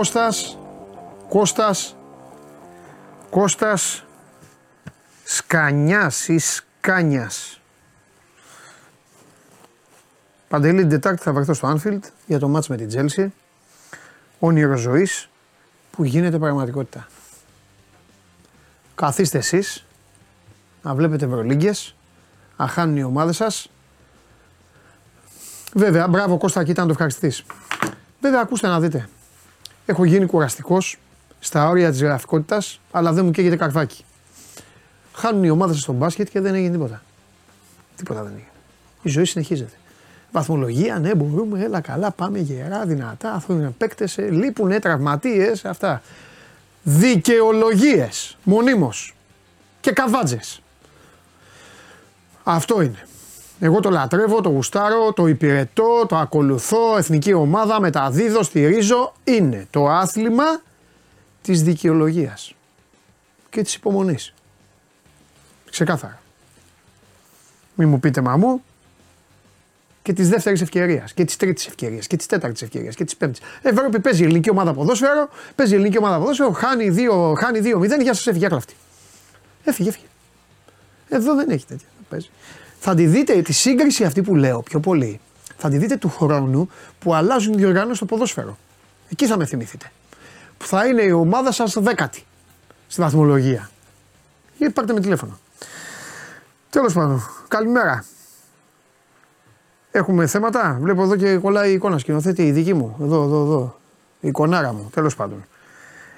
Κώστας, Κώστας, Κώστας Σκανιάς ή Σκάνιας. Παντελή την Τετάρτη θα βρεθώ στο Άνφιλτ για το μάτς με την Τζέλσι. Όνειρο ζωής που γίνεται πραγματικότητα. Καθίστε εσείς να βλέπετε Ευρωλίγκες, να χάνουν οι ομάδες σας. Βέβαια, μπράβο Κώστα, εκεί ήταν το ευχαριστηθείς. Βέβαια, ακούστε να δείτε. Έχω γίνει κουραστικός στα όρια της γραφικότητας, αλλά δεν μου καίγεται καρφάκι. Χάνουν οι ομάδες στον μπάσκετ και δεν έγινε τίποτα. Τίποτα δεν έγινε. Η ζωή συνεχίζεται. Βαθμολογία, ναι, μπορούμε, έλα καλά, πάμε γερά, δυνατά, ανθρώπινα παίκτες, λείπουνε, τραυματίες, αυτά. Δικαιολογίες, μονίμως. Και καβάτζες. Αυτό είναι. Εγώ το λατρεύω, το γουστάρω, το υπηρετώ, το ακολουθώ, εθνική ομάδα, μεταδίδω, στηρίζω. Είναι το άθλημα της δικαιολογίας και της υπομονής. Ξεκάθαρα. Μη μου πείτε μαμού, και της δεύτερης ευκαιρίας και της τρίτης ευκαιρίας και της τέταρτης ευκαιρίας και της πέμπτης. Ευρώπη παίζει η ελληνική ομάδα ποδόσφαιρο, παίζει η ελληνική ομάδα ποδόσφαιρο, χάνει 2-0, χάνει 2-0, γεια σας έφυγε άκλαυτη. Έφυγε, έφυγε. Εδώ δεν έχει τέτοια. Παίζει. Θα τη δείτε τη σύγκριση αυτή που λέω πιο πολύ. Θα τη δείτε του χρόνου που αλλάζουν οι διοργανώσει στο ποδόσφαιρο. Εκεί θα με θυμηθείτε. Που θα είναι η ομάδα σας δέκατη στη βαθμολογία. Ή πάρτε με τηλέφωνο. Τέλος πάντων, καλημέρα. Έχουμε θέματα. Βλέπω εδώ και κολλάει η εικόνα σκηνοθέτη η δική μου. Εδώ, εδώ, εδώ. Η εικονάρα μου, τέλος πάντων.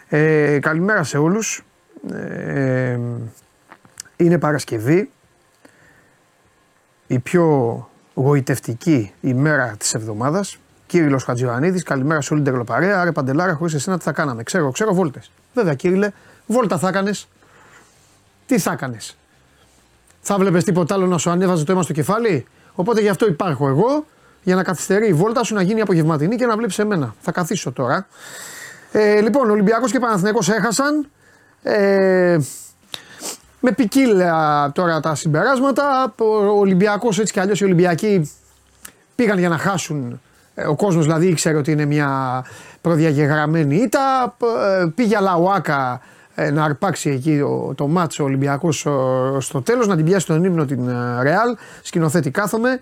Ε, καλημέρα σε όλους. Ε, είναι Παρασκευή. Η πιο γοητευτική ημέρα της εβδομάδας. Κύριλο Χατζιωαννίδη, καλημέρα σε όλη την τεγλοπαρέα. Ρε Παντελάρα, χωρίς εσένα τι θα κάναμε. Ξέρω, ξέρω βόλτες. Βέβαια, κύριε, βόλτα θα έκανες. Τι θα έκανες. Θα βλέπει τίποτα άλλο να σου ανέβαζε το αίμα στο κεφάλι; Οπότε γι' αυτό υπάρχω εγώ, για να καθυστερεί η βόλτα σου να γίνει απογευματινή και να βλέπεις εμένα. Θα καθίσω τώρα. Ε, λοιπόν, Ολυμπιακός και Παναθηναίκος έχασαν. Ε, με ποικίλα τώρα τα συμπεράσματα. Ο Ολυμπιακός έτσι κι αλλιώς οι Ολυμπιακοί πήγαν για να χάσουν. Ε, ο κόσμος δηλαδή ήξερε ότι είναι μια προδιαγεγραμμένη ήττα. Ε, πήγε Λαουάκα ε, να αρπάξει εκεί το, το μάτσο ο Ολυμπιακός στο τέλος, να την πιάσει τον ύμνο την Ρεάλ, σκηνοθέτη κάθομαι.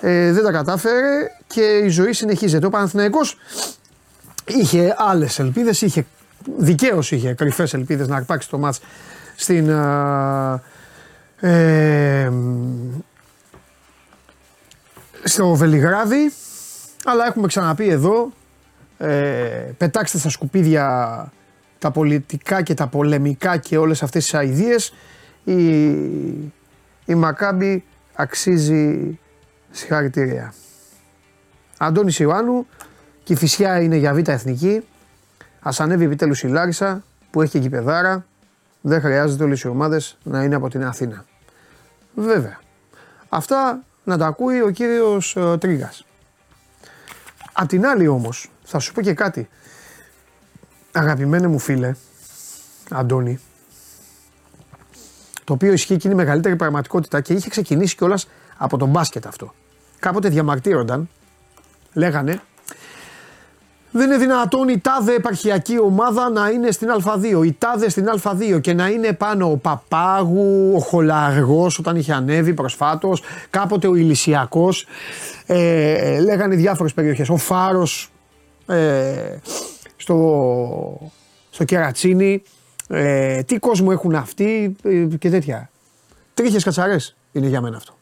Ε, δεν τα κατάφερε και η ζωή συνεχίζεται. Ο Παναθηναϊκός είχε άλλες ελπίδες, είχε, δικαίως είχε κρυφές ελπίδες να αρπάξει το μάτς στην... Ε, στο Βελιγράδι αλλά έχουμε ξαναπεί εδώ ε, πετάξτε στα σκουπίδια τα πολιτικά και τα πολεμικά και όλες αυτές τις αηδίες η, η Μακάμπη αξίζει συγχαρητήρια. Αντώνης Ιωάννου και η Φυσιά είναι για β' εθνική. Ας ανέβει επιτέλους η Λάρισα που έχει και πεδάρα. Δεν χρειάζεται όλες οι ομάδες να είναι από την Αθήνα. Βέβαια. Αυτά να τα ακούει ο κύριος ε, Τρίγας. Απ' την άλλη όμως, θα σου πω και κάτι. Αγαπημένε μου φίλε, Αντώνη, το οποίο ισχύει και είναι η μεγαλύτερη πραγματικότητα και είχε ξεκινήσει κιόλας από τον μπάσκετ αυτό. Κάποτε διαμαρτύρονταν, λέγανε, δεν είναι δυνατόν η τάδε επαρχιακή ομάδα να είναι στην Α2, η τάδε στην Α2 και να είναι πάνω ο Παπάγου, ο Χολαργός όταν είχε ανέβει προσφάτως, κάποτε ο Ηλυσιακός, ε, λέγανε διάφορες περιοχές, ο Φάρος, ε, στο, στο κερατσίνι, ε, τι κόσμο έχουν αυτοί ε, και τέτοια. Τρίχες κατσαρές είναι για μένα αυτό.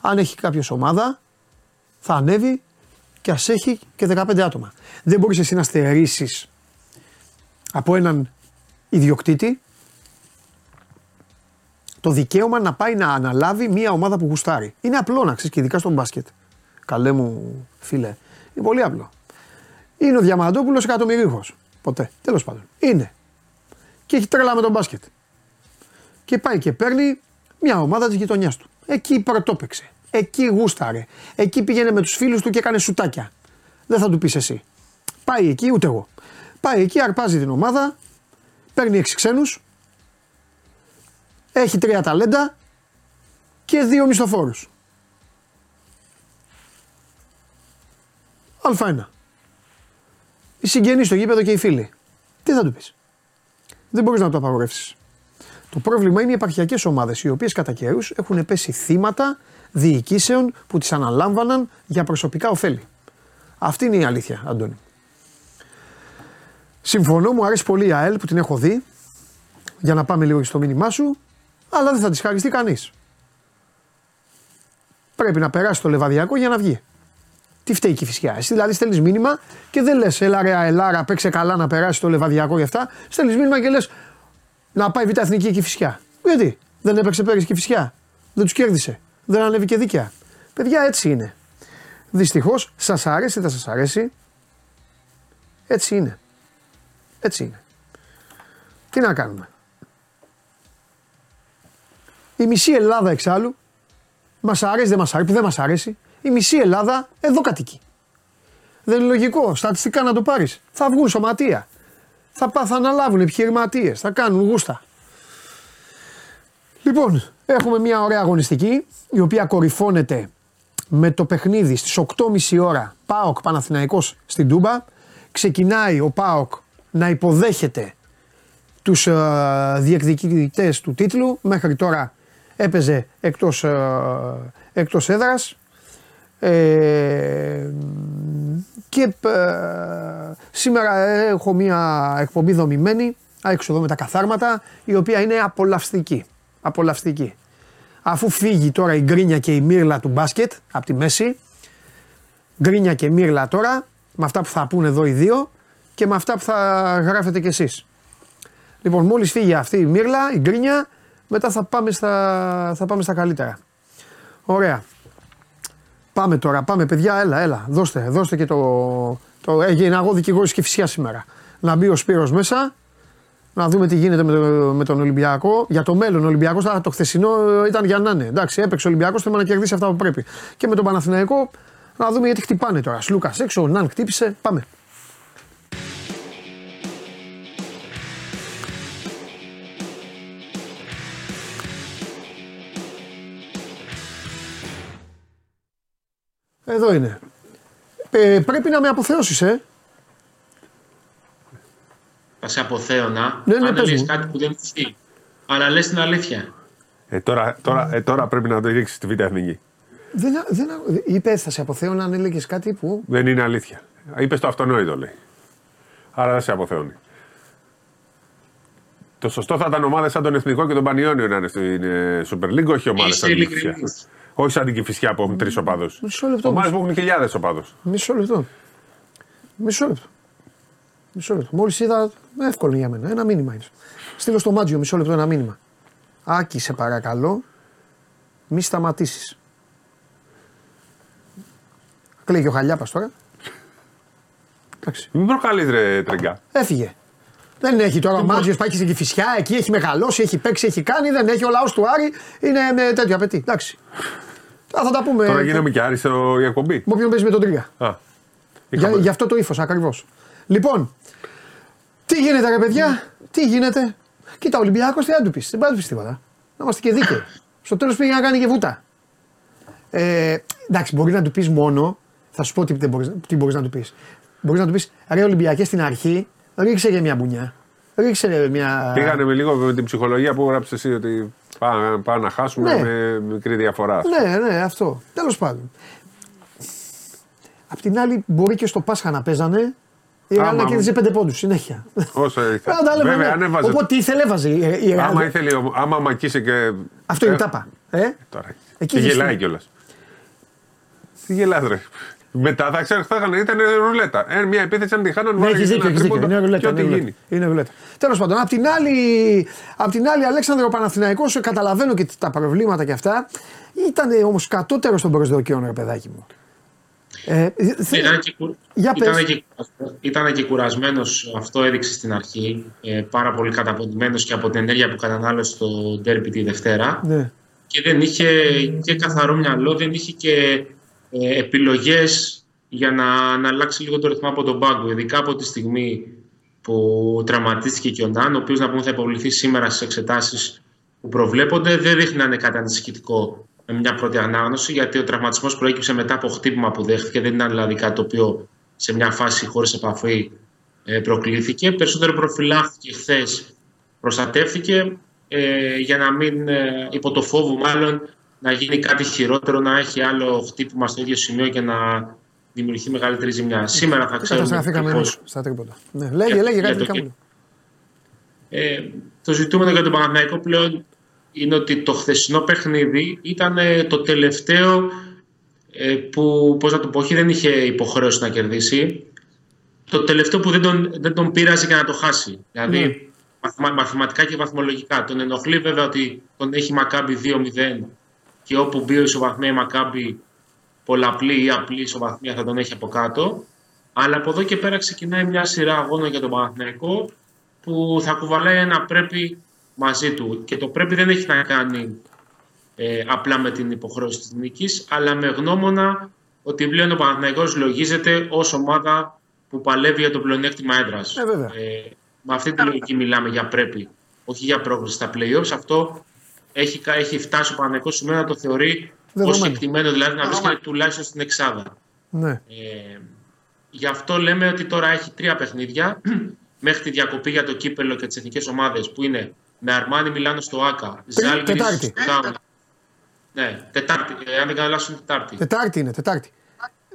Αν έχει κάποιος ομάδα, θα ανέβει και ας έχει και 15 άτομα. Δεν μπορείς εσύ να στερήσεις από έναν ιδιοκτήτη το δικαίωμα να πάει να αναλάβει μια ομάδα που γουστάρει. Είναι απλό να ξέρεις και ειδικά στον μπάσκετ. Καλέ μου φίλε. Είναι πολύ απλό. Είναι ο Διαμαντόπουλος εκατομμυρίχο. Ποτέ. Τέλος πάντων. Είναι. Και έχει τρέλα με τον μπάσκετ. Και πάει και παίρνει μια ομάδα της γειτονιάς του. Εκεί πρωτόπαιξε. Εκεί γούσταρε. Εκεί πήγαινε με τους φίλους του και έκανε σουτάκια. Δεν θα του πεις εσύ. Πάει εκεί, ούτε εγώ. Πάει εκεί, αρπάζει την ομάδα, παίρνει έξι ξένους, έχει τρία ταλέντα και δύο μισθοφόρους. Α1. οι συγγενείς στο γήπεδο και οι φίλοι. Τι θα του πεις; Δεν μπορείς να το απαγορεύσεις. Το πρόβλημα είναι οι επαρχιακές ομάδες, οι οποίες κατά καιρούς έχουν πέσει θύματα διοικήσεων που τις αναλάμβαναν για προσωπικά ωφέλη. Αυτή είναι η αλήθεια, Αντώνη. Συμφωνώ, μου αρέσει πολύ η ΑΕΛ που την έχω δει. Για να πάμε λίγο στο μήνυμά σου, αλλά δεν θα της χαριστεί κανείς. Πρέπει να περάσει το λεβαδιακό για να βγει. Τι φταίει η φυσικά. Εσύ δηλαδή στέλνεις μήνυμα και δεν λες, έλα ρε αελάρα, παίξε καλά να περάσει το λεβαδιακό γι' αυτά. Στέλνεις μήνυμα και λες, να πάει β' εθνική και φυσικά. Γιατί δεν έπαιξε πέρυσι και φυσικά. Δεν τους κέρδισε. Δεν ανέβηκε δίκαια. Παιδιά έτσι είναι. Δυστυχώς σας αρέσει, θα σας αρέσει. Έτσι είναι. Έτσι είναι. Τι να κάνουμε. Η μισή Ελλάδα εξάλλου, μας αρέσει, δεν μας αρέσει, που δεν μας αρέσει, η μισή Ελλάδα εδώ κατοικεί. Δεν είναι λογικό στατιστικά να το πάρεις. Θα βγουν σωματεία. Θα, θα αναλάβουν επιχειρηματίες, θα κάνουν γούστα. Λοιπόν, έχουμε μια ωραία αγωνιστική η οποία κορυφώνεται με το παιχνίδι στις 8.30 ώρα ΠΑΟΚ Παναθηναϊκός στην Τούμπα. Ξεκινάει ο ΠΑΟΚ να υποδέχεται τους ε, διεκδικητές του τίτλου. Μέχρι τώρα έπαιζε εκτός, ε, εκτός έδρας. Ε, και ε, σήμερα έχω μια εκπομπή δομημένη έξω εδώ με τα καθάρματα η οποία είναι απολαυστική. Απολαυστική. Αφού φύγει τώρα η γκρίνια και η μύρλα του μπάσκετ από τη μέση, γκρίνια και μύρλα τώρα, με αυτά που θα πούνε εδώ οι δύο και με αυτά που θα γράφετε κι εσείς. Λοιπόν, μόλις φύγει αυτή η μύρλα, η γκρίνια, μετά θα πάμε στα, θα πάμε στα καλύτερα. Ωραία. Πάμε τώρα, πάμε παιδιά, έλα, έλα. Δώστε, δώστε και το. το έγινε εγώ δικηγόρο και φυσικά σήμερα. Να μπει ο Σπύρος μέσα, να δούμε τι γίνεται με, το, με τον Ολυμπιακό. Για το μέλλον, ο Ολυμπιακός το χθεσινό ήταν για να είναι. Εντάξει, έπαιξε ο Ολυμπιακός, θέλουμε να κερδίσει αυτά που πρέπει. Και με τον Παναθηναϊκό να δούμε γιατί χτυπάνε τώρα. Σλούκα έξω, ο Ναν χτύπησε. Πάμε. Εδώ είναι. Ε, πρέπει να με αποθεώσεις, ε. Θα σε αποθέωνα ναι, ναι, αν λες κάτι που δεν ισχύει. Αλλά λες την αλήθεια. Ε, τώρα, τώρα, ε, τώρα πρέπει να το ρίξει στη Β' Εθνική. Δεν, δεν, είπες θα σε αποθέωνα αν έλεγες κάτι που. Δεν είναι αλήθεια. Είπες το αυτονόητο λέει. Άρα δεν σε αποθέωνει. Το σωστό θα ήταν ομάδες σαν τον Εθνικό και τον Πανιόνιο να είναι στην ε, Super League, όχι ομάδες σαν την όχι σαν την Κυφυσιά που έχουν τρει οπαδού. Μισό λεπτό. Ομάδες που έχουν χιλιάδες οπαδούς. Μισό λεπτό. Μισό λεπτό. Μισό λεπτό. Μόλις είδα. Εύκολο για μένα. Ένα μήνυμα είναι. Στείλω στο Μάτζιο μισό λεπτό ένα μήνυμα. Άκη, σε παρακαλώ, μη σταματήσεις. Κλαίει και ο Χαλιάπας τώρα. Εντάξει. Μην προκαλείς ρε τρεγκά. Έφυγε. Δεν έχει τώρα ο Μάτζιος πάει στην Κυφυσιά, εκεί έχει μεγαλώσει, έχει παίξει, έχει κάνει. Δεν έχει ο λαός του Άρη. Είναι με τέτοιο απαιτεί. Εντάξει. Θα τα πούμε. Τώρα γίνομαι και άριστο η εκπομπή. Με όποιον παίζει με τον Τρίγκα. Για, γι' αυτό το ύφος ακριβώς. Λοιπόν, τι γίνεται ρε παιδιά, τι γίνεται; Κοίτα, ο Ολυμπιακός τι να του πεις. Δεν πάει να του πεις τίποτα. Να είμαστε και δίκαιοι. Στο τέλος πήγε να κάνει και βούτα. Ε, εντάξει, μπορείς να του πεις μόνο. Θα σου πω τι, τι μπορείς να του πεις. Μπορείς να του πεις ρε Ολυμπιακέ στην αρχή ρίξε και μια μπουνιά. Ρίξε μια. Πήγανε με λίγο με την ψυχολογία που έγραψες εσύ ότι πάμε, να χάσουμε ναι. με μικρή διαφορά. Ναι, ναι, αυτό. Τέλος πάντων. Απ' την άλλη, μπορεί και στο Πάσχα να παίζανε. Η Ρεάλ να κέρδιζε πέντε πόντους συνέχεια. Όσο ήθελε. Βέβαια, ναι. αν έβαζε. Οπότε ήθελε, έβαζε. Η Ρεάλ. Άμα ήθελε, άμα μακίσει και. Αυτό είναι η τάπα. Ε; Τώρα. Εκεί τι γελάει κιόλας. Τι γελάει, ρε. Μετά θα ξέρω, θα ήταν ρουλέτα. Ε, μια επίθεση αν τη χάνουν, ναι, έχεις δίκιο, έχεις δίκιο. Είναι ρουλέτα. Είναι ρουλέτα. Είναι ρουλέτα. Τέλος πάντων, απ' την άλλη, απ την άλλη Αλέξανδρο Παναθηναϊκός, καταλαβαίνω και τα προβλήματα και αυτά. Ήταν όμως κατώτερος των προσδοκιών, ρε παιδάκι μου. Ε, ήταν, και, για ήταν, και, ήταν και κουρασμένος, αυτό έδειξε στην αρχή. Ε, πάρα πολύ καταποντημένος και από την ενέργεια που κατανάλωσε στο ντέρπι τη Δευτέρα. Ναι. Και δεν είχε και καθαρό μυαλό, δεν είχε και ε, επιλογές για να, να αλλάξει λίγο το ρυθμό από τον πάγκο. Ειδικά από τη στιγμή που τραυματίστηκε και ο Νάν, ο οποίος να πούμε θα υποβληθεί σήμερα στις εξετάσεις που προβλέπονται, δεν δείχνει να είναι κάτι ανησυχητικό με μια πρώτη ανάγνωση, γιατί ο τραυματισμός προέκυψε μετά από χτύπημα που δέχτηκε. Δεν ήταν δηλαδή κάτι το οποίο σε μια φάση χωρίς επαφή ε, προκλήθηκε. Περισσότερο προφυλάχθηκε χθες, προστατεύθηκε ε, για να μην ε, υπό το φόβο μάλλον να γίνει κάτι χειρότερο, να έχει άλλο χτύπημα στο ίδιο σημείο και να δημιουργηθεί μεγαλύτερη ζημιά. Σήμερα θα ξέρουμε Καταστραφήκαμε εμείς ακριβώς στα τρίποτα. Ναι. Λέγε, Για- λέγε για κάτι το δικά κε- μου. Ε, το ζητούμενο για τον Παναθηναϊκό πλέον είναι ότι το χθεσινό παιχνίδι ήταν ε, το τελευταίο ε, που, πώς να το πω, όχι δεν είχε υποχρέωση να κερδίσει. Το τελευταίο που δεν τον, δεν τον πείραζε για να το χάσει. Δηλαδή, Ναι. μαθημα- μαθηματικά και βαθμολογικά. Τον ενοχλεί βέβαια ότι τον έχει η Μακάμπι 2-0 και όπου μπει ο ισοβαθμία η Μακάμπι πολλαπλή ή απλή ισοβαθμία θα τον έχει από κάτω. Αλλά από εδώ και πέρα ξεκινάει μια σειρά αγώνων για τον Παναθηναϊκό που θα κουβαλάει ένα πρέπει μαζί του. Και το πρέπει δεν έχει να κάνει ε, απλά με την υποχρέωση της νίκης, αλλά με γνώμονα ότι πλέον ο Παναθηναϊκός λογίζεται ως ομάδα που παλεύει για το πλεονέκτημα έδρας. Ε, βέβαια. Ε, με αυτή τη λογική μιλάμε για πρέπει, όχι για πρόκληση στα play-offs. Αυτό έχει, κα- έχει φτάσει ο Παναθηναϊκός σήμερα να το θεωρεί ως Δεδομένο. εκτιμένο, δηλαδή να βρίσκεται τουλάχιστον στην εξάδα. Ναι. Ε, γι' αυτό λέμε ότι τώρα έχει τρία παιχνίδια μέχρι τη διακοπή για το κύπελο και τις εθνικές ομάδες που είναι με Αρμάνι Μιλάνο στο ΑΚΑ, Ζάλγκη Τετάρτη. στο Κάουνα. Ναι, Τετάρτη, ε, αν δεν κάνω λάθος είναι Τετάρτη. Τετάρτη είναι, Τετάρτη.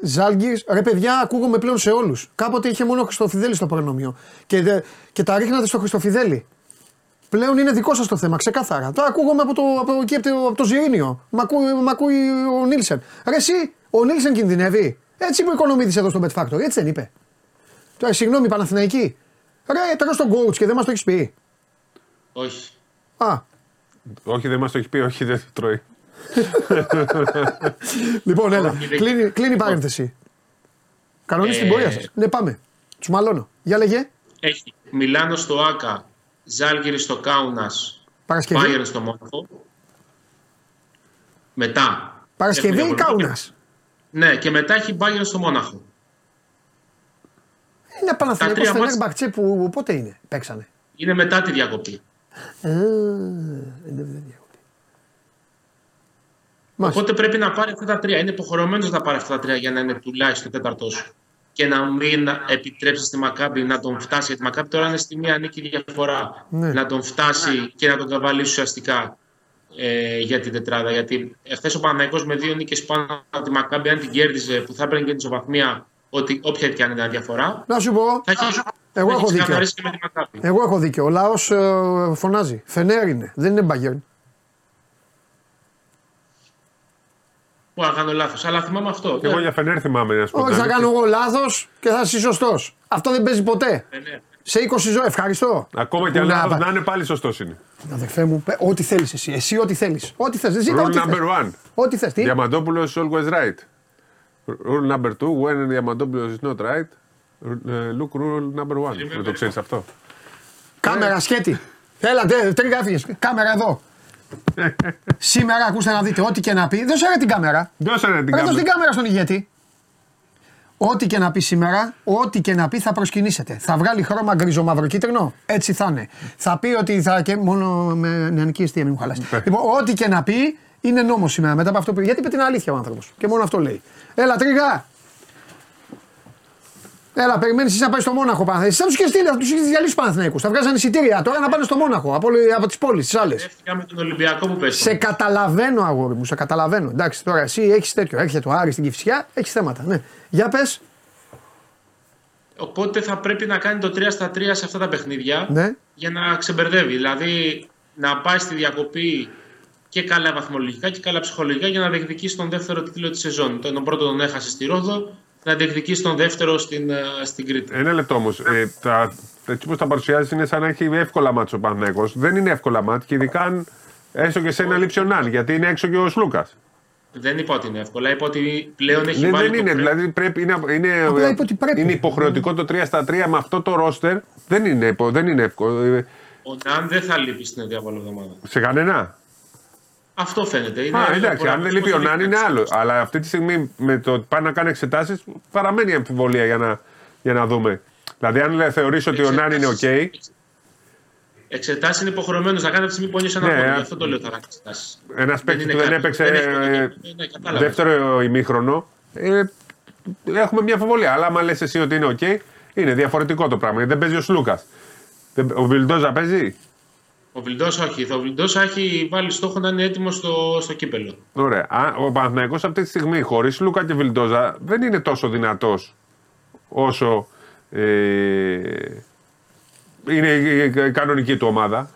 Ζάλγκη, ρε παιδιά, ακούγομαι πλέον σε όλους. Κάποτε είχε μόνο ο Χριστοφιδέλη στο προνόμιο. Και, δε- και τα ρίχνατε στο Χριστοφιδέλη. Πλέον είναι δικό σας το θέμα, ξεκάθαρα. Τώρα ακούγομαι από το, από, εκεί, από το, από το Ζιρίνιο. Μ' ακούει, μ' ακούει ο Νίλσεν. Ρε, εσύ, ο Νίλσεν κινδυνεύει. Έτσι είπε ο οικονομίδης εδώ στο Bet Factory, έτσι δεν είπε. Τώρα, συγγνώμη, Παναθηναϊκή. Ρε, τώρα στον coach και δεν μας το έχεις πει. Όχι. Α, Όχι, δεν μας το έχει πει, όχι, δεν το τρώει. λοιπόν, έλα. Όχι, δεν- Κλείνει, κλείνει η παρένθεση. Κανονίστε την Ε, πορεία σας. Ναι, πάμε. Τους μαλώνω. Για λέγε. Έχει Μιλάνο στο ΑΚΑ, Ζάλγκη στο Κάουνας, Παρασκευή. Bayern στο Μόναχο. Μετά. Παρασκευή έχουμε ή διαβολική. Κάουνας; Ναι, και μετά έχει Bayern στο Μόναχο. Είναι Παναθηναϊκός τρία μάτς- Φενέρμπαχτσε που πότε είναι, παίξανε; Είναι μετά τη διακοπή. Ε, δεν- δεν διακοπή. Μάλιστα. Οπότε πρέπει να πάρει αυτά τα τρία. Είναι υποχρεωμένος να πάρει αυτά τα τρία για να είναι τουλάχιστον τέταρτος. Και να μην επιτρέψει στη Μακάμπη να τον φτάσει. Γιατί η Μακάμπη τώρα είναι στη μία νίκη διαφορά. Ναι. Να τον φτάσει και να τον καβαλήσει ουσιαστικά ε, για την τετράδα. Γιατί εχθές ο Παναγικό με δύο νίκες πάνω από τη Μακάμπη, αν την κέρδιζε, που θα έπαιρνε και την ισοβαθμία, ότι όποια και αν ήταν διαφορά, Να σου πω, θα έχει, Εγώ θα έχω έχει δίκιο. ξεκαθαρίσει και με τη Μακάμπη. εγώ έχω δίκιο. Ο λαός φωνάζει. Φενέρ είναι, δεν είναι μπαγκέρν. Μπορεί να κάνω λάθος. Αλλά θυμάμαι αυτό. Και εγώ για Φενέρ θυμάμαι να σου πω. Όχι, την θα αλήθεια. κάνω εγώ λάθος και θα είσαι σωστός. Αυτό δεν παίζει ποτέ. Ε, ναι. Σε 20 ζωή, ευχαριστώ. Ακόμα και αν Να, λάθος πα- να είναι πάλι σωστός είναι. Αδερφέ μου, πε- ό,τι θέλεις εσύ. Εσύ ό,τι θέλεις. Ό,τι θες. Ζήτα Rule ό,τι number θες. one. Ό,τι θες. Τι; Διαμαντόπουλος is always right. Rule number two, when Διαμαντόπουλο is not right, uh, look rule number one. Δεν το ξέρεις αυτό. Κάμερα σκέτη. Έλα, τε, τρίγα έφυγες. Κάμερα εδώ. Σήμερα ακούστε να δείτε, ό,τι και να πει. Δώσε ρε την κάμερα. Δώσε ρε την Ρε δώσε την κάμερα. κάμερα στον ηγέτη. Ό,τι και να πει σήμερα, ό,τι και να πει θα προσκυνήσετε. Θα βγάλει χρώμα γκρίζο μαύρο κίτρινο. Έτσι θα είναι. Θα πει ότι θα. και μόνο με νεανική αιστεία, μην μου χαλάσει. Ναι. λοιπόν, ό,τι και να πει είναι νόμος σήμερα μετά από αυτό που. Γιατί είπε την αλήθεια ο άνθρωπος. Και μόνο αυτό λέει. Έλα, τρίγα. Έλα, περιμένεις εσύ να πάεις στο Μόναχο Παναθηναϊκούς. Θα τους και στείλει, θα τους είχε διαλύσει Παναθηναϊκούς. Θα βγάζανε εισιτήρια τώρα να πάνε στο Μόναχο από, από τις πόλεις, τις άλλες. Έφυγα με τον Ολυμπιακό που πέσει. Σε καταλαβαίνω, αγόρι μου, σε καταλαβαίνω. Εντάξει, τώρα εσύ έχεις τέτοιο. Έρχεται ο Άρης στην Κυφσιά, έχει θέματα. Ναι. Για πες. Οπότε θα πρέπει να κάνει το 3 στα 3 σε αυτά τα παιχνίδια Ναι. για να ξεμπερδεύει. Δηλαδή να πάει στη διακοπή και καλά βαθμολογικά και καλά ψυχολογικά για να διεκδικήσει τον δεύτερο τίτλο της σεζόν. Τον πρώτο τον έχασε στη Ρόδο, να διεκδικήσει τον δεύτερο στην, ε, στην Κρήτη. Ένα λεπτό όμως. Ε, τα, έτσι όπως τα παρουσιάζεις είναι σαν να έχει εύκολα μάτσο ο Παναθηναϊκός. Δεν είναι εύκολα μάτια και ειδικά αν έστω και σε ένα λειψιονάν γιατί είναι έξω και ο Σλούκας. Δεν είπα ότι είναι εύκολα, είπα ότι πλέον έχει Ναι, βάλει δεν το είναι. πρέπει. Δηλαδή πρέπει, είναι, είναι, Απλά είπε ότι πρέπει. είναι υποχρεωτικό το 3 στα 3 με αυτό το ρόστερ. Δεν είναι, υπο- δεν είναι εύκολο. Ε, Ο Ναν δεν θα λείπει στην διάβολη εβδομάδα. Σε κανένα. Αυτό φαίνεται. Είναι Α, εντάξει, αν δεν λείπει ο Νάν είναι άλλο. Αλλά... Αλλά αυτή τη στιγμή με το ότι πάει να κάνει εξετάσεις παραμένει η αμφιβολία για να, για να δούμε. Δηλαδή, αν θεωρήσει ότι ο Νάν είναι οκ, Εξετάσεις είναι υποχρεωμένος να κάνει από τη στιγμή που νιώσει ένα Ναι, πόδι. α- Γι' αυτό το λέω θα κάνει εξετάσεις. ένας παίκτης που δεν κάτι- έπαιξε δεν έχει ε, ποδοσφαίρο. Ναι, κατάλαβα. δεύτερο ημίχρονο, ε, έχουμε μια αμφιβολία. Αλλά άμα λες εσύ ότι είναι οκ, Είναι διαφορετικό το πράγμα. Δεν παίζει ο Σλούκας. Ο Βιλντόζα παίζει; Ο Βιλντόζα όχι. Ο Βιλντόζα έχει βάλει στόχο να είναι έτοιμος στο, στο κύπελο. Ωραία. Ο Παναθηναϊκός αυτή τη στιγμή χωρίς Λούκα και Βιλντόζα δεν είναι τόσο δυνατός όσο ε, είναι η κανονική του ομάδα.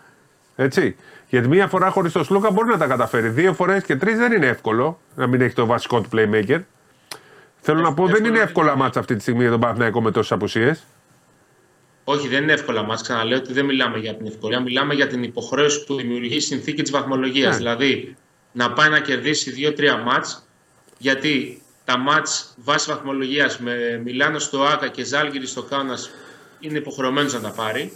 Έτσι. Γιατί μία φορά χωρίς το Σλούκα μπορεί να τα καταφέρει. Δύο φορές και τρεις δεν είναι εύκολο να μην έχει το βασικό του playmaker. Θέλω να πω, δεν είναι εύκολα μάτσα αυτή τη στιγμή για τον Παναθηναϊκό με τόσες απουσίες. Όχι, δεν είναι εύκολα μάτσα. Ξαναλέω ότι δεν μιλάμε για την ευκολία. Μιλάμε για την υποχρέωση που δημιουργεί η συνθήκη της βαθμολογίας. Ναι. Δηλαδή να πάει να κερδίσει δύο-τρία μάτσα. Γιατί τα μάτς βάση βαθμολογίας με Μιλάνο στο Άκα και Ζάλγκυρη στο Κάνα είναι υποχρεωμένος να τα πάρει.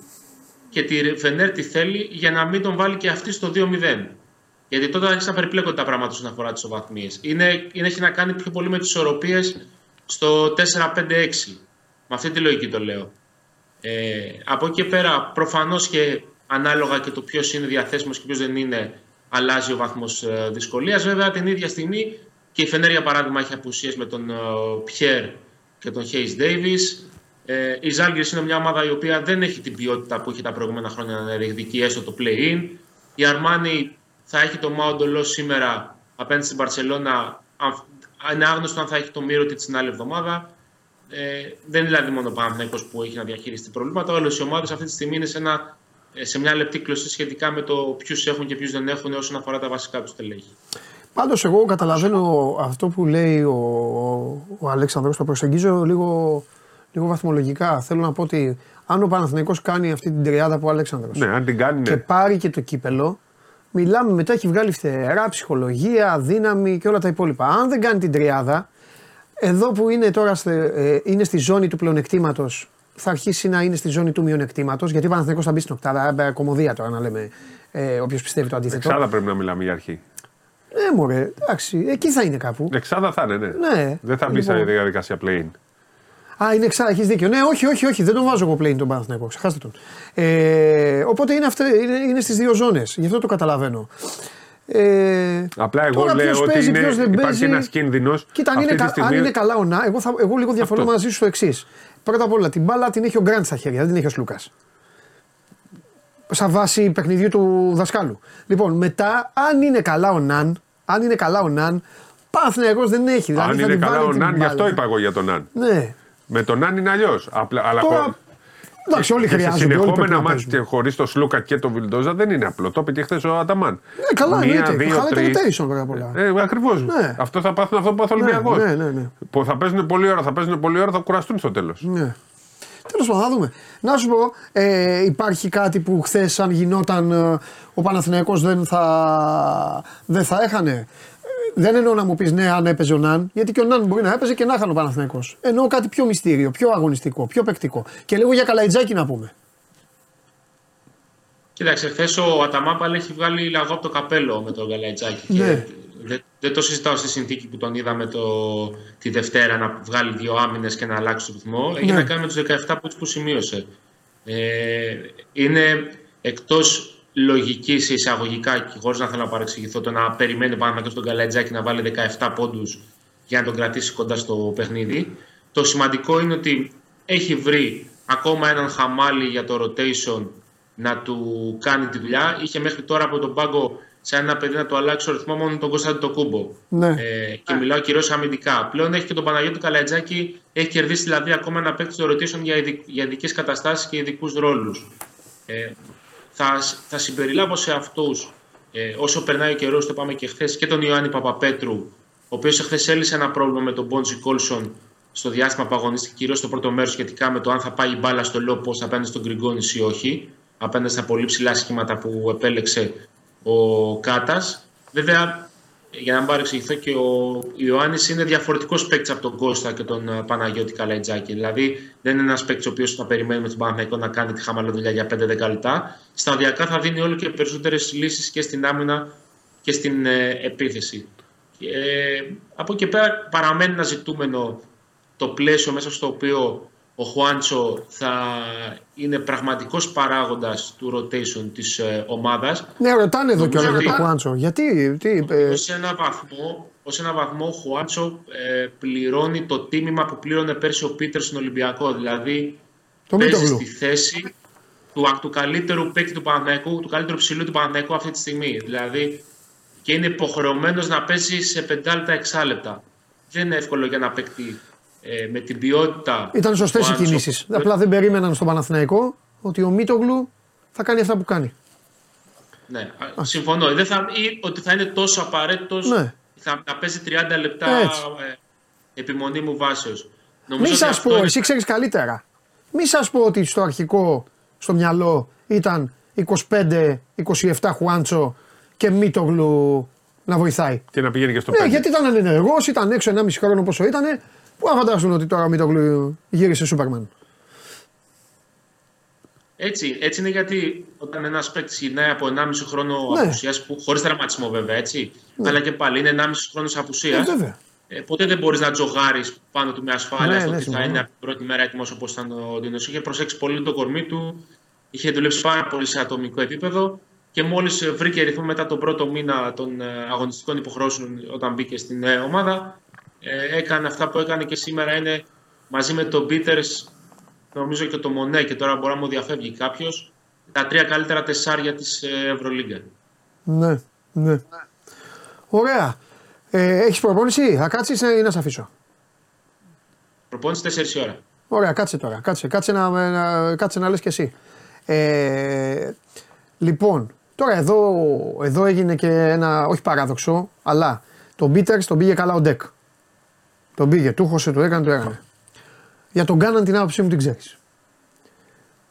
Και τη Φενέρ τη θέλει για να μην τον βάλει και αυτή στο 2-0. Γιατί τότε θα αρχίσει να περιπλέκονται τα πράγματα όσον αφορά τις οβαθμίες. Είναι, είναι, έχει να κάνει πιο πολύ με τις ισορροπίες στο 4-5-6. Με αυτή τη λογική το λέω. Ε, από εκεί και πέρα, προφανώς και ανάλογα και το ποιος είναι διαθέσιμος και ποιος δεν είναι, αλλάζει ο βαθμός ε, δυσκολίας. Βέβαια, την ίδια στιγμή και η Φενέρια παράδειγμα έχει απουσίες με τον ε, Πιέρ και τον Χέις Ντέιβις. Ε, η Ζάλγκη είναι μια ομάδα η οποία δεν έχει την ποιότητα που είχε τα προηγούμενα χρόνια να διεκδικεί έστω το play-in. Η Αρμάνι θα έχει το Μάουντολό σήμερα απέναντι στην Παρσελώνα. Είναι άγνωστο αν θα έχει το Μύρο την άλλη εβδομάδα. Ε, δεν είναι δηλαδή μόνο ο Παναθυναϊκό που έχει να διαχειριστεί προβλήματα. Όλε οι ομάδες αυτή τη στιγμή είναι σε, ένα, ε, σε μια λεπτή κλωστή σχετικά με το ποιους έχουν και ποιους δεν έχουν όσον αφορά τα βασικά τους τελέχη. Πάντως, εγώ καταλαβαίνω αυτό που λέει ο, ο Αλέξανδρος, το προσεγγίζω λίγο, λίγο βαθμολογικά. Θέλω να πω ότι αν ο Παναθηναϊκός κάνει αυτή την τριάδα που ο Αλέξανδρος ναι, αν την κάνει, ναι. και πάρει και το κύπελο, μιλάμε μετά έχει βγάλει φτερά, ψυχολογία, δύναμη και όλα τα υπόλοιπα. Αν δεν κάνει την τριάδα, εδώ που είναι τώρα ε, είναι στη ζώνη του πλεονεκτήματος, θα αρχίσει να είναι στη ζώνη του μειονεκτήματος. Γιατί ο Παναθηναϊκός θα μπει στην οκτάδα, ε, κομμωδία τώρα να λέμε, ε, όποιος πιστεύει το αντίθετο. Εξάδα πρέπει να μιλάμε για αρχή. Ναι, μωρέ, εντάξει, εκεί θα είναι κάπου. Εξάδα θα είναι, ναι. ναι. Δεν θα μπει λοιπόν. σε διαδικασία play Α, είναι εξάδα, έχεις δίκιο. Ναι, όχι, όχι, όχι, δεν τον βάζω εγώ play τον Παναθηναϊκό. Ξεχάστε τον. Ε, οπότε είναι, είναι, είναι στις δύο ζώνες. Γι' αυτό το καταλαβαίνω. Ε, Απλά εγώ τώρα, λέω ότι είναι, υπάρχει ένας κίνδυνος. Κοίτα, αν, είναι, στιγμή... αν είναι καλά ο Να, εγώ, θα, εγώ λίγο διαφωνώ μαζί σου στο εξής. Πρώτα απ' όλα την μπάλα την έχει ο Γκραντ στα χέρια, δεν την έχει ο Σλούκας. Σαν βάση παιχνιδιού του δασκάλου. Λοιπόν, μετά, αν είναι καλά ο Ναν, αν είναι καλά ο Ναν, Παναθυναϊκό δεν έχει. Δηλαδή, αν είναι καλά ο Ναν, γι' αυτό είπα εγώ για τον Ναν. Ναι. Με τον Ναν είναι αλλιώς. Αλλά Τώρα, Εντάξει, όλοι χρειάζονται. Συνεχόμενα ματς και χωρίς το Σλούκα και το Βιλντόζα δεν είναι απλό. Το είπε και χθες ο Αταμάν. Ναι, καλά, Μία, ναι, δύο, τρεις. Ε, Ακριβώς. Ναι. Αυτό θα πάθουν αυτό που πάθουν Ολυμπιακός. Ναι, ναι, ναι. Που θα παίζουν πολλή ώρα, θα παίζουν πολλή ώρα, θα κουραστούν στο τέλος. Ναι. Τέλος πάντων, θα δούμε. Να σου πω, ε, υπάρχει κάτι που χθες, αν γινόταν ε, ο Παναθηναϊκός δεν θα, δεν θα έχανε; Δεν εννοώ να μου πεις ναι, αν έπαιζε ο Ναν, γιατί και ο Ναν μπορεί να έπαιζε και να είχαν ο Παναθυναϊκό. Εννοώ κάτι πιο μυστήριο, πιο αγωνιστικό, πιο παικτικό. Και λίγο για καλαϊτζάκι να πούμε. Κοίταξε, χθες ο Αταμάπαλ έχει βγάλει λαγό από το καπέλο με τον Καλαϊτζάκη. Ναι. δεν, δεν το συζητάω στη συνθήκη που τον είδαμε το, τη Δευτέρα να βγάλει δύο άμυνες και να αλλάξει το ρυθμό. Έχει ναι. να κάνει με τους 17 που, που σημείωσε. Ε, είναι εκτός λογική σε εισαγωγικά και χωρίς να θέλω να παρεξηγηθώ το να περιμένει πάνω και στον Καλατζάκη να βάλει 17 πόντους για να τον κρατήσει κοντά στο παιχνίδι. Το σημαντικό είναι ότι έχει βρει ακόμα έναν χαμάλι για το rotation να του κάνει τη δουλειά. Είχε μέχρι τώρα από τον πάγκο σε ένα παιδί να του αλλάξει το ρυθμό μόνο τον Κωνσταντ το Κούμπο. Ναι. Ε, και μιλάω κυρίως αμυντικά. Πλέον έχει και τον Παναγιώτη Καλατζάκη, έχει κερδίσει δηλαδή ακόμα ένα παίκτη στο rotation για, για ειδικές καταστάσεις και ειδικούς ρόλους. Ε, θα, θα συμπεριλάβω σε αυτούς, ε, όσο περνάει ο καιρός, το πάμε και χθες, και τον Ιωάννη Παπαπέτρου, ο οποίος εχθές έλυσε ένα πρόβλημα με τον Μπόντζι Κόλσον στο διάστημα που αγωνίστηκε, κυρίως στο πρώτο μέρος, σχετικά με το αν θα πάει η μπάλα στο λόπο απέναντι στον Γκριγκόνης ή όχι, απέναντι στα πολύ ψηλά σχήματα που επέλεξε ο Κάτας. Βέβαια, για να μην παρεξηγηθώ και ο Ιωάννης είναι διαφορετικός παίκτης από τον Κώστα και τον ε, Παναγιώτη Καλαϊτζάκη. Δηλαδή δεν είναι ένας παίκτης ο οποίος θα περιμένουμε τον Παναγιώτη να κάνει τη χαμαλή δουλειά για 5-10 λεπτά. Σταδιακά θα δίνει όλο και περισσότερες λύσεις και στην άμυνα και στην ε, επίθεση. Ε, από εκεί πέρα παραμένει ένα ζητούμενο το πλαίσιο μέσα στο οποίο ο Χουάντσο θα είναι πραγματικός παράγοντας του rotation της ε, ομάδας. Ναι, ρωτάνε εδώ κιόλας για τον Χουάντσο. Γιατί, τι, ε... σε ένα βαθμό, ως ένα βαθμό ο Χουάντσο ε, πληρώνει το τίμημα που πλήρωνε πέρσι ο Πίτερ στον Ολυμπιακό. Δηλαδή Το παίζει Μίτογλου. στη θέση του, του καλύτερου παίκτη του Παναθηναϊκού, του καλύτερου ψηλού του Παναθηναϊκού αυτή τη στιγμή. Δηλαδή και είναι υποχρεωμένος να παίζει σε 5 λεπτά, 6 λεπτά. Δεν είναι εύκολο για να παίκτη ε, με την ποιότητα. Ήταν σωστές που οι Άντσο- κινήσεις. Απλά δεν περίμεναν στον Παναθηναϊκό ότι ο Μίτογλου θα κάνει αυτά που κάνει. Ναι, α, συμφωνώ. Δεν θα, ή ότι θα είναι τόσο απαραίτητος Ναι. θα, να παίζει 30 λεπτά Έτσι. ε, επιμονή μου βάσεως. Μη σας πω, εσύ ξέρεις καλύτερα. Μη σας πω ότι στο αρχικό, στο μυαλό ήταν 25-27 Χουάντσο και Μίτογλου να βοηθάει. Και να πηγαίνει και στο Ναι, πέντε. γιατί ήταν ανενεργό, ήταν έξω 1,5 χρόνο πόσο ήταν. Πού να φαντάσουν ότι τώρα ο Μίτογλου γύρισε Σούπερμαν; Έτσι, έτσι είναι γιατί όταν ένας παίκτης γυρνάει από 1,5 χρόνο Ναι. απουσίας, χωρίς τραυματισμό βέβαια, έτσι, αλλά και πάλι είναι 1,5 χρόνος απουσίας. Ε, βέβαια. Ε, ποτέ δεν μπορείς να τζογάρεις πάνω του με ασφάλεια Ναι, στο ναι, ότι θα συμφωνώ. είναι από την πρώτη μέρα έτοιμος όπως ήταν ο Ντίνος. Είχε προσέξει πολύ το κορμί του, είχε δουλέψει πάρα πολύ σε ατομικό επίπεδο και μόλις βρήκε ρυθμό μετά τον πρώτο μήνα των ε, αγωνιστικών υποχρεώσεων όταν μπήκε στην ε, ομάδα, ε, έκανε αυτά που έκανε και σήμερα είναι μαζί με τον Πίτερ, νομίζω και το Μονέ και τώρα μπορεί να μου διαφεύγει κάποιος, τα τρία καλύτερα τεσσάρια της Ευρωλίγκα. Ναι, ναι. Ωραία. Ε, Έχεις προπόνηση, θα κάτσεις ή να σε αφήσω; Προπόνηση 4 ώρα. Ωραία, κάτσε τώρα. Κάτσε, κάτσε να, να, κάτσε να λες και εσύ. Ε, λοιπόν, τώρα εδώ, εδώ έγινε και ένα, όχι παράδοξο, αλλά τον Πίτερς τον πήγε καλά ο Ντεκ. Τον πήγε, του χώσε, του έκανε, του έκανε. Για τον Κάναν την άποψή μου την ξέρεις.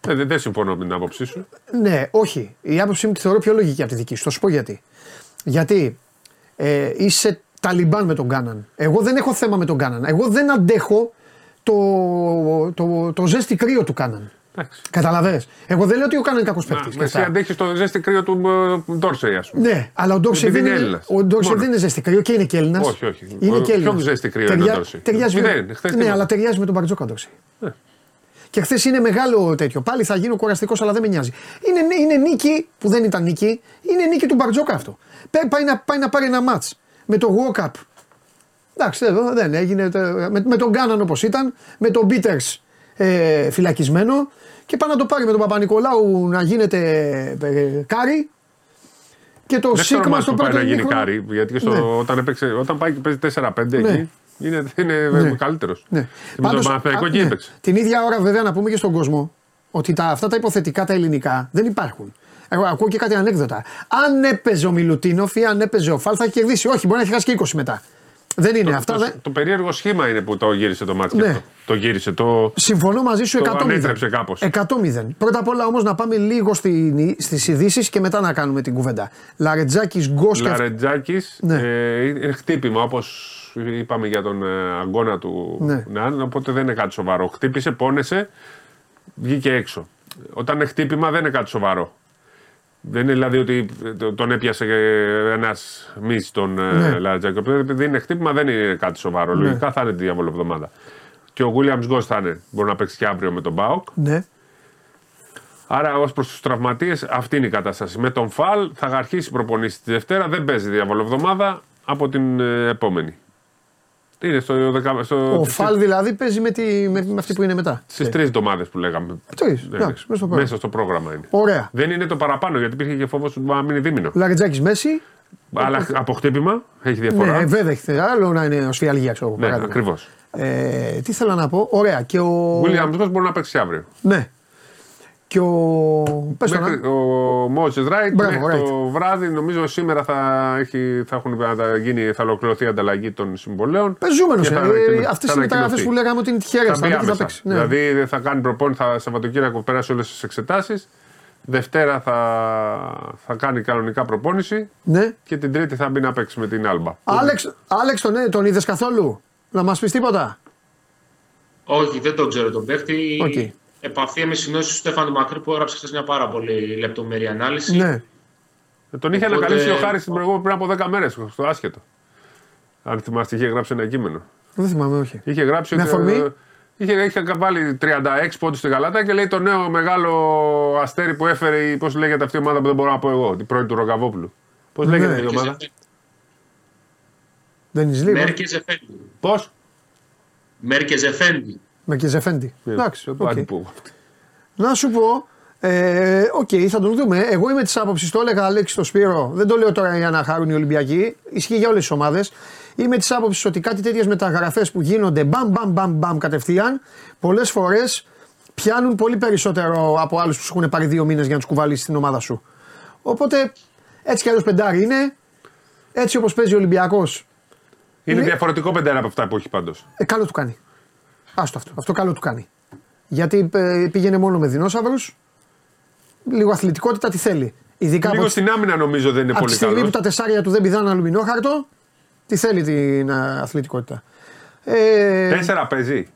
Ε, δεν, δεν συμφωνώ με την άποψή σου. Ναι, όχι. Η άποψή μου τη θεωρώ πιο λογική από τη δική σου. Θα σου πω γιατί. Γιατί ε, είσαι ταλιμπάν με τον Κάναν. Εγώ δεν έχω θέμα με τον Κάναν. Εγώ δεν αντέχω το, το, το ζέστη κρύο του Κάναν. Εντάξει. Καταλαβαίνεις. Εγώ δεν λέω ότι ο Κάναν είναι κακός παίκτης. Μα εσύ αντέχεις το ζέστη κρύο του ε, Ντόρσεϊ, ας πούμε. Ναι, αλλά ο Ντόρσεϊ Επειδή δεν, είναι είναι, Έλληνας. ο Ντόρσεϊ Μόνο. δεν είναι ζέστη κρύο και είναι και Έλληνας. Όχι, όχι. Είναι Ο- και Έλληνας. πιο ζέστη κρύο είναι ο Ντόρσεϊ; Ταιριάζει, Μηδέν, με, χθες ναι, τίποτα. αλλά ταιριάζει με τον Μπαρτζόκα Ντόρσεϊ. Και χθες είναι μεγάλο τέτοιο. Πάλι θα γίνω κουραστικός, αλλά δεν με νοιάζει. Είναι, είναι νίκη που δεν ήταν νίκη, είναι νίκη του Μπαρτζόκα αυτό. Πέ- Πάει να, πάει να πάρει ένα ματ με το Walk Up. Εντάξει, εδώ δεν έγινε. τε- Με, με τον Κάναν όπως ήταν, με τον Μπίτερ ε, φυλακισμένο και πάει να το πάρει με τον Παπα-Νικολάου να γίνεται ε, κάρι. Και το Δεν ξέρω Σίγμα μάτς στο που πάει πρώτο να γίνει ημίχρονο- κάρι. Γιατί και στο, Ναι. όταν, έπαιξε, όταν πάει και παίζει 4-5 Ναι. εκεί, είναι, είναι Ναι. καλύτερος. Ναι. Με τον Πάντως, Παναθηναϊκό α, εκεί ναι. έπαιξε. Την ίδια ώρα, βέβαια, να πούμε και στον κόσμο ότι τα, αυτά τα υποθετικά τα ελληνικά δεν υπάρχουν. Εγώ ακούω και κάτι ανέκδοτα. Αν έπαιζε ο Μιλουτίνοφ ή αν έπαιζε ο Φαλ, θα είχε κερδίσει. Όχι, μπορεί να έχει χάσει και 20 μετά. Δεν είναι. αυτά το, δεν... το περίεργο σχήμα είναι που το γύρισε το μάτι. Ναι. αυτό. Το γύρισε. Το... Συμφωνώ μαζί σου Το 100%. ανέτρεψε κάπως. 100-0. Πρώτα απ' όλα όμως να πάμε λίγο στις ειδήσεις και μετά να κάνουμε την κουβέντα. Λαρετζάκης Γκόσκα. Λαρετζάκης Ναι. ε, είναι χτύπημα όπως είπαμε για τον ε, αγώνα του Ναι. Ναν, οπότε δεν είναι κάτι σοβαρό. Χτύπησε, πόνεσε, βγήκε έξω. Όταν είναι χτύπημα δεν είναι κάτι σοβαρό. Δεν είναι δηλαδή ότι το- τον έπιασε ένας μη τον Ναι. ναι. Λαρετζάκη. Οπότε Επειδή είναι χτύπημα δεν είναι κάτι σοβαρό. Λογικά θα είναι τη διάβολο εβδομάδα. Και ο Williams Γκος θα είναι. Μπορεί να παίξει και αύριο με τον Μπάουκ. Ναι. Άρα, ως προς τους τραυματίες, αυτή είναι η κατάσταση. Με τον Φαλ θα αρχίσει η προπονήση τη Δευτέρα, δεν παίζει διαβολοβδομάδα από την ε, επόμενη. Είναι στο, δεκα- στο, Ο Φαλ δηλαδή παίζει με, τη, με, με αυτή που είναι μετά. Στις τρεις εβδομάδες που λέγαμε. Τρεις, Ναι, εντάξει, μέσα στο πρόγραμμα. μέσα στο πρόγραμμα είναι. Ωραία. Δεν είναι το παραπάνω γιατί υπήρχε και φόβος του να μείνει δίμηνο. Λαρετζάκη Μέση. Αλλά από χτύπημα έχει διαφορά. Ναι, βέβαια έχει άλλο να είναι ω φιαλγία, ξέρω εγώ. Ναι, παράδειγμα. ακριβώς. Ε, τι θέλω να πω. Ωραία. Και ο. William Γκος μπορεί να παίξει αύριο. Ναι. Και ο. Πες το Μέχρι, να. ο Μότζε Ράιτ Μπράβο, μέχρι Wright. το βράδυ, νομίζω σήμερα θα, έχει, θα, έχουν, θα, γίνει, θα ολοκληρωθεί η ανταλλαγή των συμβολέων. Πεζούμενος. Και θα Ε, ανακοινω- Αυτές θα οι μεταγραφέ ανακοινωθεί. που λέγαμε ότι είναι τυχερές. Θα Θα, μπει μπει και θα άμεσα. παίξει. Ναι. Δηλαδή θα κάνει προπόνηση, θα Σαββατοκύριακο πέρασε όλες τις εξετάσεις. Δευτέρα θα, θα κάνει κανονικά προπόνηση ναι. και την Τρίτη θα μπει να παίξει με την Άλμπα. Άλεξ, Άλεξ τον, ε, τον είδες καθόλου; Να μας πεις τίποτα; Όχι, δεν τον ξέρω τον παίχτη. Οκ. Επαφή με συνεννόηση του Στέφανου Μακρύ που έγραψε χθες μια πάρα πολύ λεπτομερή ανάλυση. Ναι. Ε, Τον είχε Οπότε- ανακαλύψει ο Χάρης την προηγούμενη πριν από 10 μέρες στο άσχετο. Αν θυμάστε, είχε γράψει ένα κείμενο. Δεν θυμάμαι, όχι. Είχε γράψει Με ότι. αφορμή; ε, Είχε, είχε βάλει 36 πόντους στη Γαλάτα και λέει το νέο μεγάλο αστέρι που έφερε. Πώς λέγεται αυτή η ομάδα που δεν μπορώ να πω εγώ, την πρώην του Ρογκαβόπουλου. Πώς Ναι. λέγεται η ομάδα; Δεν είναι λίγο. Μερκεζεφέντι. Πώς; Μερκεζεφέντι. Μερκεζεφέντι. Εντάξει. οκ. Άντι που. Να σου πω, ε, οκ, θα τον δούμε. Εγώ είμαι της άποψης, το έλεγα Αλέξη στο Σπύρο, δεν το λέω τώρα για να χαρούν οι Ολυμπιακοί, ισχύει για όλες τις ομάδες. Είμαι της άποψης ότι κάτι τέτοιες μεταγραφές που γίνονται μπαμ μπαμ μπαμ μπαμ κατευθείαν, πολλές φορές πιάνουν πολύ περισσότερο από άλλους που σου έχουν πάρει δύο μήνες για να τους κουβαλήσεις την ομάδα σου. Οπότε έτσι κι αλλιώς πεντάρι είναι. Έτσι όπως παίζει ο Ολυμπιακός, Είναι διαφορετικό πεντέρα από αυτά που έχει πάντως. ε, καλό του κάνει. Άστο αυτό. Αυτό καλό του κάνει. Γιατί ε, πήγαινε μόνο με δεινόσαυρους. Λίγο αθλητικότητα τι θέλει. Ειδικά Λίγο από, στην άμυνα νομίζω δεν είναι από τη πολύ στιγμή καλό. που τα τεσσάρια του δεν πηδάνε αλουμινόχαρτο, τι θέλει την ε, αθλητικότητα. Ε, Τέσσερα παίζει.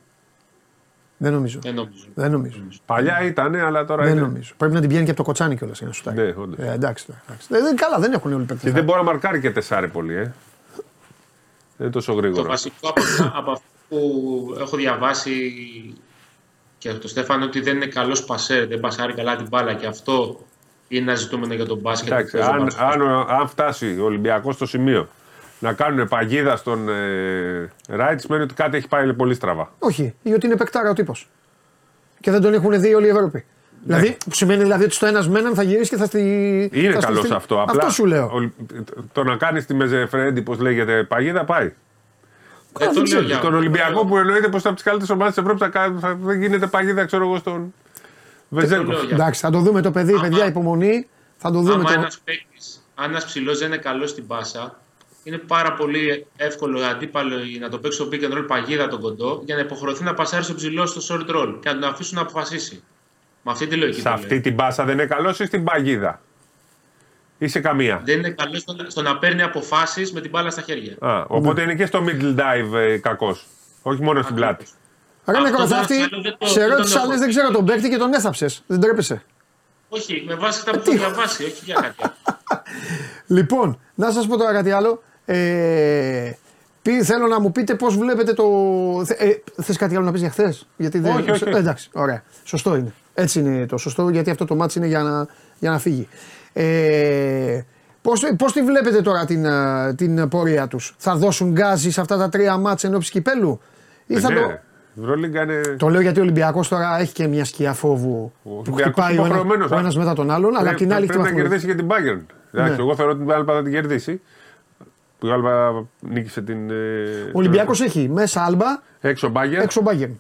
δεν νομίζω. Δεν νομίζω. Δεν νομίζω. Παλιά ήταν, αλλά τώρα Δεν είναι. νομίζω. Πρέπει να την πιάνει και από το κοτσάνι κιόλας για να σου Ναι, όντως. ε, εντάξει. εντάξει. Ε, δεν- καλά, δεν έχουν όλοι οι Και παίκτες. δεν μπορεί να μαρκάρει και τεσσάρι πολύ, ε. Δεν είναι τόσο Το γρήγορο. βασικό από, από αυτό που έχω διαβάσει και από τον Στέφανο ότι δεν είναι καλός πασέρ, δεν πασάρει καλά την μπάλα και αυτό είναι ένα ζητούμενο για τον μπάσκετ. Εντάξει, που παίζει ο αν, μπάσκετ. αν, αν φτάσει ο Ολυμπιακός στο σημείο να κάνουν παγίδα στον ε, Ράιτς, σημαίνει ότι κάτι έχει πάει πολύ στραβά. Όχι, ή ότι είναι παικτάρα ο τύπος. Και δεν τον έχουν δει όλη η Ευρώπη. Δηλαδή, που σημαίνει δηλαδή ότι στο ένας με έναν θα γυρίσεις και θα στη. Ναι. Είναι θα στη- καλός στη- αυτό. Αυτό Απλά σου λέω. ο- το να κάνεις τη μεζεφρέντη, πώς λέγεται, παγίδα πάει. Δεν το λέω για Στον Ολυμπιακό που εννοείται πως από τις καλύτερες ομάδες της Ευρώπης θα, κάνει- θα δεν γίνεται παγίδα, ξέρω εγώ, στον Βεζέγκοφ. λέω για- Εντάξει, θα το δούμε το παιδί, Άμα- παιδιά, υπομονή. Θα το δούμε Άμα το. ένας παίκτη, αν ένας ψηλός δεν είναι καλός στην πάσα, είναι πάρα πολύ εύκολο αντίπαλο να το παίξει στο pick and roll παγίδα τον κοντό για να υποχρεωθεί να πασάρει στο ψηλό στο short roll και να τον αφήσουν να αποφασίσει. Με αυτή τη λογική. Σε το λέω. αυτή την πάσα δεν είναι καλός ή στην παγίδα; Ή σε καμία. Δεν είναι καλό στο, να- στο να παίρνει αποφάσεις με την μπάλα στα χέρια. Α, οπότε είναι και στο middle dive ε, κακός. Όχι μόνο στην πλάτη. Ρε Αυτό Νεκροθάφτη, δεν- δεν το- σε δεν το ρώτησα λέω. λες δεν ξέρω τον παίκτη και τον έθαψες. Δεν τρέπεσαι. Όχι, με βάση αυτά που έχω διαβάσει, όχι για κάτι άλλο. Λοιπόν, να σας πω τώρα κάτι άλλο. Ε, πει, θέλω να μου πείτε πώς βλέπετε το. Ε, Θες κάτι άλλο να πεις για χθες, Γιατί δεν. Όχι, όχι, όχι. Ε, εντάξει, ωραία. Σωστό είναι. Έτσι είναι το σωστό, γιατί αυτό το μάτι είναι για να, για να φύγει. Ε, Πώς, πώς τη βλέπετε τώρα την, ε, την πορεία τους; Θα δώσουν γκάζι σε αυτά τα τρία μάτς ενώπιση κυπέλου; Ή θα ναι, το... η Ευρωλίγκα είναι. Το λέω γιατί ο Ολυμπιακός τώρα έχει και μια σκιά φόβου Ο που Ολυμπιακός χτυπάει ο, ένα, υποχρεωμένος, ο α. ένας μετά τον άλλον, αλλά απ' την άλλη πρέπει να έχει τη κερδίσει και την Bayern. Εντάξει, Ναι. εγώ θεωρώ ότι την Άλμπα θα την κερδίσει. Που η Άλμπα νίκησε την. ε, Ο Ολυμπιακός έχει μέσα άλμπα, Έξω Bayern. έξω Bayern.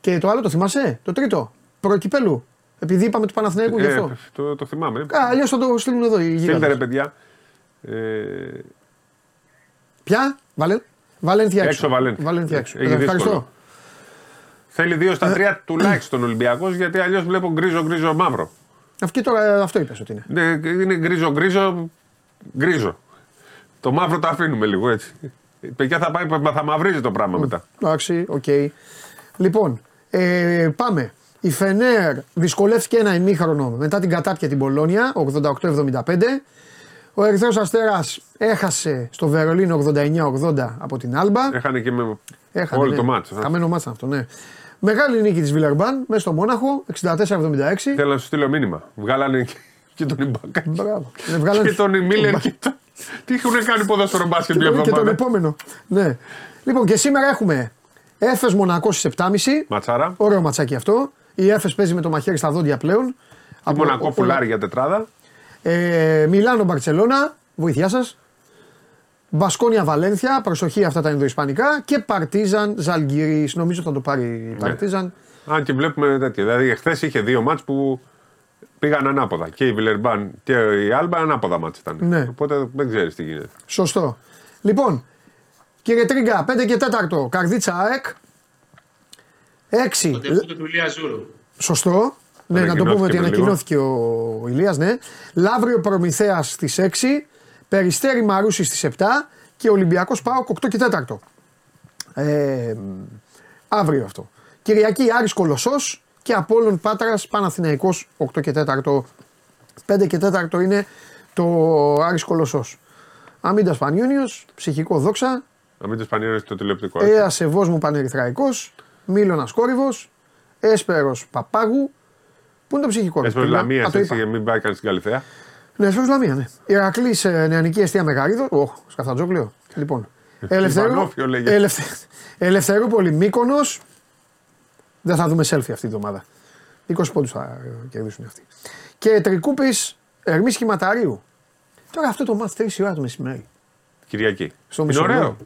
Και το άλλο το θυμάσαι, το τρίτο, προκυπέλου. Επειδή είπαμε του Παναθηναϊκού γι' Ε, αυτό. το, το θυμάμαι. Α, Αλλιώς θα το στείλουν εδώ οι Στείλτε γίγαντες. ρε παιδιά. Ε, Ποια, Βαλεν... Βαλένθια έξω. Έξω, Βαλένθια. Βαλένθια έξω. Έχει Ε, ευχαριστώ. δύσκολο. θέλει δύο στα τρία τουλάχιστον Ολυμπιακός γιατί αλλιώς βλέπω γκρίζο γκρίζο μαύρο. Αυτή τώρα αυτό είπες ότι είναι. Ναι, είναι γκρίζο γκρίζο γκρίζο. Το μαύρο το αφήνουμε λίγο έτσι. Η παιδιά θα, πάει, θα μαυρίζει το πράγμα μετά. Εντάξει, οκ. Λοιπόν, ε, πάμε. Η Φενέρ δυσκολεύτηκε ένα ημίχρονο μετά την κατάπια την Μπολόνια, 88-75. Ο Ερυθρός Αστέρας έχασε στο Βερολίνο 89-80 από την Άλμπα. Έχανε και με Έχανε, όλο ναι. το ματς. Χαμένο ματς αυτό, ναι. Μεγάλη νίκη της Βιλερμπάν μέσα στο Μόναχο, 64-76. Θέλω να σου στείλω μήνυμα. Βγάλανε και- και τον Ιμπάκα. Μπράβο. Ναι, βγάλανε- Και τον Μίλλερ και τον. Τι έχουν κάνει ποδόσφαιρο μπάσκετ και, την τον- και τον εβδομάδα; επόμενο. Ναι. Λοιπόν, και σήμερα έχουμε Έφες Μονακός στις 7.30. Ματσάρα. Ωραίο ματσάκι αυτό. Η Έφες παίζει με το μαχαίρι στα δόντια πλέον. Η Από- Μονακό ο- φουλάρι για τετράδα. Ε, Μιλάνο Μπαρσελόνα, βοήθειά σας. Μπασκόνια Βαλένθια, προσοχή αυτά τα Ινδοϊσπανικά. Και Παρτίζαν Ζαλγκύρης. Νομίζω θα το πάρει Ναι. η Παρτίζαν. Αν και βλέπουμε τέτοια. Δηλαδή, εχθές είχε δύο ματς που πήγαν ανάποδα. Και η Βιλερμπάν και η Άλμπα ανάποδα ματς ήταν. Ναι. Οπότε δεν ξέρεις τι γίνεται. Σωστό. Λοιπόν, κύριε Τρίγκα, 5 και 4. Καρδίτσα ΑΕΚ. 6. Το ντεμπούτο του Ηλία Ζούρου. Σωστό. Ναι, να το πούμε ότι Ανακοινώθηκε πριν ανακοινώθηκε ο Ηλίας, ναι. Λαύριο Προμηθέας στις 6, Περιστέρι Μαρούσι στις 7 και Ολυμπιακός ΠΑΟΚ 8 και 4. Ε, αύριο αυτό. Κυριακή Άρης Κολοσσός και Απόλλων Πάτρας Παναθηναϊκός 8 και 4. 5 και 4 είναι το Άρης Κολοσσός. Αμίντα Πανιούνιος, ψυχικό δόξα, Να μην το σπανίωνε το τηλεοπτικό. έτσι. Έας Σεβός μου Πανερυθραϊκός, Μίλωνας Κόρυβος, Έσπερος Παπάγου. Πού είναι το ψυχικό Έσπερος παιδιά; Λαμίας, Α, το έτσι, είπα. για μην πάει κανείς στην Καλυθέα. Ναι, Έσπερος Λαμία, ναι. Ηρακλής ε, Νεανική Εστία Μεγαρίδο. Οχ, σκαφτατζόκλιο. Λοιπόν. Ελευθερού, Ιβανόφιο λέγεται. ελευθε, Ελευθερούπολη Μύκονος. Δεν θα δούμε selfie αυτή τη εβδομάδα. 20 πόντους θα ε, κερδίσουν αυτοί. Και τρικούπης Ερμή Σχηματαρίου. Τώρα αυτό το μάτς 3 η ώρα το μεσημέρι. Κυριακή. Στο είναι Μισολόγιο. ωραίο.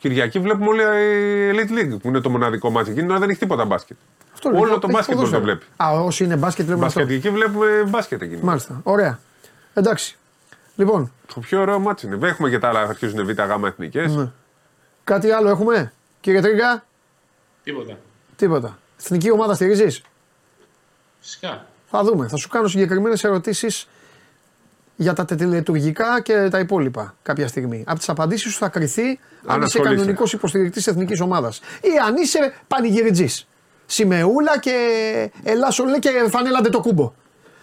Κυριακή βλέπουμε όλοι η Elite League που είναι το μοναδικό μάτσο. Εκείνη την ώρα δεν έχει τίποτα μπάσκετ. Αυτό Όλο λέω, το έχει μπάσκετ ποδόσφαιρο. το βλέπει. Α, όσοι είναι μπάσκετ βλέπουμε αυτό. Μπασκετική βλέπουμε μπάσκετ εκείνη. Μάλιστα. Ωραία. Εντάξει. Λοιπόν, Το πιο ωραίο μάτσο είναι. Έχουμε και τα άλλα, θα αρχίζουν β' γ εθνικές. Ναι. κάτι άλλο έχουμε; Κύριε Τρίγκα, Τίποτα. τίποτα. Εθνική ομάδα στηρίζεις; Φυσικά. Θα δούμε. Θα σου κάνω συγκεκριμένες ερωτήσεις για τα τελετουργικά και τα υπόλοιπα κάποια στιγμή. Από τις απαντήσεις σου θα κρυθεί αν, Αν είσαι ασχολείσαι. κανονικός υποστηρικτής εθνικής ομάδας ή αν είσαι πανηγυριτζή. Σημεούλα και Ελλά Ολέ και φανέλα το κούμπο.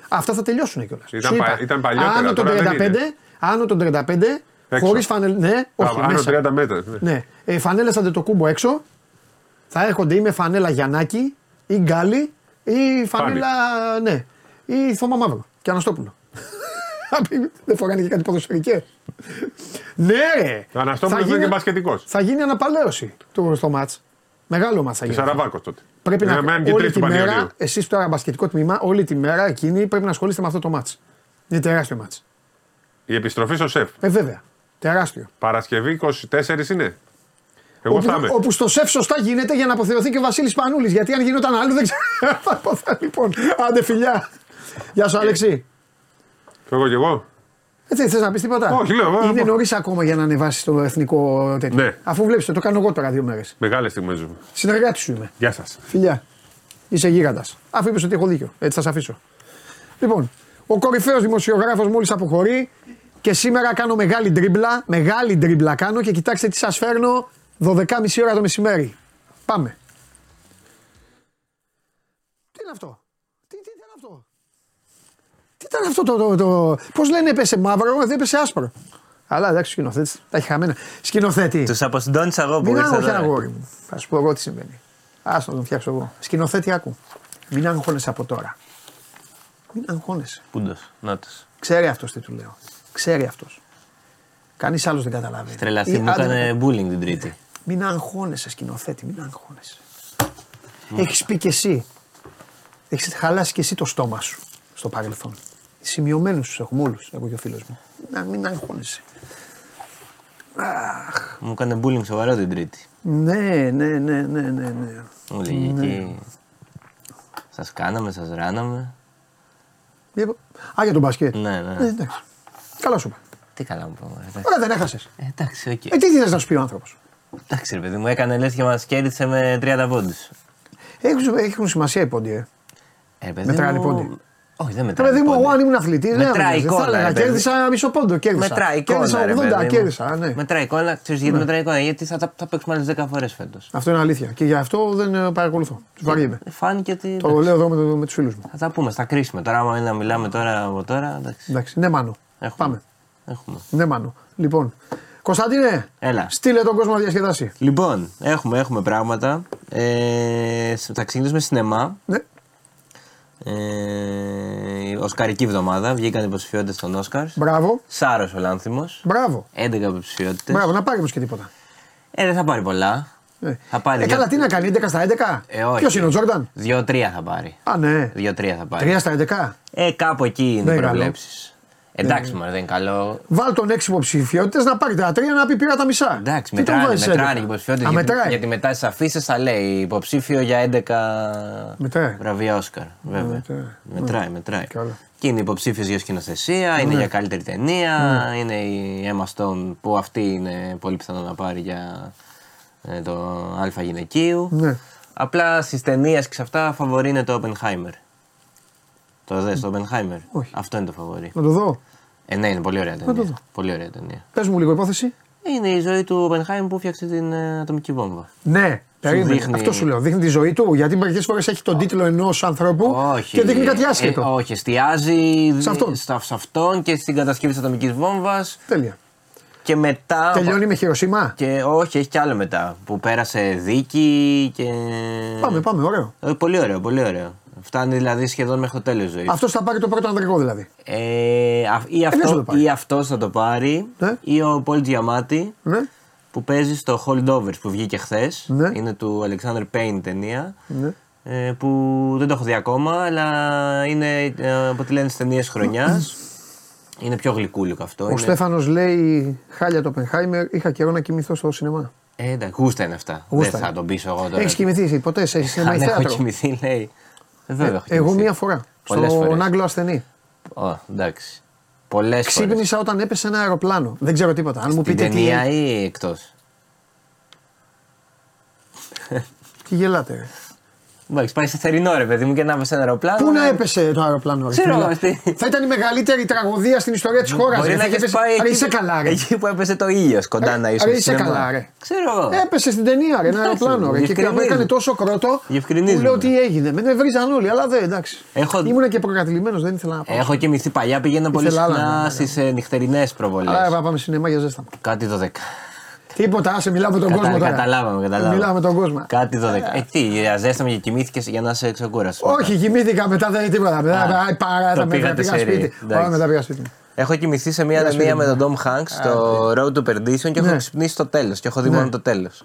Αυτά θα τελειώσουν κιόλας. Ήταν πα- ήταν παλιότερα, Άνω των τώρα δεν 35, είναι. άνω των 35, Έξω. χωρίς φανέλα. Ναι, όχι, Άνω μέσα. 30 μέτρα. ναι. Ναι. Ε, φανέλε αντετοκούμπο έξω. Θα έρχονται ή με φανέλα Γιαννάκη ή Γκάλι ή φανέλα. Ναι. Ή Θωμά Μαύρο και Αναστόπουλο. Δεν φοράνε και κάτι ποδοσφαιρικέ. ναι, ρε. Ο Αναστόπουλος Θα είναι γίνει- και μπασκετικός. Θα γίνει αναπαλαίωση του στο μάτς. Μεγάλο μάτς θα γίνει. Σαραβάκος τότε. Πρέπει Ε, να μένει και όλη τρίτη τη μέρα, Πανιωνίου. εσείς τώρα μπασκετικό τμήμα, όλη τη μέρα εκείνη πρέπει να ασχολείστε με αυτό το μάτς. Είναι τεράστιο μάτς. Η επιστροφή στο σεφ. Ε, βέβαια. Τεράστιο. Παρασκευή 24 είναι. Εγώ θα Όπου, είμαι. όπου στο σεφ σωστά γίνεται για να αποθεωθεί και ο Βασίλης Πανούλης. Γιατί αν γινόταν άλλο δεν ξέρω. Θα υποθέ, λοιπόν. Άντε φιλιά. Γεια σου, Αλέξη. Φεύγω κι εγώ. Έτσι, θε να πεις τίποτα; Όχι, λέω, ε, Είναι πω. νωρίς ακόμα για να ανεβάσεις το εθνικό τέτοιο. Ναι. Αφού βλέπεις, το κάνω εγώ τώρα δύο μέρες. Μεγάλες στιγμές ζούμε. Συνεργάτης σου είμαι. Γεια σας. Φιλιά. Είσαι γίγαντας. Αφού είπες ότι έχω δίκιο. Έτσι θα σε αφήσω. Λοιπόν, ο κορυφαίος δημοσιογράφος μόλις αποχωρεί και σήμερα κάνω μεγάλη ντρίμπλα. Μεγάλη ντρίμπλα κάνω και κοιτάξτε τι σας φέρνω 12.30 ώρα το μεσημέρι. Πάμε. Τι είναι αυτό; Τι, τι ήταν αυτό. Τι ήταν αυτό το. το, το Πώς λένε έπεσε μαύρο, δεν έπεσε άσπρο. Αλλά εντάξει, σκηνοθέτης. Τα έχει χαμένα. Σκηνοθέτη. Τους αποσυντώνησα εγώ που Μην ήρθα άγχος εδώ. αγόρι μου. Θα σου πω εγώ τι συμβαίνει. Άστο να τον φτιάξω εγώ. Σκηνοθέτη άκου. Μην αγχώνεσαι από τώρα. Μην αγχώνεσαι. Πούντος, νότο. Ξέρει αυτός τι του λέω. Ξέρει αυτός. Κανείς άλλος δεν καταλάβει. Τρελαθεί, Ή, μου άντε, έκανε bullying την Τρίτη. Μην αγχώνεσαι, σκηνοθέτη, μην αγχώνεσαι. Έχεις πει κι εσύ. Έχεις χαλάσει κι εσύ το στόμα σου στο παρελθόν. Σημειωμένους τους έχουμε όλους, εγώ και ο φίλος μου. Να μην αγχώνεσαι. Αχ, Μου έκανε bullying σοβαρό την Τρίτη. ναι, ναι, ναι, ναι, ναι. ναι. Μου λέγε εκεί. Σας κάναμε, σας ράναμε. Για- Α, για τον μπασκετ. Ναι, ναι. Ε, εντάξει. Καλά σου είπα. Τι καλά μου πούμε. Εντάξει, Ωραία, δεν έχασες. Ε, εντάξει, οκ. Ε, τι ήθελε να σου πει ο άνθρωπος; Εντάξει, ρε παιδί μου, έκανε λες και μας κέρδισε με 30 πόντους. Έχουν, έχουν σημασία οι πόντοι, ε. Ε, παιδί Μετράει μου... πόντι. Όχι, δεν Το μετράει. παιδί μου, πόντι. εγώ αν ήμουν αθλητής, δεν Μετράει έβγαζε. εικόνα, Θα έλεγα, ρε παιδί. κέρδισα μισό πόντο. Κέρδισα. Μετράει εικόνα. Κέρδισα ρε παιδί 80, μου. κέρδισα. Ναι. Μετράει εικόνα. Ξέρεις γιατί μετράει εικόνα, γιατί θα, τα- θα παίξουμε άλλες 10 φορές φέτος. Αυτό είναι αλήθεια. Και γι' αυτό δεν ε, παρακολουθώ. Τους βαριέμαι. Φάνηκε ότι. Το λέω εδώ με, το- με τους φίλους μου. Θα τα πούμε, θα κρίσουμε. Τώρα, άμα είναι να μιλάμε τώρα από τώρα, εντάξει. Εντάξει, ναι, μάνο. Έχουμε. Πάμε. Έχουμε. Ναι, μάνο. Λοιπόν, Κωνσταντίνε, Έλα. στείλε τον κόσμο να διασκεδάσει. Λοιπόν, έχουμε, έχουμε πράγματα. Ε, θα ξεκινήσουμε σινεμά. Ναι. Ε, Οσκαρική εβδομάδα. Βγήκαν υποψηφιότητες των Όσκαρς. Μπράβο. Σάρος ο Λάνθιμος. Μπράβο. 11 υποψηφιότητες. Μπράβο, να πάρει όμως και τίποτα. Ε, δεν θα πάρει πολλά. Ε, Θα πάρει ε, δύο- καλά, τι να κάνει, 11 στα 11. Ε, όχι. Ποιος είναι ο Τζόρνταν; 2-3 θα πάρει. Α, ναι. 2-3 θα πάρει. 3 στα 11. Ε, κάπου εκεί είναι Δεν οι είναι καλό. προβλέψεις. Εντάξει, μωρέ, δεν είναι καλό. Βάλ τον 6 υποψηφιότητες να πάρει τα 3 να πει πήρα τα μισά. Εντάξει, Τι τον μετράνε, βάζεις μετράνε 11? και υποψηφιότητες. Α, Γιατί, μετράει. γιατί μετά στι αφήσεις θα λέει υποψήφιο για 11 Μετράει. βραβεία Όσκαρ. Βέβαια. μετράει. Μετράει, μετράει. Καλά. Και είναι υποψήφιος για σκηνοθεσία, είναι για καλύτερη ταινία, είναι η Emma Stone που αυτή είναι πολύ πιθανό να πάρει για ε, το Α γυναικείου. Ναι. Απλά στις ταινίες και σε αυτά φαβορεί είναι το Oppenheimer. Το δες το Oppenheimer; Όχι. Αυτό είναι το φαβορεί. Να το δω. Ε, ναι, είναι πολύ ωραία το ταινία. δω. Πολύ ωραία ταινία. Πες μου λίγο υπόθεση. Είναι η ζωή του Oppenheimer που φτιάξε την ε, ατομική βόμβα. Ναι, περίμενε. δείχνει- Αυτό σου λέω. Δείχνει τη ζωή του. Γιατί μερικές φορές έχει τον τίτλο ενός ανθρώπου Όχι. και δείχνει κάτι άσχετο. Ε, όχι, εστιάζει Σε αυτόν. στα- σε αυτόν και στην κατασκευή της ατομικής βόμβας. Τέλεια. Και μετά. Τελειώνει με χειροσύμα; Και όχι, έχει κι άλλο μετά. Που πέρασε δίκη και. Πάμε, πάμε, ωραίο. Ε, πολύ ωραίο, πολύ ωραίο. Φτάνει δηλαδή σχεδόν μέχρι το τέλος ζωής. Αυτός θα πάρει το πρώτο ανδρικό δηλαδή. Ε, α- ή, ποιος θα αυτό, το πάρει; ή αυτός θα το πάρει, Ναι. ή ο Πολ Τζιαμάτι Ναι. που παίζει στο Holdovers που βγήκε χθες. Ναι. Είναι του Alexander Payne ταινία. Ναι. ε, που δεν το έχω δει ακόμα, αλλά είναι ε, από ό,τι λένε στις ταινίες χρονιάς. Είναι πιο γλυκούλικο αυτό. Ο είναι... Στέφανος λέει χάλια το Πενχάιμερ. Είχα καιρό να κοιμηθώ στο σινεμά. Ε, εντάξει, γούστα είναι αυτά. Γούστα δεν θα είναι. τον πείσω εγώ τώρα. Έχεις κοιμηθεί εσύ ποτέ σε σινεμά ή Αν έχω θέατρο; κοιμηθεί, λέει. Ε, βέβαια, έχω Εγώ κοιμηθεί. μία φορά. Πολλές Στον φορές. Άγγλο ασθενή. Ω, εντάξει. Πολλές φορές. Ξύπνησα όταν έπεσε ένα αεροπλάνο. Δεν ξέρω τίποτα. Αν μου Την πείτε τι. ταινία ή εκτός; Τι γελάτε. Ρε. Εντάξει, πάει σε θερινό ρε παιδί μου και να είμαι σε ένα αεροπλάνο. Πού να έπεσε το αεροπλάνο, ρε, Ξέρω, φίλε; αυτή. Θα ήταν η μεγαλύτερη τραγωδία στην ιστορία της χώρας. Μπορεί να έχεις πάει Ρε, εκεί, είσαι καλά, ρε. εκεί που έπεσε το ήλιο κοντά Ρε, να είσαι. ρε, στο είσαι σινεμά. καλά, ρε. Ξέρω εγώ. Έπεσε στην ταινία, ρε, ένα αεροπλάνο. Ρε, και διευκρινίζουμε. έκανε τόσο κρότο που Διευκρινίζουμε. λέω τι έγινε. Με βρίζαν όλοι, αλλά δεν εντάξει. Έχω- Ήμουν και προκατηλημένος, δεν ήθελα να πάω. Έχω κοιμηθεί παλιά, πήγαινα πολύ Ήθελα άλλα να συχνά κάνω. στις νυχτερινές προβολές. Άρα θα πάμε σινεμά για ζέστα. Κάτι 12. Τίποτα, άσε, μιλάω με τον κόσμο τώρα. Καταλάβαμε, καταλάβαμε. Μιλάω με τον κόσμο. Κάτι 12. Ε, τι, αζέσταμε και κοιμήθηκες για να σε ξεκούρασε. Όχι, κοιμήθηκα μετά, δεν τίποτα. Μετά Α, παρά το τα μετά πήγατε πήγα σε σπίτι. ρί. Εντάξει. Όλα μετά πήγα σπίτι. Έχω κοιμηθεί σε μια ταινία με τον Tom Hanks στο Road to Perdition και έχω Ναι. ξυπνήσει στο τέλος. Και έχω δει Ναι. μόνο το τέλος.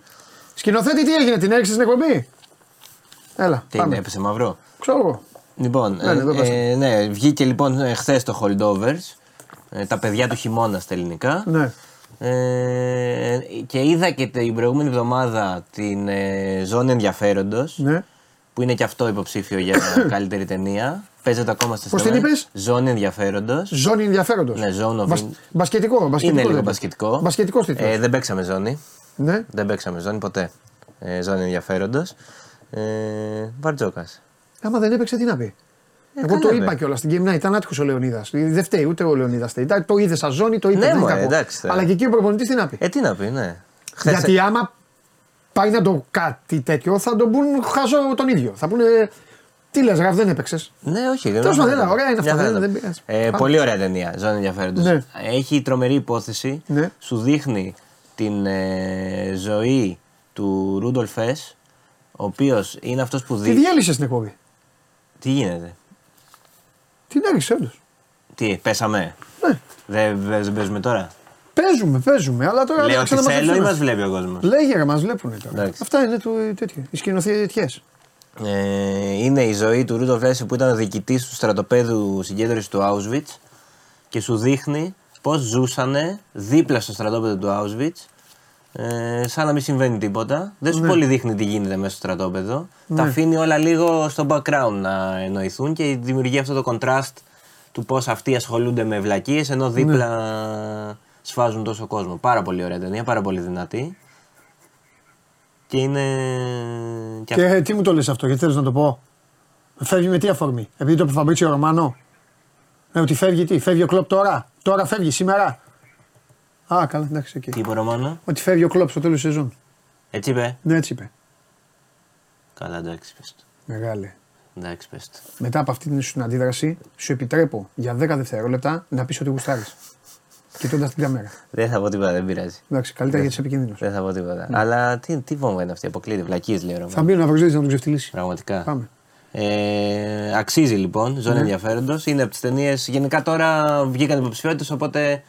Σκηνοθέτη, τι έγινε, την έριξες στην εκπομπή; Έλα, Τι είναι, πάμε. έπεσε μαυρό. Ξέρω εγώ. Λοιπόν, Ναι, ναι, ε, δεν πας. ε, ναι, βγήκε λοιπόν χθες το Holdovers. ε, τα παιδιά του χειμώνα στα ελληνικά. Ναι. Ε, και είδα και την προηγούμενη εβδομάδα την ε, Ζώνη Ενδιαφέροντος. ναι. Που είναι και αυτό υποψήφιο για καλύτερη ταινία. Παίζεται ακόμα στι Πώς την είπες; Ζώνη Ενδιαφέροντος. Ζώνη ενδιαφέροντος. Ναι, zone of in- Μπασκετικό, μπασκετικό. Είναι λίγο δεν μπασκετικό. Μπασκετικός τίτλος. Ε, δεν παίξαμε ζώνη. ναι. Δεν παίξαμε ζώνη ποτέ. Ε, ζώνη ενδιαφέροντος. Ε, Βαρτζόκας. Άμα δεν έπαιξε, τι να πει; Εγώ καλά, το ρε. είπα κιόλας στην Game Night. Ήταν άτυχος ο Λεωνίδας. Δεν φταίει ούτε ο Λεωνίδας. Το είδες σαν ζώνη, το είπε. Ναι, δεν μωρέ, ήταν κακό. εντάξει, τώρα. Αλλά και εκεί ο προπονητής τι να πει; Ε, τι να πει, ναι. Χθες- Γιατί άμα πάει να το κάτι τέτοιο, θα τον πούν χαζό τον ίδιο. Θα πούνε. Τι λες, Ραφ, δεν έπαιξες. Ναι, όχι. δεν Τέλος είναι πάντων, αυτό. ωραία είναι αυτά, Μια δεν- χαρά. δεν πειράζει. Ε, Πάμε. πολύ ωραία ταινία, ζώνη ενδιαφέροντος. Ναι. Έχει τρομερή υπόθεση. Ναι. Σου δείχνει την ε, ζωή του Ρούντολφ Φες, ο οποίος είναι αυτός που Τι δει. διέλυσες στην εκπομπή. Τι γίνεται; Την έριξε όντως. Τι, πέσαμε; Ναι. Δεν δεν παίζουμε τώρα; Παίζουμε, παίζουμε. Αλλά τώρα Λέω άρχισε ότι να μας θέλω ή μας ευθύνας. βλέπει ο κόσμος; Λέγε ρε, μας βλέπουν τώρα. Εντάξει. Αυτά είναι το τέτοιο. Οι σκηνοθετιέ. Ε, είναι η ζωή του Ρούντολφ Φες που ήταν ο διοικητής του στρατοπέδου συγκέντρωσης του Auschwitz και σου δείχνει πώς ζούσανε δίπλα στο στρατόπεδο του Auschwitz ε, σαν να μην συμβαίνει τίποτα. Δεν σου Ναι. πολύ δείχνει τι γίνεται μέσα στο στρατόπεδο. Τα αφήνει όλα λίγο στο background να εννοηθούν και δημιουργεί αυτό το contrast του πώς αυτοί ασχολούνται με βλακίες ενώ δίπλα σφάζουν τόσο κόσμο. Πάρα πολύ ωραία ταινία, πάρα πολύ δυνατή. Και είναι. Και Και τι μου το λες αυτό, γιατί θέλω να το πω; Φεύγει με τι αφορμή; Επειδή το είπε Φαμπρίτσιο Ρωμάνο. Ναι, ότι φεύγει τι, φεύγει ο κλοπ τώρα; Τώρα φεύγει, σήμερα; Α, καλά, εντάξει, εκεί. Τι είπε ο Ρωμάνο, Ότι φεύγει ο κλοπ στο τέλος τη σεζόν. έτσι είπε; Ναι, έτσι είπε. Καλά, εντάξει, πες το. Μεγάλε. Εντάξει, πες το. Μετά από αυτή την σου αντίδραση, σου επιτρέπω για 10 δευτερόλεπτα να πεις ότι γουστάρεις. Κοιτώντας την κάμερα. Δεν θα πω τίποτα, δεν πειράζει. Εντάξει, καλύτερα γιατί είσαι επικίνδυνο. Δεν θα πω τίποτα. Αλλά τι, τι βόμβα είναι αυτή, αποκλείεται. Βλακίες λέει ο Ρωμάνο. Θα μπει να προσδίδει να τον ξεφτυλίσει. Πραγματικά. Πάμε. Ε, αξίζει λοιπόν, ζώνη ενδιαφέροντος. Είναι από τις ταινίες. Γενικά τώρα βγήκαν υποψηφιότητες, οπότε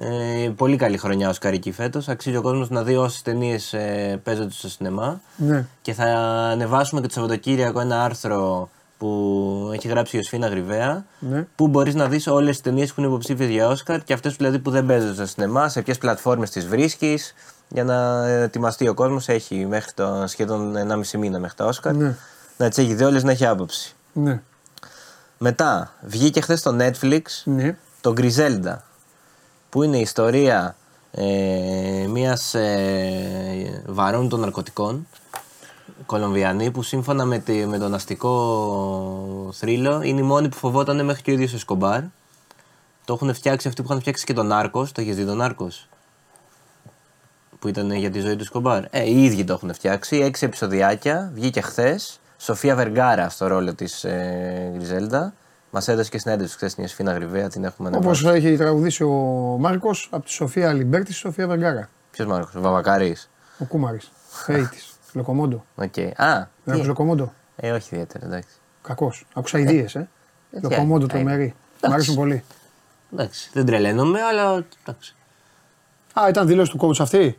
ε, πολύ καλή χρονιά ω καρική φέτος. Αξίζει ο κόσμος να δει όσες ταινίες ε, παίζονται στο σινεμά. Ναι. Και θα ανεβάσουμε και το Σαββατοκύριακο ένα άρθρο που έχει γράψει η Ιωσφίνα Γρυβαία. Ναι. Που μπορείς να δεις όλες τις ταινίες που είναι υποψήφιες για Όσκαρ και αυτές δηλαδή που δεν παίζονται στο σινεμά, σε ποιες πλατφόρμες τις βρίσκεις. Για να ετοιμαστεί ο κόσμος, έχει μέχρι το σχεδόν 1,5 μήνα μέχρι τα Όσκαρ. Ναι. Να τις έχει δει όλες, να έχει άποψη. Ναι. Μετά βγήκε χθες στο Netflix Ναι. το Griselda που είναι η ιστορία ε, μιας ε, βαρών των ναρκωτικών Κολομβιανή που σύμφωνα με, τη, με τον αστικό θρύλο είναι η μόνη που φοβόταν μέχρι και ο ίδιος ο Σκομπάρ. Το έχουν φτιάξει αυτοί που είχαν φτιάξει και τον Νάρκος. Το έχεις δει τον Νάρκος που ήταν για τη ζωή του Σκομπάρ. Ε, οι ίδιοι το έχουν φτιάξει. Έξι επεισοδιάκια. Βγήκε χθες. Σοφία Βεργάρα στο ρόλο της ε, Γκριζέλντα. Μας έδωσε και συνέντευξη χθες στην Ιωσφίνα Γρυβαία. Την έχουμε Όπως ανεβάσει. έχει τραγουδήσει ο Μάρκος από τη Σοφία Λιμπέρτη στη Σοφία Βεργάρα. Ποιος Μάρκος, ο Βαβακάρη. Ο Κούμαρης. Θεή τη. Λοκομόντο. Οκ. Α, Δεν τι- άκουσε Λοκομόντο. ε, όχι ιδιαίτερα, εντάξει. Κακός. Άκουσα ιδέε, ε. τι Λοκομόντο άλλο. τρομερή. Μ' Εντάξει. αρέσουν πολύ. εντάξει. Δεν τρελαίνομαι, αλλά εντάξει. Α, ήταν δηλώση του coach αυτή;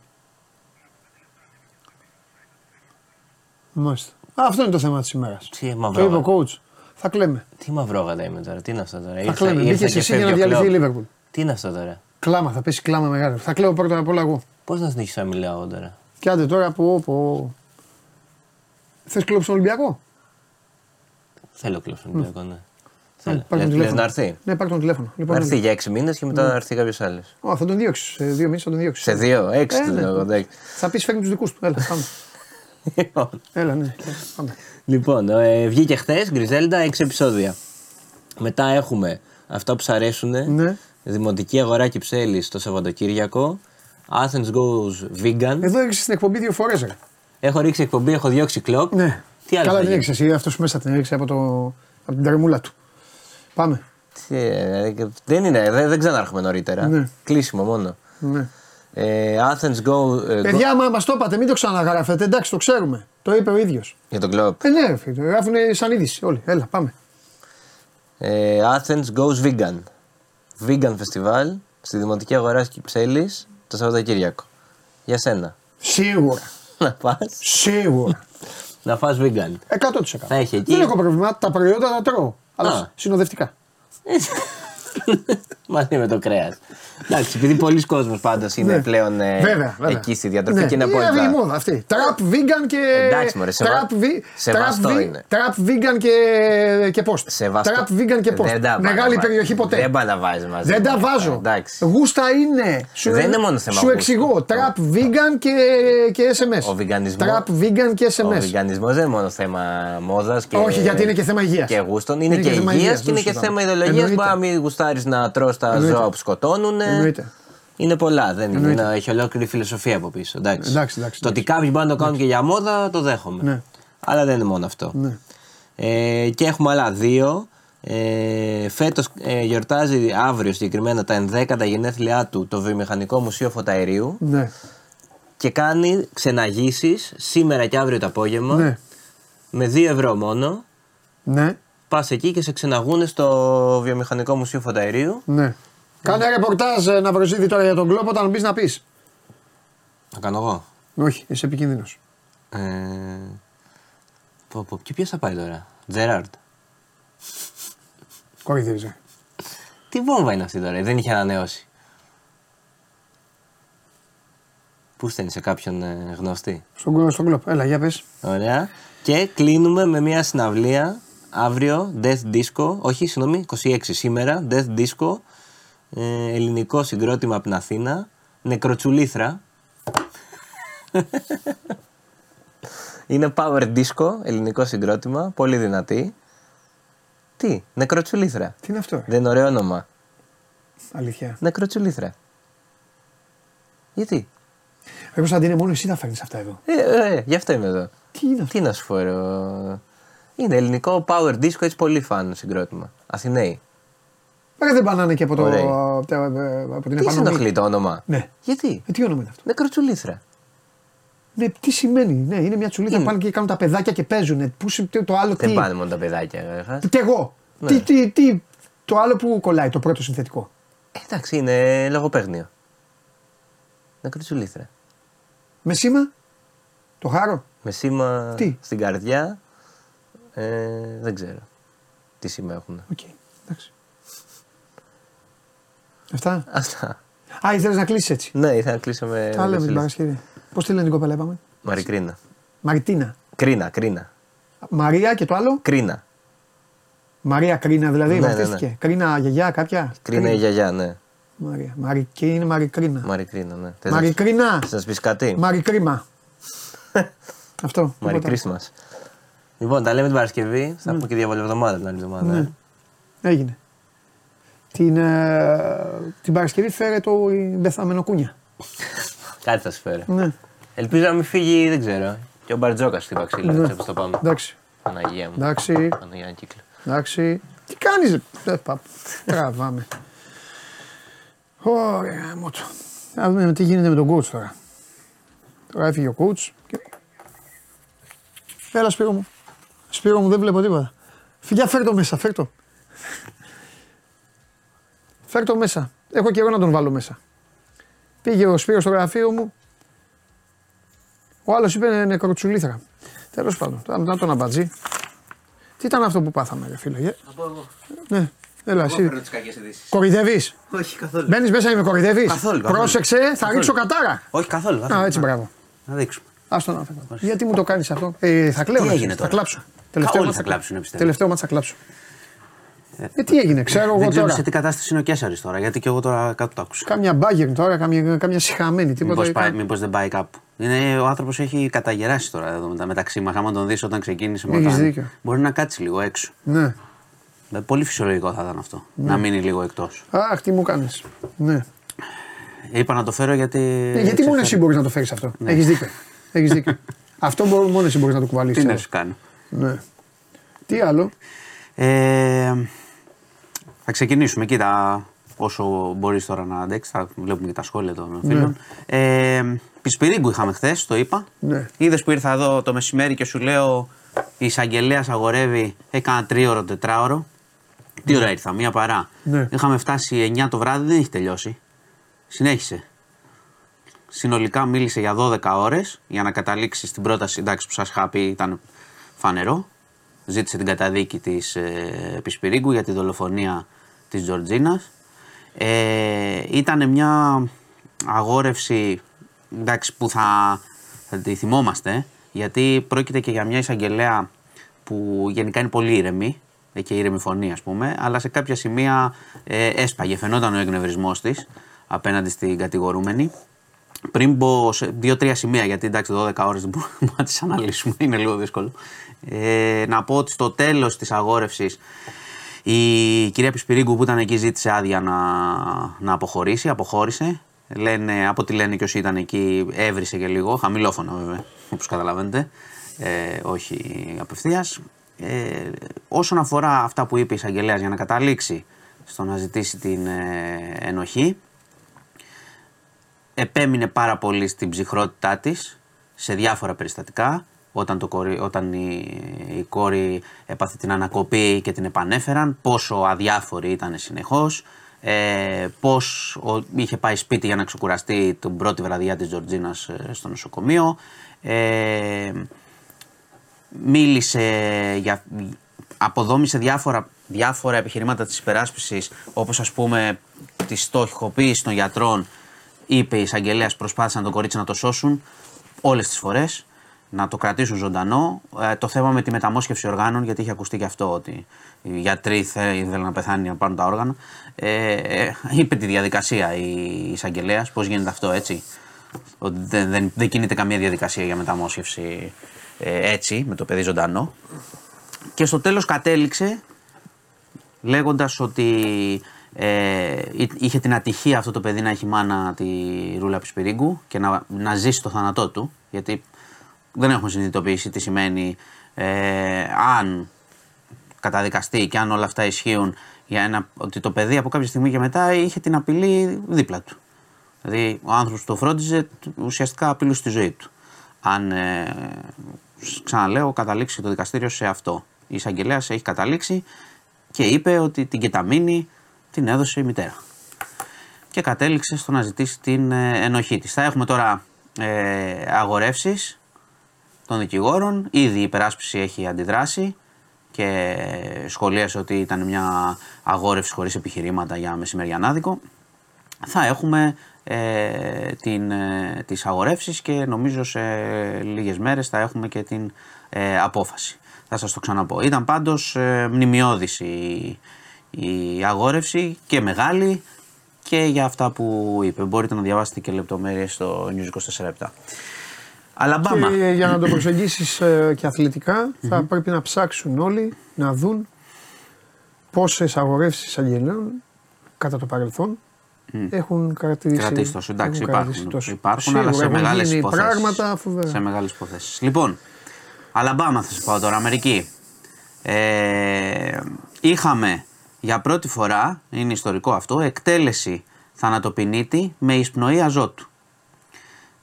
Μάλιστα. Αυτό είναι το θέμα της ημέρας. Τι Το είπε ο μαυρόγατα. coach. Θα κλαίμε. Τι μαυρόγατα είμαι τώρα, τι είναι αυτό τώρα; Θα Ήρθα- κλαίμε. ήρθα Μπήκες και εσύ για φεύγει να ο διαλυθεί η Κλοπ. Λίβερπουλ. Τι είναι αυτό τώρα; Κλάμα, θα πέσει κλάμα μεγάλο. Θα κλαίω πρώτα απ' όλα εγώ. Πώς να συνεχίσω να μιλάω εγώ τώρα; Και άντε τώρα που. που... Θες κλέψει τον Ολυμπιακό; Θέλω κλέψω τον Ολυμπιακό, ναι. Θέλω. Πάρ' τον Λες- λες τηλέφωνο. να έρθει; Ναι, πάρ' τον τηλέφωνο. Λοιπόν, Να έρθει ναι. για έξι μήνες και μετά να έρθει κάποιος άλλος. Ω, θα τον διώξεις. Σε δύο μήνες θα τον διώξεις. Σε δύο, έξι Ε, του ναι. λέω. εντάξει. Θα πεις φέρνει τους δικούς του. Έλα, πάμε. Λοιπόν, Έλα, ναι. Πάμε. Λοιπόν, ε, βγήκε χθες Γκριζέλντα 6 επεισόδια. Μετά έχουμε αυτά που σ' αρέσουν. Ναι. Δημοτική αγορά Κυψέλη το Σαββατοκύριακο. Athens goes vegan. Εδώ έριξε την εκπομπή δύο φορές. Έχω ρίξει εκπομπή, έχω διώξει κλοκ. Ναι. Τι άλλο Καλά θα την γίνει; έριξε εσύ. Αυτός μέσα την έριξε από, το... από την τερμούλα του. Πάμε. Τι, ε, δεν είναι, δεν, δεν ξανάρχομαι νωρίτερα. Ναι. Κλείσιμο μόνο. Ναι. Ε, Athens go, ε, go- Παιδιά, μας μας το είπατε, μην το ξαναγράφετε. Εντάξει, το ξέρουμε. Το είπε ο ίδιος. για τον κλοπ. Ε, ναι, ρε φίλε, το γράφουν σαν είδηση όλοι. Έλα, πάμε. Ε, Athens goes vegan. Vegan festival στη Δημοτική Αγορά Κυψέλης το Σαββατοκύριακο. Για σένα. Σίγουρα. Να πας, Σίγουρα. να φας vegan. 100%. Θα έχει εκεί. Δεν έχω πρόβλημα. Τα προϊόντα τα τρώω. Αλλά Α. συνοδευτικά. Μαζί με το κρέας. Εντάξει, επειδή πολλοί κόσμοι πάντως είναι Ναι. πλέον ε, Βέβαια, βέβαια. εκεί στη διατροφή Ναι. και είναι Είναι η απόλυτα. μόδα αυτή. Τραπ, vegan και. Εντάξει, μωρέ, σεβα- Τραπ, βι- σεβαστό τραπ, βι- είναι. Τραπ, vegan και, και post. Σεβαστό. Τραπ, vegan και post. Δεν τα Μεγάλη πάω να περιοχή βάζεις. ποτέ. Δεν πάει να βάζει μαζί. Δεν τα μου. βάζω. Εντάξει. Γούστα είναι. Σου, Δεν είναι μόνο θέμα Σου γούστου. εξηγώ. Τραπ, vegan και, και SMS. Ο βιγανισμός- Τραπ, vegan και Ο SMS. βιγκανισμός δεν είναι μόνο θέμα μόδας και. Όχι, γιατί είναι και θέμα υγείας. Και γούστων. Είναι, Είναι και και θέμα υγείας υγείας, και είναι δεν και το συζητάμε. θέμα ιδεολογίας. Εννοείται. Μπορεί να μην γουστάρει να τρώ τα Εννοείται. ζώα που σκοτώνουν. Εννοείται. Είναι πολλά. Δεν είναι, Εννοείται. είναι- έχει ολόκληρη φιλοσοφία από πίσω. Εντάξει. Εντάξει, εντάξει, το ότι κάποιοι μπορούν να το κάνουν και για μόδα το δέχομαι. Ναι. Αλλά δεν είναι μόνο αυτό. Ναι. Ε, και έχουμε άλλα δύο. Ε, φέτος ε, γιορτάζει αύριο συγκεκριμένα τα 11 γενέθλιά του το Βιομηχανικό Μουσείο Φωταερίου Ναι. και κάνει ξεναγήσεις σήμερα και αύριο το απόγευμα Ναι. με 2 ευρώ μόνο. Ναι. Πας εκεί και σε ξεναγούν στο Βιομηχανικό Μουσείο Φωταερίου. Ναι. Κάνε ρεπορτάζ ε, να προσδίδει τώρα για τον κλόπ όταν μπεις να πεις. Θα κάνω εγώ. Όχι, είσαι επικίνδυνος. Ε, πω, πω, και ποιος θα πάει τώρα, Τζεράρντ. Κοροϊδεύεις. Τι βόμβα είναι αυτή τώρα, δεν είχε ανανεώσει. Πού στέλνεις σε κάποιον ε, γνωστή; Στον, στον κλόπ. Έλα, για πες. Ωραία. Και κλείνουμε με μια συναυλία αύριο, Death Disco, όχι, συγγνώμη, 26 σήμερα, Death Disco, ε, ελληνικό συγκρότημα από την Αθήνα, νεκροτσουλήθρα. Είναι power disco, ελληνικό συγκρότημα, πολύ δυνατή. Τι, νεκροτσουλήθρα. Τι είναι αυτό, ρε. Δεν είναι ωραίο όνομα. Αλήθεια. Νεκροτσουλήθρα. Γιατί; Ρε Κωνσταντίνε, μόνο εσύ τα φέρνεις αυτά εδώ. Ε, ε, γι' αυτό είμαι εδώ. Τι είναι αυτό; Τι να σου πω, ρε, ο- Είναι ελληνικό power disco, έτσι πολύ φαν συγκρότημα. Αθηναίοι. Ρε δεν πανάνε και από, το, Ωραίοι. από, τα- από την Τι σε ενοχλεί επανομή. το όνομα; Ναι. Γιατί; Ε, τι όνομα είναι αυτό; Νεκροτσουλήθρα. Ναι, τι σημαίνει; Ναι, είναι μια τσουλίτα που Είναι. πάνε και κάνουν τα παιδάκια και παίζουν. Πού συ- το άλλο Δεν τι. πάνε μόνο τα παιδάκια, καταρχάς. Και εγώ. Ναι. Τι, τι, τι, το άλλο που κολλάει, το πρώτο συνθετικό. Ε, Εντάξει, είναι λογοπαίγνιο. Νεκροτσουλήθρα. Με σήμα, το χάρο; Με σήμα Τι; στην καρδιά. Ε, δεν ξέρω. Τι σήμα έχουν. Οκ, εντάξει. Αυτά; Αυτά. Α, ήθελες να κλείσεις έτσι. Ναι, ήθελα να κλείσω με. Τα λέμε την Νεκροτσουλήθρα. Παρασκευή. Πώς τη λένε την κοπέλα, είπαμε; Μαρικρίνα. Μαριτίνα. Κρίνα, κρίνα. Μαρία και το άλλο; Κρίνα. Μαρία Κρίνα δηλαδή, Ναι, ναι, βαφτίστηκε. Κρίνα γιαγιά κάποια; Κρίνα η γιαγιά, ναι. Μαρία. Μαρι... Και είναι Μαρικρίνα. Μαρικρίνα, ναι. Θες να- Μαρικρίνα. θες να σου πεις κάτι; Μαρικρίμα. Αυτό. Μαρι τίποτα. Christmas. Λοιπόν, τα λέμε την Παρασκευή. Θα πούμε και διαβολευδομάδα την άλλη εβδομάδα. Ναι. ε. Έγινε. Την, ε, την Παρασκευή φέρε το η Μπεθαμενοκούνια. Κάτι θα σου φέρω. Ναι. Ελπίζω να μην φύγει, δεν ξέρω. Και ο Μπαρτζόκας στην Παξίλα. Ναι. Ναι. Πώς το πάμε. Εντάξει. Παναγία μου. Εντάξει. Παναγία κύκλο. Εντάξει. Τι κάνεις ρε. Ε, πα- Τραβάμε. Ωραία, μότο. Να δούμε τι γίνεται με τον coach τώρα. Τώρα έφυγε ο coach. και- Έλα Σπύρο μου. Σπύρο μου δεν βλέπω τίποτα. Φιλιά φέρ το μέσα, φέρ το. Φέρ το μέσα. Έχω και εγώ να τον βάλω μέσα. Πήγε ο Σπύρος στο γραφείο μου. Ο άλλος είπε νεκροτσουλήθρα. Τέλος πάντων, τώρα να τον αμπατζή. Τι ήταν αυτό που πάθαμε, ρε φίλε. ε; Θα πω εγώ. Ναι, έλα, εσύ. τις κακές ειδήσεις. Κορυδεύει. Όχι καθόλου. Μπαίνεις μέσα και με κορυδεύει. Καθόλου, καθόλου. Πρόσεξε, θα Καθόλου. ρίξω κατάρα. Όχι καθόλου. Α, έτσι μπράβο. Να δείξουμε. Άστο να φεύγω. Γιατί μου το κάνεις αυτό; Ε, θα κλαίω. Τι ρε, έγινε θα τώρα; κλάψω. όλοι μάτς θα κλάψουν, πιστεύω. Τελευταίο μάτς θα κλάψω. Ε, τι έγινε, ξέρω εγώ Δεν ξέρω τώρα. σε τι κατάσταση είναι ο Κέσσαρη τώρα, γιατί και εγώ τώρα κάτω το άκουσα. Κάμια μπάγκερ τώρα, κάμια, κάμια συχαμένη. Τίποτα. Μήπως, ήταν. πάει, μήπως δεν πάει κάπου. Είναι, ο άνθρωπος έχει καταγεράσει τώρα εδώ μετα- μεταξύ μας. Άμα τον δεις όταν ξεκίνησε με Έχεις όταν- δίκιο. Μπορεί να κάτσει λίγο έξω. Ναι. Ε, Πολύ φυσιολογικό θα ήταν αυτό. Να μείνει λίγο εκτός. Αχ, τι μου κάνεις. Ναι. Είπα να το φέρω γιατί. Ε, γιατί μόνο εσύ μπορείς να το φέρεις αυτό. Ναι. Έχεις δίκιο. Έχεις δίκιο. αυτό μπορεί, μόνο εσύ μπορείς να το κουβαλήσεις. Τι να σου κάνω. Ναι. Τι άλλο; Ε, θα ξεκινήσουμε. Κοίτα, όσο μπορείς τώρα να αντέξεις, θα βλέπουμε και τα σχόλια των φίλων. Ε, Πισπυρίγκου είχαμε χθες, το είπα. Ναι. Είδες που ήρθα εδώ το μεσημέρι και σου λέω η εισαγγελέας αγορεύει, έκανα τρίωρο, τετράωρο. Τι ώρα ήρθα, μία παρά. Ναι. Είχαμε φτάσει 9 το βράδυ, δεν έχει τελειώσει. Συνέχισε. Συνολικά μίλησε για 12 ώρες για να καταλήξει στην πρόταση εντάξει, που σας είχα πει ήταν φανερό. Ζήτησε την καταδίκη της ε, Πισπυρίγκου για τη δολοφονία της Τζορτζίνας. Ε, ήταν μια αγόρευση εντάξει, που θα, θα τη θυμόμαστε γιατί πρόκειται και για μια εισαγγελέα που γενικά είναι πολύ ήρεμη ε, και ήρεμη φωνή ας πούμε αλλά σε κάποια σημεία ε, έσπαγε, φαινόταν ο εκνευρισμός της απέναντι στην κατηγορούμενη πριν μπω σε δύο-τρία σημεία, γιατί εντάξει 12 ώρες δεν μπορούμε να τις αναλύσουμε, είναι λίγο δύσκολο. Ε, να πω ότι στο τέλος της αγόρευσης η κυρία Πισπυρίγκου που ήταν εκεί ζήτησε άδεια να, να αποχωρήσει, αποχώρησε. Λένε, από ό,τι λένε και όσοι ήταν εκεί έβρισε και λίγο, χαμηλόφωνο βέβαια, όπως καταλαβαίνετε, ε, όχι απευθείας. Ε, όσον αφορά αυτά που είπε η εισαγγελέας για να καταλήξει στο να ζητήσει την ε, ενοχή, επέμεινε πάρα πολύ στην ψυχρότητά της σε διάφορα περιστατικά όταν, το κορί, όταν η, η κόρη έπαθε την ανακοπή και την επανέφεραν, πόσο αδιάφορη ήταν συνεχώς, ε, πώς ο- είχε πάει σπίτι για να ξεκουραστεί την πρώτη βραδιά της Τζορτζίνας ε, στο νοσοκομείο, ε, μίλησε για, αποδόμησε διάφορα, διάφορα επιχειρήματα της υπεράσπισης όπως ας πούμε της στοχοποίηση των γιατρών είπε η εισαγγελέας προσπάθησαν το κορίτσι να το σώσουν όλες τις φορές να το κρατήσουν ζωντανό. Ε, το θέμα με τη μεταμόσχευση οργάνων, γιατί είχε ακουστεί και αυτό ότι οι γιατροί θε- ήθελαν να πεθάνει να πάρουν τα όργανα. Ε, ε, είπε τη διαδικασία η εισαγγελέας, πώς γίνεται αυτό έτσι. Ότι δεν, δεν, δεν κινείται καμία διαδικασία για μεταμόσχευση ε, έτσι, με το παιδί ζωντανό. Και στο τέλος κατέληξε λέγοντας ότι ε, εί- είχε την ατυχία αυτό το παιδί να έχει μάνα τη Ρούλα Πισπυρίγκου και να, να ζήσει το θάνατό του, γιατί δεν έχουμε συνειδητοποιήσει τι σημαίνει ε, αν καταδικαστεί και αν όλα αυτά ισχύουν για ένα, ότι το παιδί από κάποια στιγμή και μετά είχε την απειλή δίπλα του. Δηλαδή ο άνθρωπος που το φρόντιζε ουσιαστικά απειλούσε τη ζωή του. Αν, ε, ξαναλέω, καταλήξει το δικαστήριο σε αυτό. Η εισαγγελέας έχει καταλήξει και είπε ότι την κεταμίνη την έδωσε η μητέρα. Και κατέληξε στο να ζητήσει την ε, ενοχή της. Θα έχουμε τώρα ε, αγορεύσεις των δικηγόρων. Ήδη η υπεράσπιση έχει αντιδράσει και σχολίασε ότι ήταν μια αγόρευση χωρίς επιχειρήματα για μεσημεριανάδικο. Θα έχουμε ε, την, ε, τις αγορεύσεις και νομίζω σε λίγες μέρες θα έχουμε και την ε, απόφαση. Θα σας το ξαναπώ. Ήταν πάντως ε, μνημειώδης η, η αγόρευση και μεγάλη και για αυτά που είπε. Μπορείτε να διαβάσετε και λεπτομέρειες στο News 24 Αλαμπάμα. Και για να το προσεγγίσεις και αθλητικά, θα πρέπει να ψάξουν όλοι να δουν πόσες αγορεύσεις εισαγγελέων κατά το παρελθόν έχουν κρατήσει. Κρατήσει τόσο. Εντάξει, έχουν κρατήσει υπάρχουν. τόσο. Υπάρχουν, αλλά σε Σίγουρα έχουν μεγάλες γίνει υποθέσεις. πράγματα φοβερά. Σε μεγάλες υποθέσεις. Λοιπόν, Αλαμπάμα θα σας πάω τώρα, Αμερική. Ε, είχαμε για πρώτη φορά, είναι ιστορικό αυτό, εκτέλεση θανατοπινίτη με εισπνοή αζότου.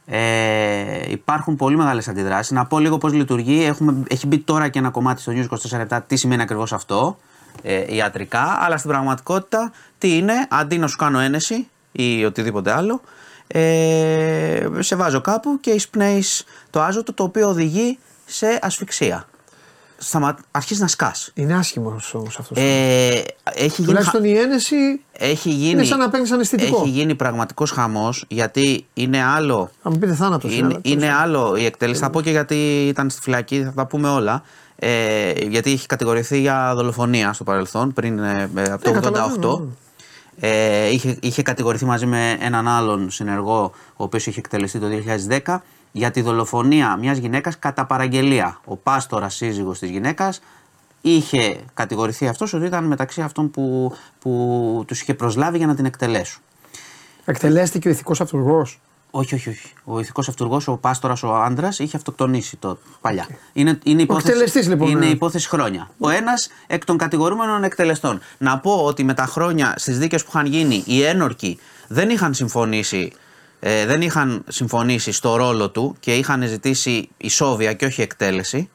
Ε, υπάρχουν πολύ μεγάλες αντιδράσεις. Να πω λίγο πώς λειτουργεί. Έχουμε, έχει μπει τώρα και ένα κομμάτι στο News 24 τι σημαίνει ακριβώς αυτό ε, ιατρικά. Αλλά στην πραγματικότητα τι είναι, αντί να σου κάνω ένεση ή οτιδήποτε άλλο, ε, σε βάζω κάπου και εισπνέεις το άζωτο το οποίο οδηγεί σε ασφυξία. Σταμα... Αρχίζεις να σκάς. Είναι άσχημο όμω αυτός. Ε, έχει γίνει, Τουλάχιστον η ένεση έχει γίνει, είναι σαν να παίρνεις αναισθητικό. έχει γίνει πραγματικός χαμός γιατί είναι άλλο Θα μου πείτε θάνατος. είναι, είναι άλλο η εκτέλεση. Θα πω και γιατί ήταν στη φυλακή, θα τα πούμε όλα. Ε, γιατί έχει κατηγορηθεί για δολοφονία στο παρελθόν, πριν ε, ε, από το Ε, καταλαβαίνω, 88. Ε, είχε, είχε κατηγορηθεί μαζί με έναν άλλον συνεργό, ο οποίος είχε εκτελεστεί το 2010, για τη δολοφονία μιας γυναίκας κατά παραγγελία. Ο πάστορας σύζυγος της γυναίκας είχε κατηγορηθεί αυτός ότι ήταν μεταξύ αυτών που, που τους είχε προσλάβει για να την εκτελέσουν. Εκτελέστηκε ο ηθικός αυτούργος; Όχι, όχι, όχι. Ο ηθικός αυτούργος, ο πάστορας, ο άντρας, είχε αυτοκτονήσει το παλιά. Είναι, είναι υπόθεση, εκτελεστής, λοιπόν, είναι ναι. υπόθεση χρόνια. Ο ένας εκ των κατηγορούμενων εκτελεστών. Να πω ότι με τα χρόνια στις δίκες που είχαν γίνει, οι ένορκοι δεν είχαν συμφωνήσει. Ε, δεν είχαν συμφωνήσει στο ρόλο του και είχαν ζητήσει ισόβια και όχι εκτέλεση.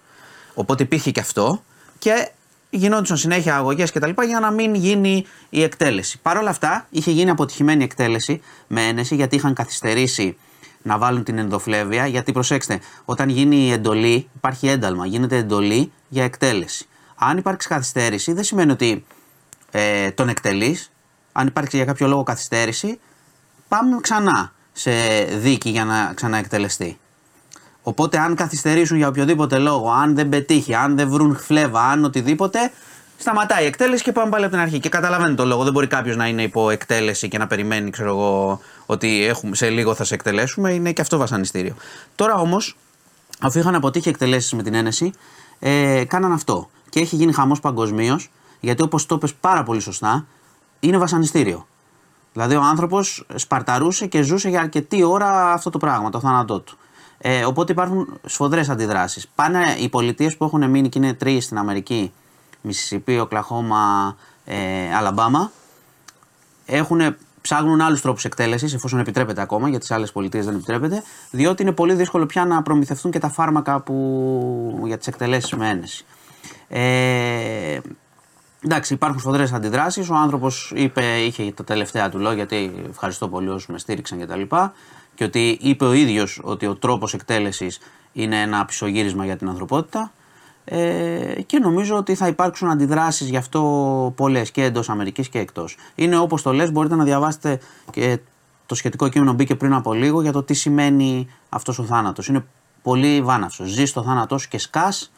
Οπότε υπήρχε και αυτό. Και γινόντουσαν συνέχεια αγωγές κτλ. για να μην γίνει η εκτέλεση. Παρ' όλα αυτά, είχε γίνει αποτυχημένη εκτέλεση με ένεση γιατί είχαν καθυστερήσει να βάλουν την ενδοφλέβεια. Γιατί προσέξτε, όταν γίνει η εντολή, υπάρχει ένταλμα, γίνεται εντολή για εκτέλεση. Αν υπάρξει καθυστέρηση, δεν σημαίνει ότι ε, τον εκτελείς. Αν υπάρξει για κάποιο λόγο καθυστέρηση, πάμε ξανά σε δίκη για να ξαναεκτελεστεί. Οπότε, αν καθυστερήσουν για οποιοδήποτε λόγο, αν δεν πετύχει, αν δεν βρουν φλέβα, αν οτιδήποτε, σταματάει η εκτέλεση και πάμε πάλι από την αρχή. Και καταλαβαίνετε το λόγο. Δεν μπορεί κάποιος να είναι υπό εκτέλεση και να περιμένει, ξέρω εγώ, ότι έχουμε, σε λίγο θα σε εκτελέσουμε. Είναι και αυτό βασανιστήριο. Τώρα όμως, αφού είχαν αποτύχει εκτελέσεις με την ένεση, ε, κάναν αυτό. Και έχει γίνει χαμός παγκοσμίως, γιατί όπως το είπες πάρα πολύ σωστά, είναι βασανιστήριο. Δηλαδή ο άνθρωπος σπαρταρούσε και ζούσε για αρκετή ώρα αυτό το πράγμα, το θάνατό του. Ε, οπότε υπάρχουν σφοδρές αντιδράσεις. Πάνε οι πολιτείες που έχουν μείνει και είναι τρεις στην Αμερική, Μississippi, Οκλαχώμα, ε, Αλαμπάμα, έχουν, ψάχνουν άλλους τρόπους εκτέλεσης, εφόσον επιτρέπεται ακόμα, για τι άλλες πολιτείες δεν επιτρέπεται, διότι είναι πολύ δύσκολο πια να προμηθευτούν και τα φάρμακα που, για τις εκτελέσεις με ένεση. Ε, εντάξει, υπάρχουν σφοδρές αντιδράσεις. Ο άνθρωπος είπε, είχε τα τελευταία του λόγια, γιατί ευχαριστώ πολύ όσους με στήριξαν κτλ. Και, και ότι είπε ο ίδιος ότι ο τρόπος εκτέλεσης είναι ένα πισωγύρισμα για την ανθρωπότητα. Ε, και νομίζω ότι θα υπάρξουν αντιδράσεις γι' αυτό πολλές και εντός Αμερικής και εκτός. Είναι όπως το λες, μπορείτε να διαβάσετε και το σχετικό κείμενο μπήκε πριν από λίγο για το τι σημαίνει αυτός ο θάνατος. Είναι πολύ βάναυσος. Ζεις το θάνατός σου και σκάς.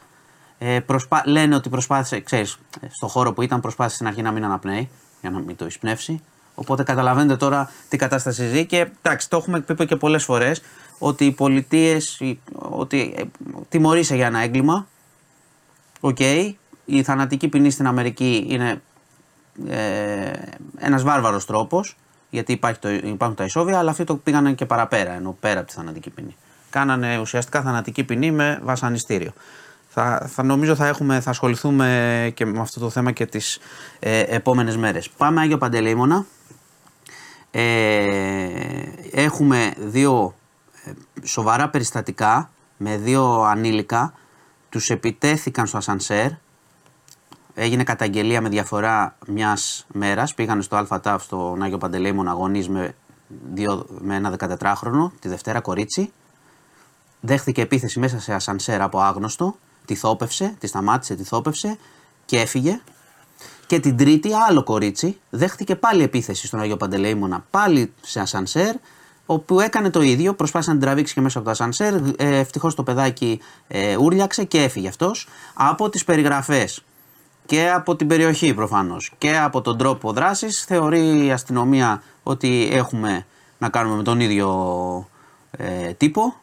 Ε, προσπά... Λένε ότι προσπάθησε, ξέρεις, στο χώρο που ήταν προσπάθησε στην αρχή να μην αναπνέει για να μην το εισπνεύσει. Οπότε καταλαβαίνετε τώρα τι κατάσταση ζει και εντάξει, το έχουμε πει και πολλές φορές ότι οι πολιτείες, ότι ε, τιμωρείσαι για ένα έγκλημα, Οκ, η θανατική ποινή στην Αμερική είναι ε, ένας βάρβαρος τρόπος, γιατί υπάρχει το, υπάρχουν τα ισόβια, αλλά αυτοί το πήγανε και παραπέρα, ενώ πέρα από τη θανατική ποινή. Κάνανε ουσιαστικά θανατική ποινή με βασανιστήριο. Θα, θα νομίζω θα, έχουμε, θα ασχοληθούμε και με αυτό το θέμα και τις ε, επόμενες μέρες. Πάμε Άγιο Παντελεήμονα. Ε, έχουμε δύο ε, σοβαρά περιστατικά με δύο ανήλικα τους επιτέθηκαν στο ασανσέρ. Έγινε καταγγελία με διαφορά μιας μέρας. Πήγανε στο ΑΤΑΦ στον Άγιο Παντελεήμον αγωνείς με, δύο, με ένα 14χρονο, τη Δευτέρα κορίτσι. Δέχθηκε επίθεση μέσα σε ασανσέρ από άγνωστο. Τη θόπευσε, τη σταμάτησε, τη θόπευσε και έφυγε. Και την Τρίτη, άλλο κορίτσι, δέχτηκε πάλι επίθεση στον Αγίο Παντελεήμονα, πάλι σε ασανσέρ, όπου έκανε το ίδιο, προσπάθησε να την τραβήξει και μέσα από το ασανσέρ. Ε, Ευτυχώς το παιδάκι ε, ούρλιαξε και έφυγε αυτός. Από τις περιγραφές και από την περιοχή προφανώς και από τον τρόπο δράσης, θεωρεί η αστυνομία ότι έχουμε να κάνουμε με τον ίδιο ε, τύπο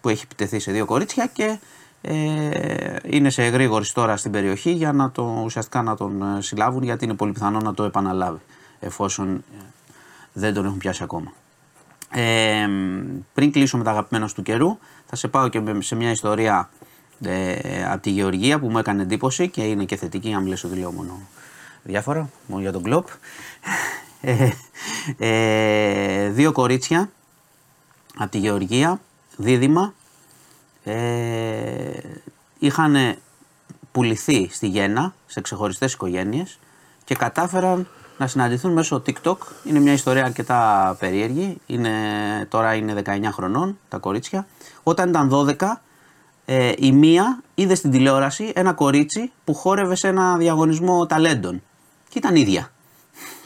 που έχει επιτεθεί σε δύο κορίτσια και ε, είναι σε εγρήγορση τώρα στην περιοχή για να το, ουσιαστικά να τον ε, συλλάβουν γιατί είναι πολύ πιθανό να το επαναλάβει εφόσον ε, δεν τον έχουν πιάσει ακόμα. Ε, πριν κλείσω με τα αγαπημένα του καιρού, θα σε πάω και σε μια ιστορία ε, από τη Γεωργία που μου έκανε εντύπωση και είναι και θετική, αν μιλήσω ότι λέω μόνο διάφορα, μόνο για τον κλοπ. Ε, ε, δύο κορίτσια από τη Γεωργία, δίδυμα, ε, είχαν πουληθεί στη Γέννα σε ξεχωριστές οικογένειες και κατάφεραν να συναντηθούν μέσω TikTok. Είναι μια ιστορία αρκετά περίεργη. Είναι, τώρα είναι 19 χρονών τα κορίτσια. Όταν ήταν 12, ε, η μία είδε στην τηλεόραση ένα κορίτσι που χόρευε σε ένα διαγωνισμό ταλέντων. Και ήταν ίδια.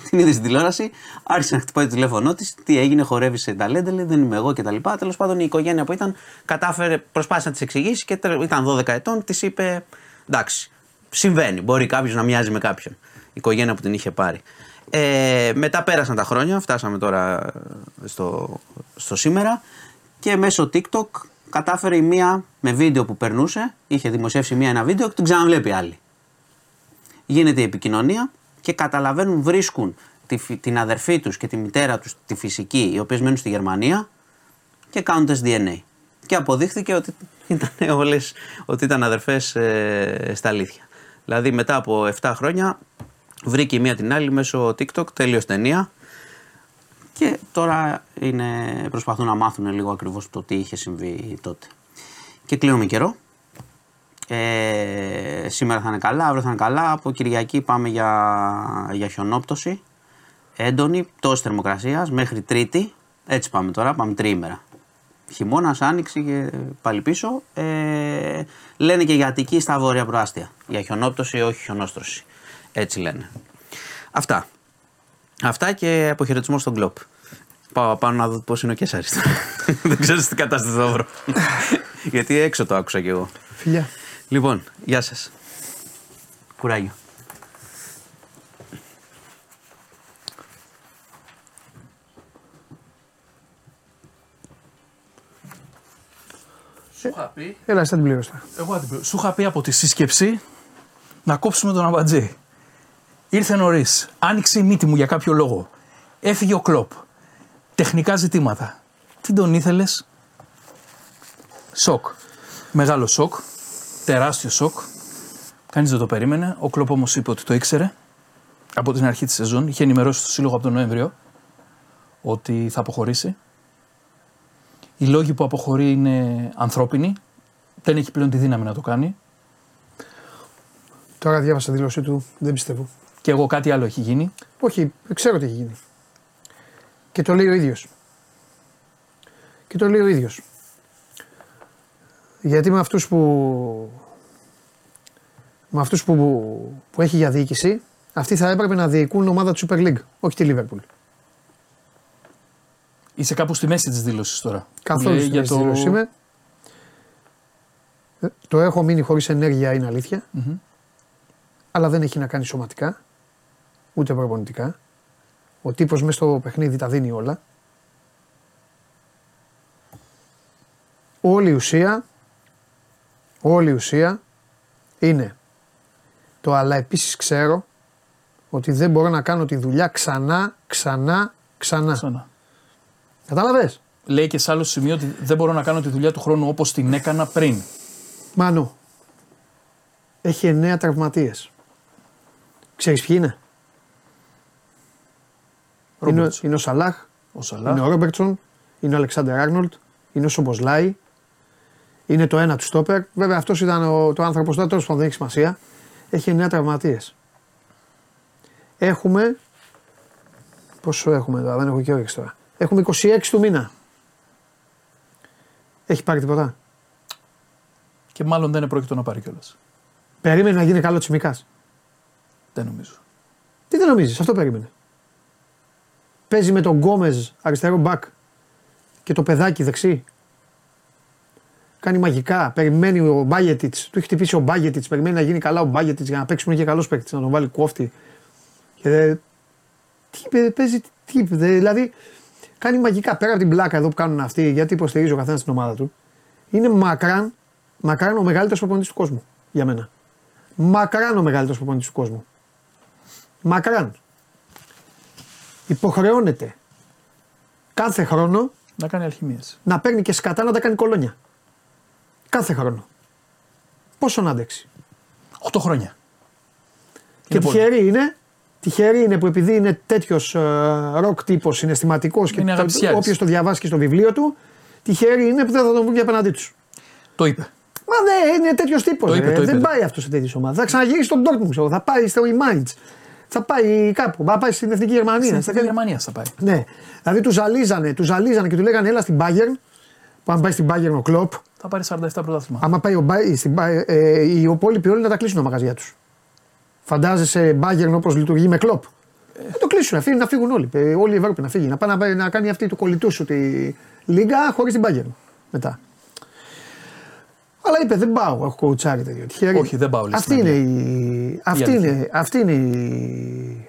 Την είδε στην τηλεόραση, άρχισε να χτυπάει το τηλέφωνό της. Τι έγινε, χορεύει σε ταλέντα, λέει, δεν είμαι εγώ κτλ. Τέλος πάντων η οικογένεια που ήταν κατάφερε, προσπάθησε να τη εξηγήσει και τρε- ήταν 12 ετών, της είπε εντάξει, συμβαίνει. Μπορεί κάποιος να μοιάζει με κάποιον. Η οικογένεια που την είχε πάρει. Ε, μετά πέρασαν τα χρόνια, φτάσαμε τώρα στο, στο σήμερα και μέσω TikTok κατάφερε η μία με βίντεο που περνούσε, είχε δημοσιεύσει μία ένα βίντεο και την ξαναβλέπει άλλη γίνεται η επικοινωνία και καταλαβαίνουν, βρίσκουν τη, φι- την αδερφή τους και τη μητέρα τους, τη φυσική, οι οποίες μένουν στη Γερμανία και κάνουν τεστ DNA. Και αποδείχθηκε ότι ήταν όλες, ότι ήταν αδερφές ε, στα αλήθεια. Δηλαδή μετά από 7 χρόνια βρήκε η μία την άλλη μέσω TikTok, τέλειος ταινία και τώρα είναι, προσπαθούν να μάθουν λίγο ακριβώς το τι είχε συμβεί τότε. Και κλείνουμε καιρό. Ε, σήμερα θα είναι καλά, αύριο θα είναι καλά. Από Κυριακή πάμε για, για χιονόπτωση. Έντονη, πτώση θερμοκρασίας μέχρι Τρίτη. Έτσι πάμε τώρα, πάμε τριήμερα. Χειμώνας, άνοιξη και πάλι πίσω. Ε, λένε και για Αττική στα βόρεια προάστια. Για χιονόπτωση, όχι χιονόστρωση. Έτσι λένε. Αυτά. Αυτά και αποχαιρετισμός στον κλοπ. Πάω πάνω να δω πώς είναι ο Κέσσαρη. Δεν ξέρω τι κατάσταση θα βρω. Γιατί έξω το άκουσα κι εγώ. Φιλιά. Λοιπόν, γεια σας. Κουράγιο. Σου είχα πει, Έλα, εσύ θα την πληρώστα. εγώ θα την πληρώσω. Σου είχα πει από τη σύσκεψη να κόψουμε τον αμπατζή. Ήρθε νωρίς. Άνοιξε η μύτη μου για κάποιο λόγο. Έφυγε ο κλοπ. Τεχνικά ζητήματα. Τι τον ήθελες; Σοκ. Μεγάλο σοκ. Τεράστιο σοκ. Κανείς δεν το περίμενε. Ο κλοπ όμως είπε ότι το ήξερε. Από την αρχή της σεζόν. Είχε ενημερώσει το σύλλογο από τον Νοέμβριο ότι θα αποχωρήσει. Οι λόγοι που αποχωρεί είναι ανθρώπινοι. Δεν έχει πλέον τη δύναμη να το κάνει. Τώρα διάβασα τη δήλωσή του, δεν πιστεύω. Και εγώ κάτι άλλο έχει γίνει. Όχι, ξέρω τι έχει γίνει. Και το λέει ο ίδιος. Και το λέει ο ίδιος. Γιατί με αυτούς που. Με αυτούς που, που έχει για διοίκηση, αυτοί θα έπρεπε να διοικούν ομάδα του Super League, όχι τη Liverpool. Είσαι κάπου στη μέση της δήλωσης τώρα. Καθόλου Λέει στη μέση της δήλωσης είμαι. Ε, Το έχω μείνει χωρίς ενέργεια είναι αλήθεια. Αλλά δεν έχει να κάνει σωματικά, ούτε προπονητικά. Ο τύπος μέσα στο παιχνίδι τα δίνει όλα. Όλη η ουσία, όλη η ουσία είναι το αλλά επίσης ξέρω ότι δεν μπορώ να κάνω τη δουλειά ξανά, ξανά, ξανά. Ξανά. Κατάλαβες; Λέει και σε άλλο σημείο ότι δεν μπορώ να κάνω τη δουλειά του χρόνου όπως την έκανα πριν. Μάνο, έχει εννέα τραυματίες. Ξέρεις ποιοι είναι; Είναι, ο- Ρόμπερτς. είναι ο Σαλάχ, Ο Σαλάχ. είναι ο Ρόμπερτσον, είναι ο Αλεξάνδερ Άρνολτ, είναι ο Σομποσλάι, είναι το ένα του στόπερ. Βέβαια αυτός ήταν ο, το άνθρωπος τώρα, τέλος πάντων δεν έχει σημασία. Έχει εννέα τραυματίες. Έχουμε. Πόσο έχουμε τώρα, δεν έχω και όρεξη τώρα. Έχουμε 26 του μήνα. Έχει πάρει τίποτα; Και μάλλον δεν επρόκειτο να πάρει κιόλας. Περίμενε να γίνει καλό τσιμικά. Δεν νομίζω. Τι δεν νομίζεις, αυτό περίμενε. Παίζει με τον Γκόμεζ αριστερό μπακ και το παιδάκι δεξί. Κάνει μαγικά. Περιμένει ο Μπάγετιτς. Του έχει χτυπήσει ο Μπάγετιτς. Περιμένει να γίνει καλά ο Μπάγετιτς για να παίξουμε και καλός παίκτη. Να τον βάλει κόφτη. Και δε... Τι παι- παίζει, τι, δε- δηλαδή κάνει μαγικά πέρα από την πλάκα εδώ που κάνουν αυτοί, γιατί υποστηρίζει ο καθένας την ομάδα του. Είναι μακράν, μακράν ο μεγαλύτερος προπονητής του κόσμου για μένα. Μακράν ο μεγαλύτερος προπονητής του κόσμου. Μακράν. Υποχρεώνεται κάθε χρόνο Να κάνει αλχημίες. να παίρνει και σκατά να τα κάνει κολόνια. Κάθε χρόνο. Πόσο να αντέξει. 8 χρόνια. Και Είναι πολύ. τυχερή είναι, τυχερή είναι που επειδή είναι τέτοιος ροκ τύπος συναισθηματικός και Είναι αγαπησιάρης. όποιος το διαβάσει και στο βιβλίο του, τυχερή είναι που δεν θα τον βγει απέναντί τους. Το είπε. Μα δεν είναι τέτοιος τύπος. Το είπε, το είπε. Δεν πάει αυτό σε τέτοιε ομάδε. Θα ξαναγυρίσει στον Dortmund, ξέρω, θα πάει στο Mainz. Θα πάει κάπου. Θα πάει στην εθνική Γερμανία. Στην Θα Εθνική κάνει- Γερμανία θα πάει. Ναι. Δηλαδή του ζαλίζανε, του ζαλίζανε και του λέγανε έλα στην Bayern. Που αν πάει στην Bayern ο Κλοπ, Θα πάρει 47 πρωτάθλημα. άμα πάει ο Μπάι- στην Bayern, ε, οι υπόλοιποι όλοι να τα κλείσουν τα μαγαζιά τους. Φαντάζεσαι Bayern όπως λειτουργεί με Κλοπ. Ε, το κλείσουν, να φύγουν, να φύγουν όλοι. Ε, όλη η Ευρώπη να φύγει. Να πάει να, πάει να κάνει αυτή του κολλητού σου τη λίγα χωρίς την Bayern μετά. Αλλά είπε δεν πάω, έχω κοουτσάρει τέτοιο. Τυχερή. Όχι, δεν πάω, λέει, Αυτή στην είναι, Αγγλία. η, αυτή, αλήθεια. είναι, αυτή, είναι η,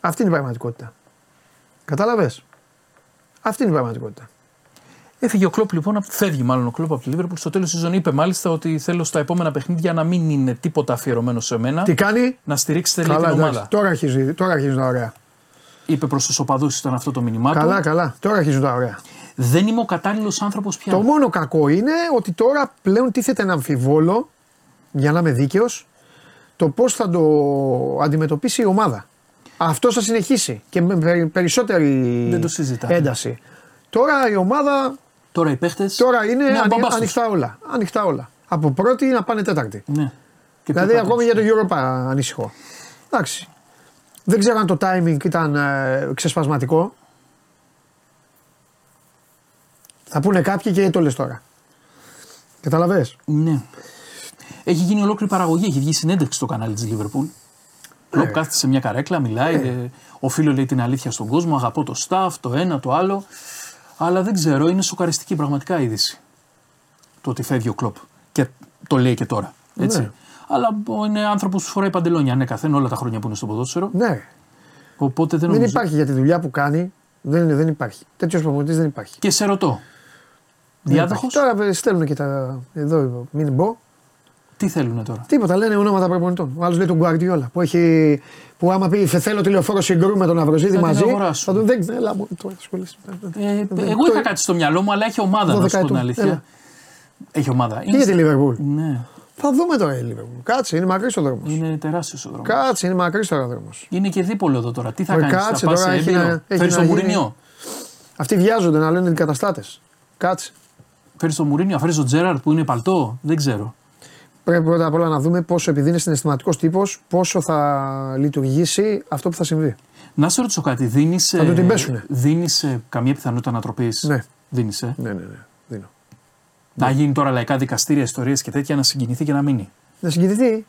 αυτή είναι η πραγματικότητα. Κατάλαβε. Αυτή είναι η πραγματικότητα. Έφυγε ο Κλοπ λοιπόν, απ- φεύγει μάλλον ο Κλοπ από τη Λίβερπουλ. Στο τέλος της σεζόν είπε μάλιστα ότι θέλω στα επόμενα παιχνίδια να μην είναι τίποτα αφιερωμένο σε μένα. Τι κάνει, Να στηρίξετε λίγο Καλά, την εντάξει. ομάδα. Τώρα αρχίζει, τώρα αρχίζουν τα ωραία. Είπε προς τους οπαδούς ήταν αυτό το μήνυμά του. Καλά, καλά. Τώρα αρχίζουν τα ωραία. Δεν είμαι ο κατάλληλος άνθρωπος πια. Το μόνο κακό είναι ότι τώρα πλέον τίθεται ένα αμφιβόλο, για να είμαι δίκαιος, το πώς θα το αντιμετωπίσει η ομάδα. Αυτό θα συνεχίσει και με περι- περισσότερη Δεν το συζητάμε. ένταση. Τώρα η ομάδα Τώρα οι παίχτε. τώρα είναι Ναι, ανοι- μπαμπάς τους. ανοιχτά όλα. Ανοιχτά όλα. Από πρώτη να πάνε τέταρτη. Ναι. Και Δηλαδή πιο κάτω. ακόμη για το Europa ανήσυχο. Εντάξει. Δεν ξέρω αν το timing ήταν ε, ξεσπασματικό. Θα πούνε κάποιοι και το λες τώρα. Καταλαβες; Ναι. Έχει γίνει ολόκληρη παραγωγή. Έχει βγει συνέντευξη στο κανάλι της Λίβερπουλ. Κλοπ κάθεται σε μια καρέκλα, μιλάει. ε, οφείλω λέει την αλήθεια στον κόσμο. Αγαπώ το staff, το ένα, το άλλο. Αλλά δεν ξέρω, είναι σοκαριστική πραγματικά η είδηση. Το ότι φεύγει ο Κλοπ. Και το λέει και τώρα. Έτσι. Ναι. Αλλά ο- είναι άνθρωπος που φοράει παντελόνια ανέκαθεν όλα τα χρόνια που είναι στο ποδόσφαιρο. Ναι. Οπότε δεν Δεν νομίζω. υπάρχει για τη δουλειά που κάνει. Δεν, δεν υπάρχει. Τέτοιος προπονητής δεν υπάρχει. Και σε ρωτώ. Δεν Διάδοχος, υπάρχει. Τώρα ε, στέλνουν και τα. Εδώ, μην μπω. Τι θέλουν τώρα; Τίποτα, λένε ονόματα προπονητών. Ο άλλος λέει τον Γκουαρδιόλα. Που, έχει, που άμα πει «Θε- θέλω τηλεοφόρο συγκρού με τον Αυροζίδη Θα την μαζί. αγοράσουν. Θα τον δεν. Έλα, μου, τώρα ασχολείσαι. Ε, Δεν- εγώ το- είχα κάτι στο μυαλό μου, αλλά έχει ομάδα να σου πω την 12 αλήθεια. Έλα. Έχει ομάδα. Και για τη Λίβερπουλ; Ναι, Θα δούμε τώρα η Λίβερπουλ. Κάτσε, είναι μακρύς ο δρόμος. είναι τεράστιος ο δρόμος. Κάτσε, είναι μακρύς τώρα ο δρόμος. Είναι και δίπολο εδώ τώρα. Τι θα Ρε, κάνεις, θα κάτσε πας τώρα, σε έχει έμπειρο; να- έχει Φέρεις να τον γίνει- Μουρίνιο; Αυτοί βιάζονται να λένε αντικαταστάτε. Κάτσε. Φέρεις τον Μουρίνιο, φέρει τον Τζέραρτ που είναι παλτό; Δεν ξέρω. Πρέπει πρώτα απ' όλα να δούμε πόσο, επειδή είναι συναισθηματικός τύπος, πόσο θα λειτουργήσει αυτό που θα συμβεί. Να σε ρωτήσω κάτι, δίνεις. Θα του την πέσουνε. Δίνεις, ε, καμία πιθανότητα ανατροπή. Ναι. Δίνεις. Ε; Ναι, ναι, ναι. Δίνω. Να γίνει τώρα λαϊκά δικαστήρια, ιστορίες και τέτοια, να συγκινηθεί και να μείνει; Να συγκινηθεί.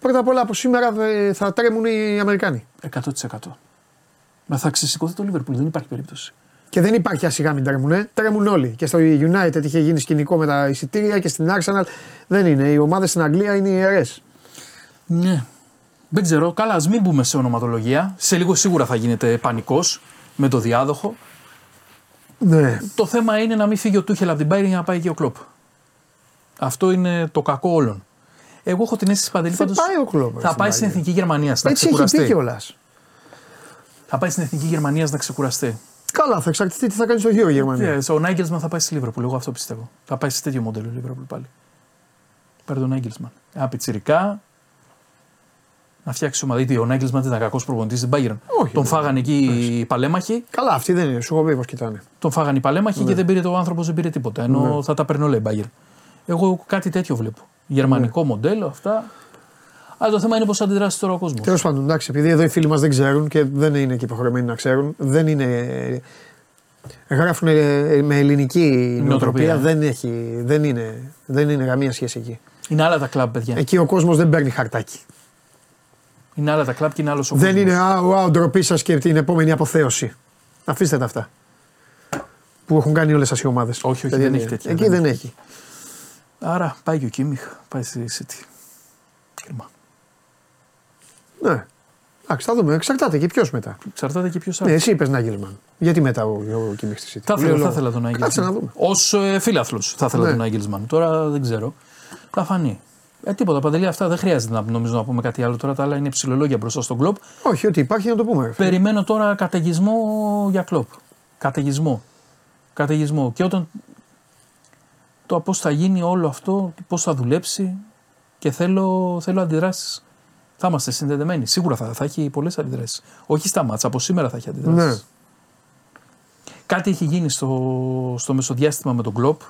Πρώτα απ' όλα από σήμερα ε, θα τρέμουν οι Αμερικάνοι. 100%. Μα θα ξεσηκωθεί το Λίβερπουλ, δεν υπάρχει περίπτωση. Και δεν υπάρχει ασιγά μην τρέμουν. Ε. Τρέμουν όλοι. Και στο United είχε γίνει σκηνικό με τα εισιτήρια και στην Arsenal. Δεν είναι. Οι ομάδες στην Αγγλία είναι ιερές. Ναι. Δεν ξέρω. Καλά, ας μην μπούμε σε ονοματολογία. Σε λίγο σίγουρα θα γίνεται πανικός με το διάδοχο. Ναι. Το θέμα είναι να μην φύγει ο Τούχελ από την Bayern για να πάει και ο Κλοπ. Αυτό είναι το κακό όλων. Εγώ έχω την αίσθηση παντελή Δεν πάντως, πάει ο Κλοπ, Θα στην πάει στην Bayern. εθνική Γερμανίας να Έτσι έχει πει ξεκουραστεί. κιόλας. Θα πάει στην εθνική Γερμανίας να ξεκουραστεί. Καλά, θα εξαρτηθεί τι θα κάνει στο γύρο η Γερμανία. Yeah, ο Νάγκελσμαν θα πάει στη Λίβερπουλ. Εγώ αυτό πιστεύω. Θα πάει σε τέτοιο μοντέλο η Λίβερπουλ πάλι. Παίρνει τον Νάγκελσμαν. Ένα πιτσιρικά. Να φτιάξει ομάδα. Γιατί ο Νάγκελσμαν δεν ήταν κακός προπονητής στην Bayern. Όχι, Τον ναι. φάγανε εκεί οι παλέμαχοι. Καλά, αυτοί δεν είναι. Σου έχω πει πώ κοιτάνε. Τον φάγανε οι παλέμαχοι και δεν πήρε το άνθρωπος, δεν πήρε τίποτα. Ενώ θα τα παίρνει όλα η Bayern. Εγώ κάτι τέτοιο βλέπω. Γερμανικό μοντέλο, αυτά. Αλλά το θέμα είναι πώς θα αντιδράσει τώρα ο κόσμος. Τέλος πάντων, εντάξει, επειδή εδώ οι φίλοι μας δεν ξέρουν και δεν είναι και υποχρεωμένοι να ξέρουν, δεν είναι. Γράφουν με ελληνική νοοτροπία, ε. δεν, έχει, δεν, είναι, δεν είναι καμία σχέση εκεί. Είναι άλλα τα κλαμπ, παιδιά. Εκεί ο κόσμος δεν παίρνει χαρτάκι. Είναι άλλα τα κλαμπ και είναι άλλος ο Δεν κόσμος. είναι α, α, ντροπή σας και την επόμενη αποθέωση. Αφήστε τα αυτά. Που έχουν κάνει όλες σας οι ομάδες. Όχι, όχι, δεν έχει τέτοια, Εκεί δεν δεν έχει. έχει. Άρα πάει και ο Κίμιχ, πάει στη City. Κρίμα. Ναι. Εντάξει, θα δούμε. Εξαρτάται και ποιος μετά. Εξαρτάται και ποιος Ναι, εσύ είπες Νάγκελσμαν. Γιατί μετά ο, ο, ο Κίμιχ στη City; Θα Λέει ήθελα, θα λόγο. ήθελα τον Άγγελσμαν. Κάτσε να δούμε. Ω ε, φίλαθλος θα ήθελα Ναι. τον Άγγελσμαν. Τώρα δεν ξέρω. Θα φανεί. Ε, τίποτα, παντελή αυτά δεν χρειάζεται να νομίζω να πούμε κάτι άλλο τώρα. Τα άλλα είναι ψηλολόγια μπροστά στον κλοπ. Όχι, ότι υπάρχει να το πούμε. ρε φίλε. Περιμένω τώρα καταιγισμό για κλοπ. Καταιγισμό. Καταιγισμό. Και όταν το πώς θα γίνει όλο αυτό, πώς θα δουλέψει και θέλω, θέλω αντιδράσεις. Θα είμαστε συνδεδεμένοι. Σίγουρα θα, θα έχει πολλές αντιδράσεις. Όχι στα μάτσα, από σήμερα θα έχει αντιδράσεις. Ναι. Κάτι έχει γίνει στο, στο μεσοδιάστημα με τον Κλοπ,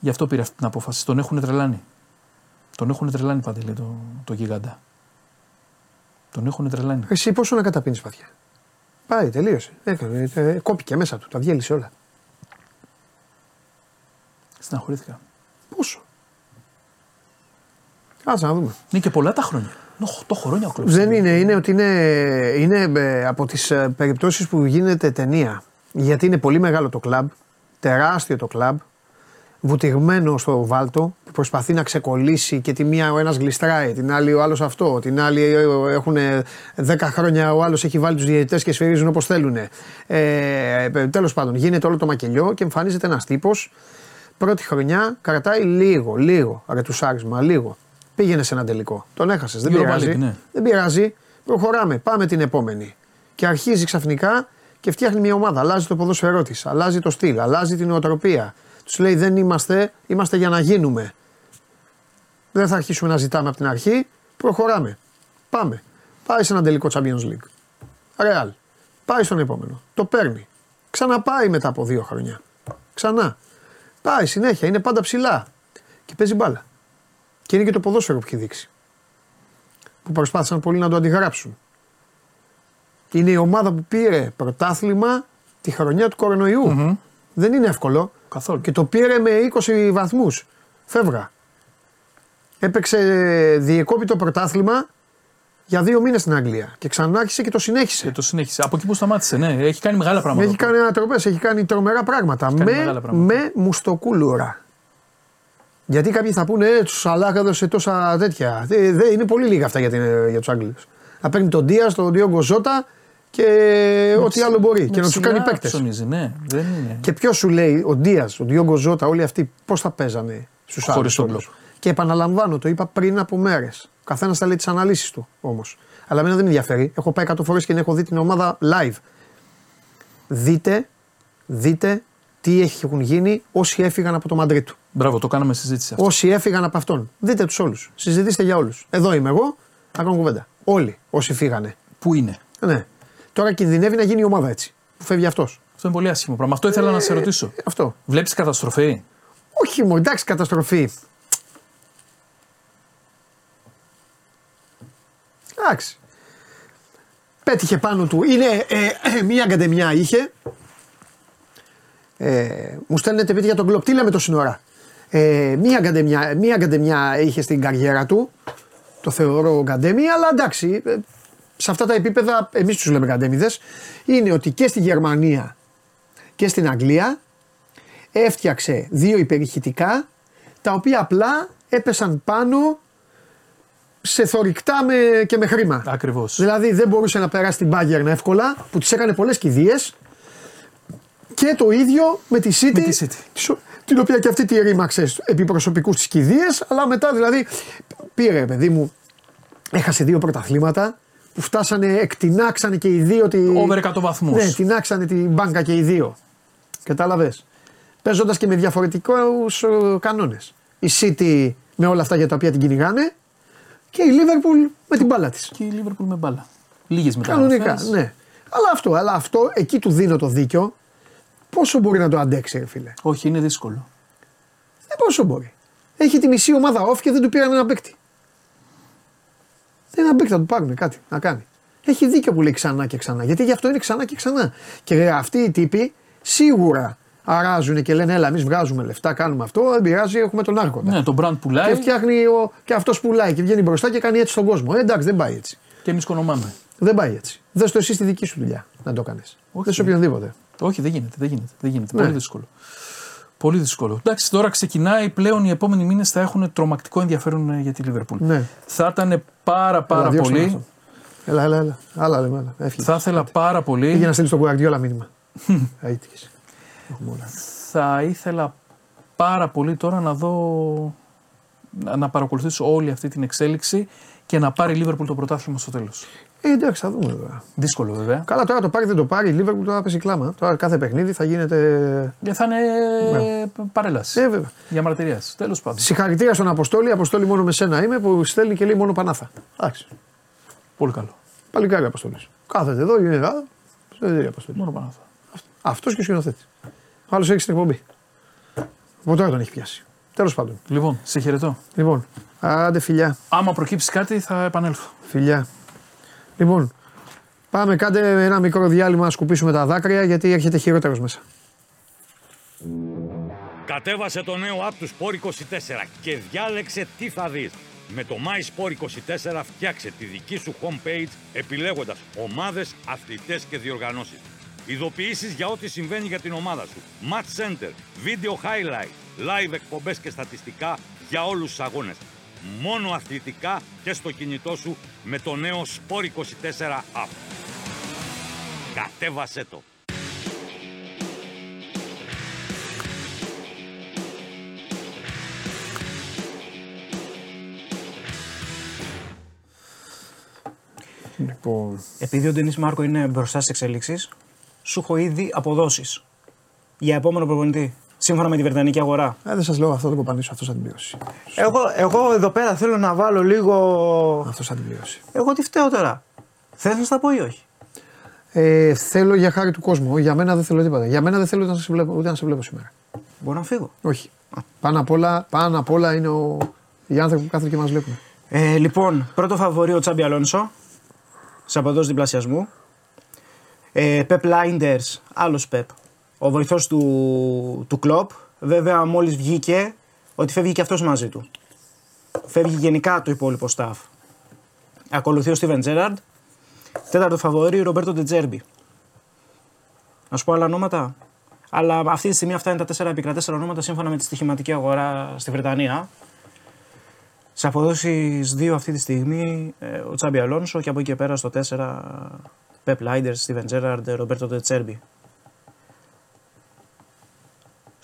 γι' αυτό πήρε αυτή την απόφαση. Τον έχουν τρελάνει. Τον έχουν τρελάνει παντελή το, το γιγάντα. Τον έχουν τρελάνει. Εσύ πόσο να καταπίνεις βαθιά; Πάει, τελείωσε. Έκανε, ε, κόπηκε μέσα του, τα διέλυσε όλα. Στεναχωρήθηκα. Πόσο; Κάτσε να δούμε. Είναι και πολλά τα χρόνια. Είναι 8 χρόνια ο κλοπ. Δεν είναι, είναι ότι είναι, είναι ε, από τις ε, περιπτώσεις που γίνεται ταινία. Γιατί είναι πολύ μεγάλο το κλαμπ, τεράστιο το κλαμπ, βουτυγμένο στο βάλτο, που προσπαθεί να ξεκολλήσει και τη μία ο ένας γλιστράει, την άλλη ο άλλος αυτό, την άλλη ε, έχουν 10 χρόνια ο άλλος έχει βάλει τους διαιτητές και σφυρίζουν όπως θέλουν. Ε, ε, τέλος πάντων, γίνεται όλο το μακελιό και εμφανίζεται ένας τύπος, πρώτη χρονιά κρατάει λίγο, λίγο αρετουσάρισμα, λίγο. Πήγαινε σε ένα τελικό. Τον έχασες. Δεν Europa πειράζει. League, ναι. Δεν πειράζει. Προχωράμε. Πάμε την επόμενη. Και αρχίζει ξαφνικά και φτιάχνει μια ομάδα. Αλλάζει το ποδόσφαιρό της. Αλλάζει το στυλ. Αλλάζει την νοοτροπία. Τους λέει δεν είμαστε, είμαστε για να γίνουμε. Δεν θα αρχίσουμε να ζητάμε από την αρχή. Προχωράμε. Πάμε. Πάει σε ένα τελικό Champions League. Ρεάλ. Πάει στον επόμενο. Το παίρνει. Ξαναπάει μετά από δύο χρόνια. Ξανά. Πάει συνέχεια. Είναι πάντα ψηλά. Και παίζει μπάλα. Και είναι και το ποδόσφαιρο που έχει δείξει. Που προσπάθησαν πολλοί να το αντιγράψουν. Είναι η ομάδα που πήρε πρωτάθλημα τη χρονιά του κορονοϊου Δεν είναι εύκολο. Καθόλου. Και το πήρε με 20 βαθμούς. Φεύγα. Έπαιξε διεκόπη το πρωτάθλημα για δύο μήνες στην Αγγλία. Και ξανά άρχισε και το συνέχισε. Και το συνέχισε. Από εκεί που σταμάτησε, ναι. Έχει κάνει μεγάλα πράγματα. Έχει κάνει ανατροπές, έχει κάνει τρομερά πράγματα. κάνει Με, μεγάλα πράγματα. με μουστοκούλουρα. Γιατί κάποιοι θα πούνε, ε, τους Σαλάχ έδωσε τόσα τέτοια. Ε, δε, είναι πολύ λίγα αυτά για, την, για τους Άγγλους. Να παίρνει τον Δίας, τον Διόγκο Ζώτα και ό,τι άλλο μπορεί. Και να τους κάνει παίκτες. Ψωνίζει, ναι. Δεν είναι. Και ποιος σου λέει, ο Δίας, ο Διόγκο Ζώτα, όλοι αυτοί πώς θα παίζανε στους άλλους. Χωρίς τον κλοπ. Και επαναλαμβάνω, το είπα πριν από μέρες. Ο καθένας θα λέει τις αναλύσεις του όμως. Αλλά εμένα δεν με ενδιαφέρει. Έχω πάει 100 φορές και έχω δει την ομάδα live. Δείτε, δείτε τι έχουν γίνει όσοι έφυγαν από το Μαντρίτου. Μπράβο, το κάναμε συζήτηση αυτό. Όσοι έφυγαν από αυτόν. Δείτε τους όλους. Συζητήστε για όλους. Εδώ είμαι εγώ, να κάνω κουβέντα. Όλοι όσοι φύγανε. Πού είναι; Ναι. Τώρα κινδυνεύει να γίνει η ομάδα έτσι. Που φεύγει αυτός. Αυτό είναι πολύ άσχημο πράγμα. Αυτό ήθελα να σε ρωτήσω. Αυτό. Βλέπεις καταστροφή; Όχι μου, εντάξει, καταστροφή. Εντάξει. Πέτυχε πάνω του. Είναι ε, ε, μία αγκαντεμιά είχε. Ε, μου στέλνετε παιδί για τον κλοπ. Τι λέμε το σύνορα; Ε, μία, αγκαντεμιά, μία αγκαντεμιά είχε στην καριέρα του. Το θεωρώ γκαντέμι, αλλά εντάξει. ε, σε αυτά τα επίπεδα, εμείς τους λέμε γκαντέμιδες, είναι ότι και στη Γερμανία και στην Αγγλία έφτιαξε δύο υπερηχητικά τα οποία απλά έπεσαν πάνω σε θορυκτά με, και με χρήμα. Ακριβώς. Δηλαδή δεν μπορούσε να περάσει την Bayern εύκολα που τη έκανε πολλές κηδείες. Και το ίδιο με τη City, Με τη City. της ο- την οποία και αυτή τη ρήμαξε επί προσωπικούς της κηδείε, αλλά μετά δηλαδή πήρε παιδί μου, έχασε δύο πρωταθλήματα που φτάσανε, εκτινάξανε και οι δύο. Τη... Over 100 βαθμούς. Ναι, τινάξανε την μπάνκα και οι δύο. Κατάλαβες. Παίζοντας και με διαφορετικούς κανόνες. Η City με όλα αυτά για τα οποία την κυνηγάνε και η Liverpool με την μπάλα της. Και η Λίβερπουλ με μπάλα. Λίγες Κανονικά, μεταγραφέ. ναι. Αλλά αυτό, αλλά αυτό, εκεί του δίνω το δίκιο. Πόσο μπορεί να το αντέξει, ρε φίλε; Όχι, είναι δύσκολο. Ε, πόσο μπορεί; Έχει τη μισή ομάδα off και δεν του πήραν ένα παίκτη. Ένα παίκτη θα του πάρουν κάτι να κάνει. Έχει δίκιο που λέει ξανά και ξανά. Γιατί γι' αυτό είναι ξανά και ξανά. Και αυτοί οι τύποι σίγουρα αράζουν και λένε: Έλα, εμείς βγάζουμε λεφτά, κάνουμε αυτό. Δεν πειράζει, έχουμε τον άρχοντα. Ναι, το brand πουλάει Και φτιάχνει ο, και αυτός πουλάει και βγαίνει μπροστά και κάνει έτσι στον κόσμο. Ε, εντάξει, δεν πάει έτσι. και εμείς κονομάμε. Δεν πάει έτσι. Δες το εσύ στη δική σου δουλειά να το κάνεις. Όχι. Δεν σε οποιονδήποτε. Όχι, δεν γίνεται. Δεν γίνεται, δεν γίνεται. Ναι. Πολύ δύσκολο. Πολύ δύσκολο. Εντάξει, τώρα ξεκινάει πλέον οι επόμενοι μήνες θα έχουν τρομακτικό ενδιαφέρον ε, για τη Λίβερπουλ. Ναι. Θα ήταν πάρα πάρα Έλα, διώξτε πολύ. αυτό. Έλα, έλα, έλα. Άλλα λέμε, έλα. Έφυγε. Θα ήθελα πάρα πολύ. Πήγε να στείλεις τον Κουαρδιόλα μήνυμα. Αίτηκες. Έχουμε όλα. θα ήθελα πάρα πολύ τώρα να δω να- να παρακολουθήσω όλη αυτή την εξέλιξη και να πάρει η Λίβερπουλ το πρωτάθλημα στο τέλος. Ε, εντάξει, θα δούμε τώρα. Δύσκολο βέβαια. Καλά, τώρα το πάρει δεν το πάρει. Η Λίβερπουλ τώρα πέσει κλάμα. Τώρα κάθε παιχνίδι θα γίνεται. Και θα είναι παρέλαση. Ε, βέβαια. Για μαρτυρίας. Τέλος πάντων. Συγχαρητήρια στον Αποστόλη. Αποστόλη μόνο με σένα είμαι που στέλνει και λέει μόνο Πανάθα. Εντάξει. Πολύ καλό. Παλικάρι Αποστόλης. Κάθεται εδώ, είναι εδώ. Συγχαρητήρια Αποστόλης. Μόνο πάνω αυτό. Αυτός και ο σκηνοθέτης. Άλλος έχει στην εκπομπή. Από τώρα τον έχει πιάσει. Τέλος πάντων. Λοιπόν, σε χαιρετώ. Λοιπόν, άντε φιλιά. Άμα προκύψει κάτι θα επανέλθω. Φιλιά. Λοιπόν, πάμε κάντε ένα μικρό διάλειμμα να σκουπίσουμε τα δάκρυα γιατί έρχεται χειρότερος μέσα. Κατέβασε το νέο app του Sport 24 και διάλεξε τι θα δεις. Με το My Sport 24 φτιάξε τη δική σου homepage επιλέγοντας ομάδες, αθλητές και διοργανώσεις. Ειδοποιήσεις για ό,τι συμβαίνει για την ομάδα σου. Match Center, Video Highlight, Live εκπομπές και στατιστικά για όλους τους αγώνες. Μόνο αθλητικά και στο κινητό σου με το νέο Sport 24 app. Κατέβασέ το. Λοιπόν, Επειδή ο Ντενής Μάρκο είναι μπροστά στις εξελίξεις, σου έχω ήδη αποδόσεις για επόμενο προπονητή. Σύμφωνα με τη Βρετανική αγορά. ε, δεν σας λέω αυτό, δεν κοπανίσω, αυτό θα την πληρώσει. Εγώ, εγώ εδώ πέρα θέλω να βάλω λίγο. Αυτό θα την πληρώσει. Εγώ τι φταίω τώρα. Θες να στα πω ή όχι; Ε, θέλω για χάρη του κόσμου. Για μένα δεν θέλω τίποτα. Για μένα δεν θέλω ούτε να σε βλέπω, ούτε να σε βλέπω σήμερα. Μπορώ να φύγω; Όχι. Πάνω απ' όλα, πάνω απ' όλα είναι ο... οι άνθρωποι που κάθονται και μας βλέπουν. Ε, λοιπόν, πρώτο φαβορή ο Τσάμπι Αλόνσο. Σε αποδόση διπλασιασμού. Ε, Πεπ Λάιντερ, άλλος Πεπ. Ο βοηθός του, του κλοπ. Βέβαια, μόλις βγήκε ότι φεύγει και αυτός μαζί του. Φεύγει γενικά το υπόλοιπο staff. Ακολουθεί ο Στίβεν Τζέραρντ. Τέταρτο φαβορή, Ρομπέρτο Ντετζέρμπι. Να σου πω άλλα ονόματα. Αλλά αυτή τη στιγμή αυτά είναι τα τέσσερα επικρατέσσερα ονόματα σύμφωνα με τη στοιχηματική αγορά στη Βρετανία. Σε αποδόσεις 2 αυτή τη στιγμή ε, ο Τσάμπι Αλόνσο και από εκεί και πέρα στο 4 Πεπ Λάιντερ, Στίβεν Τζέραρντ, Ρομπέρτο Τετσέρμπι.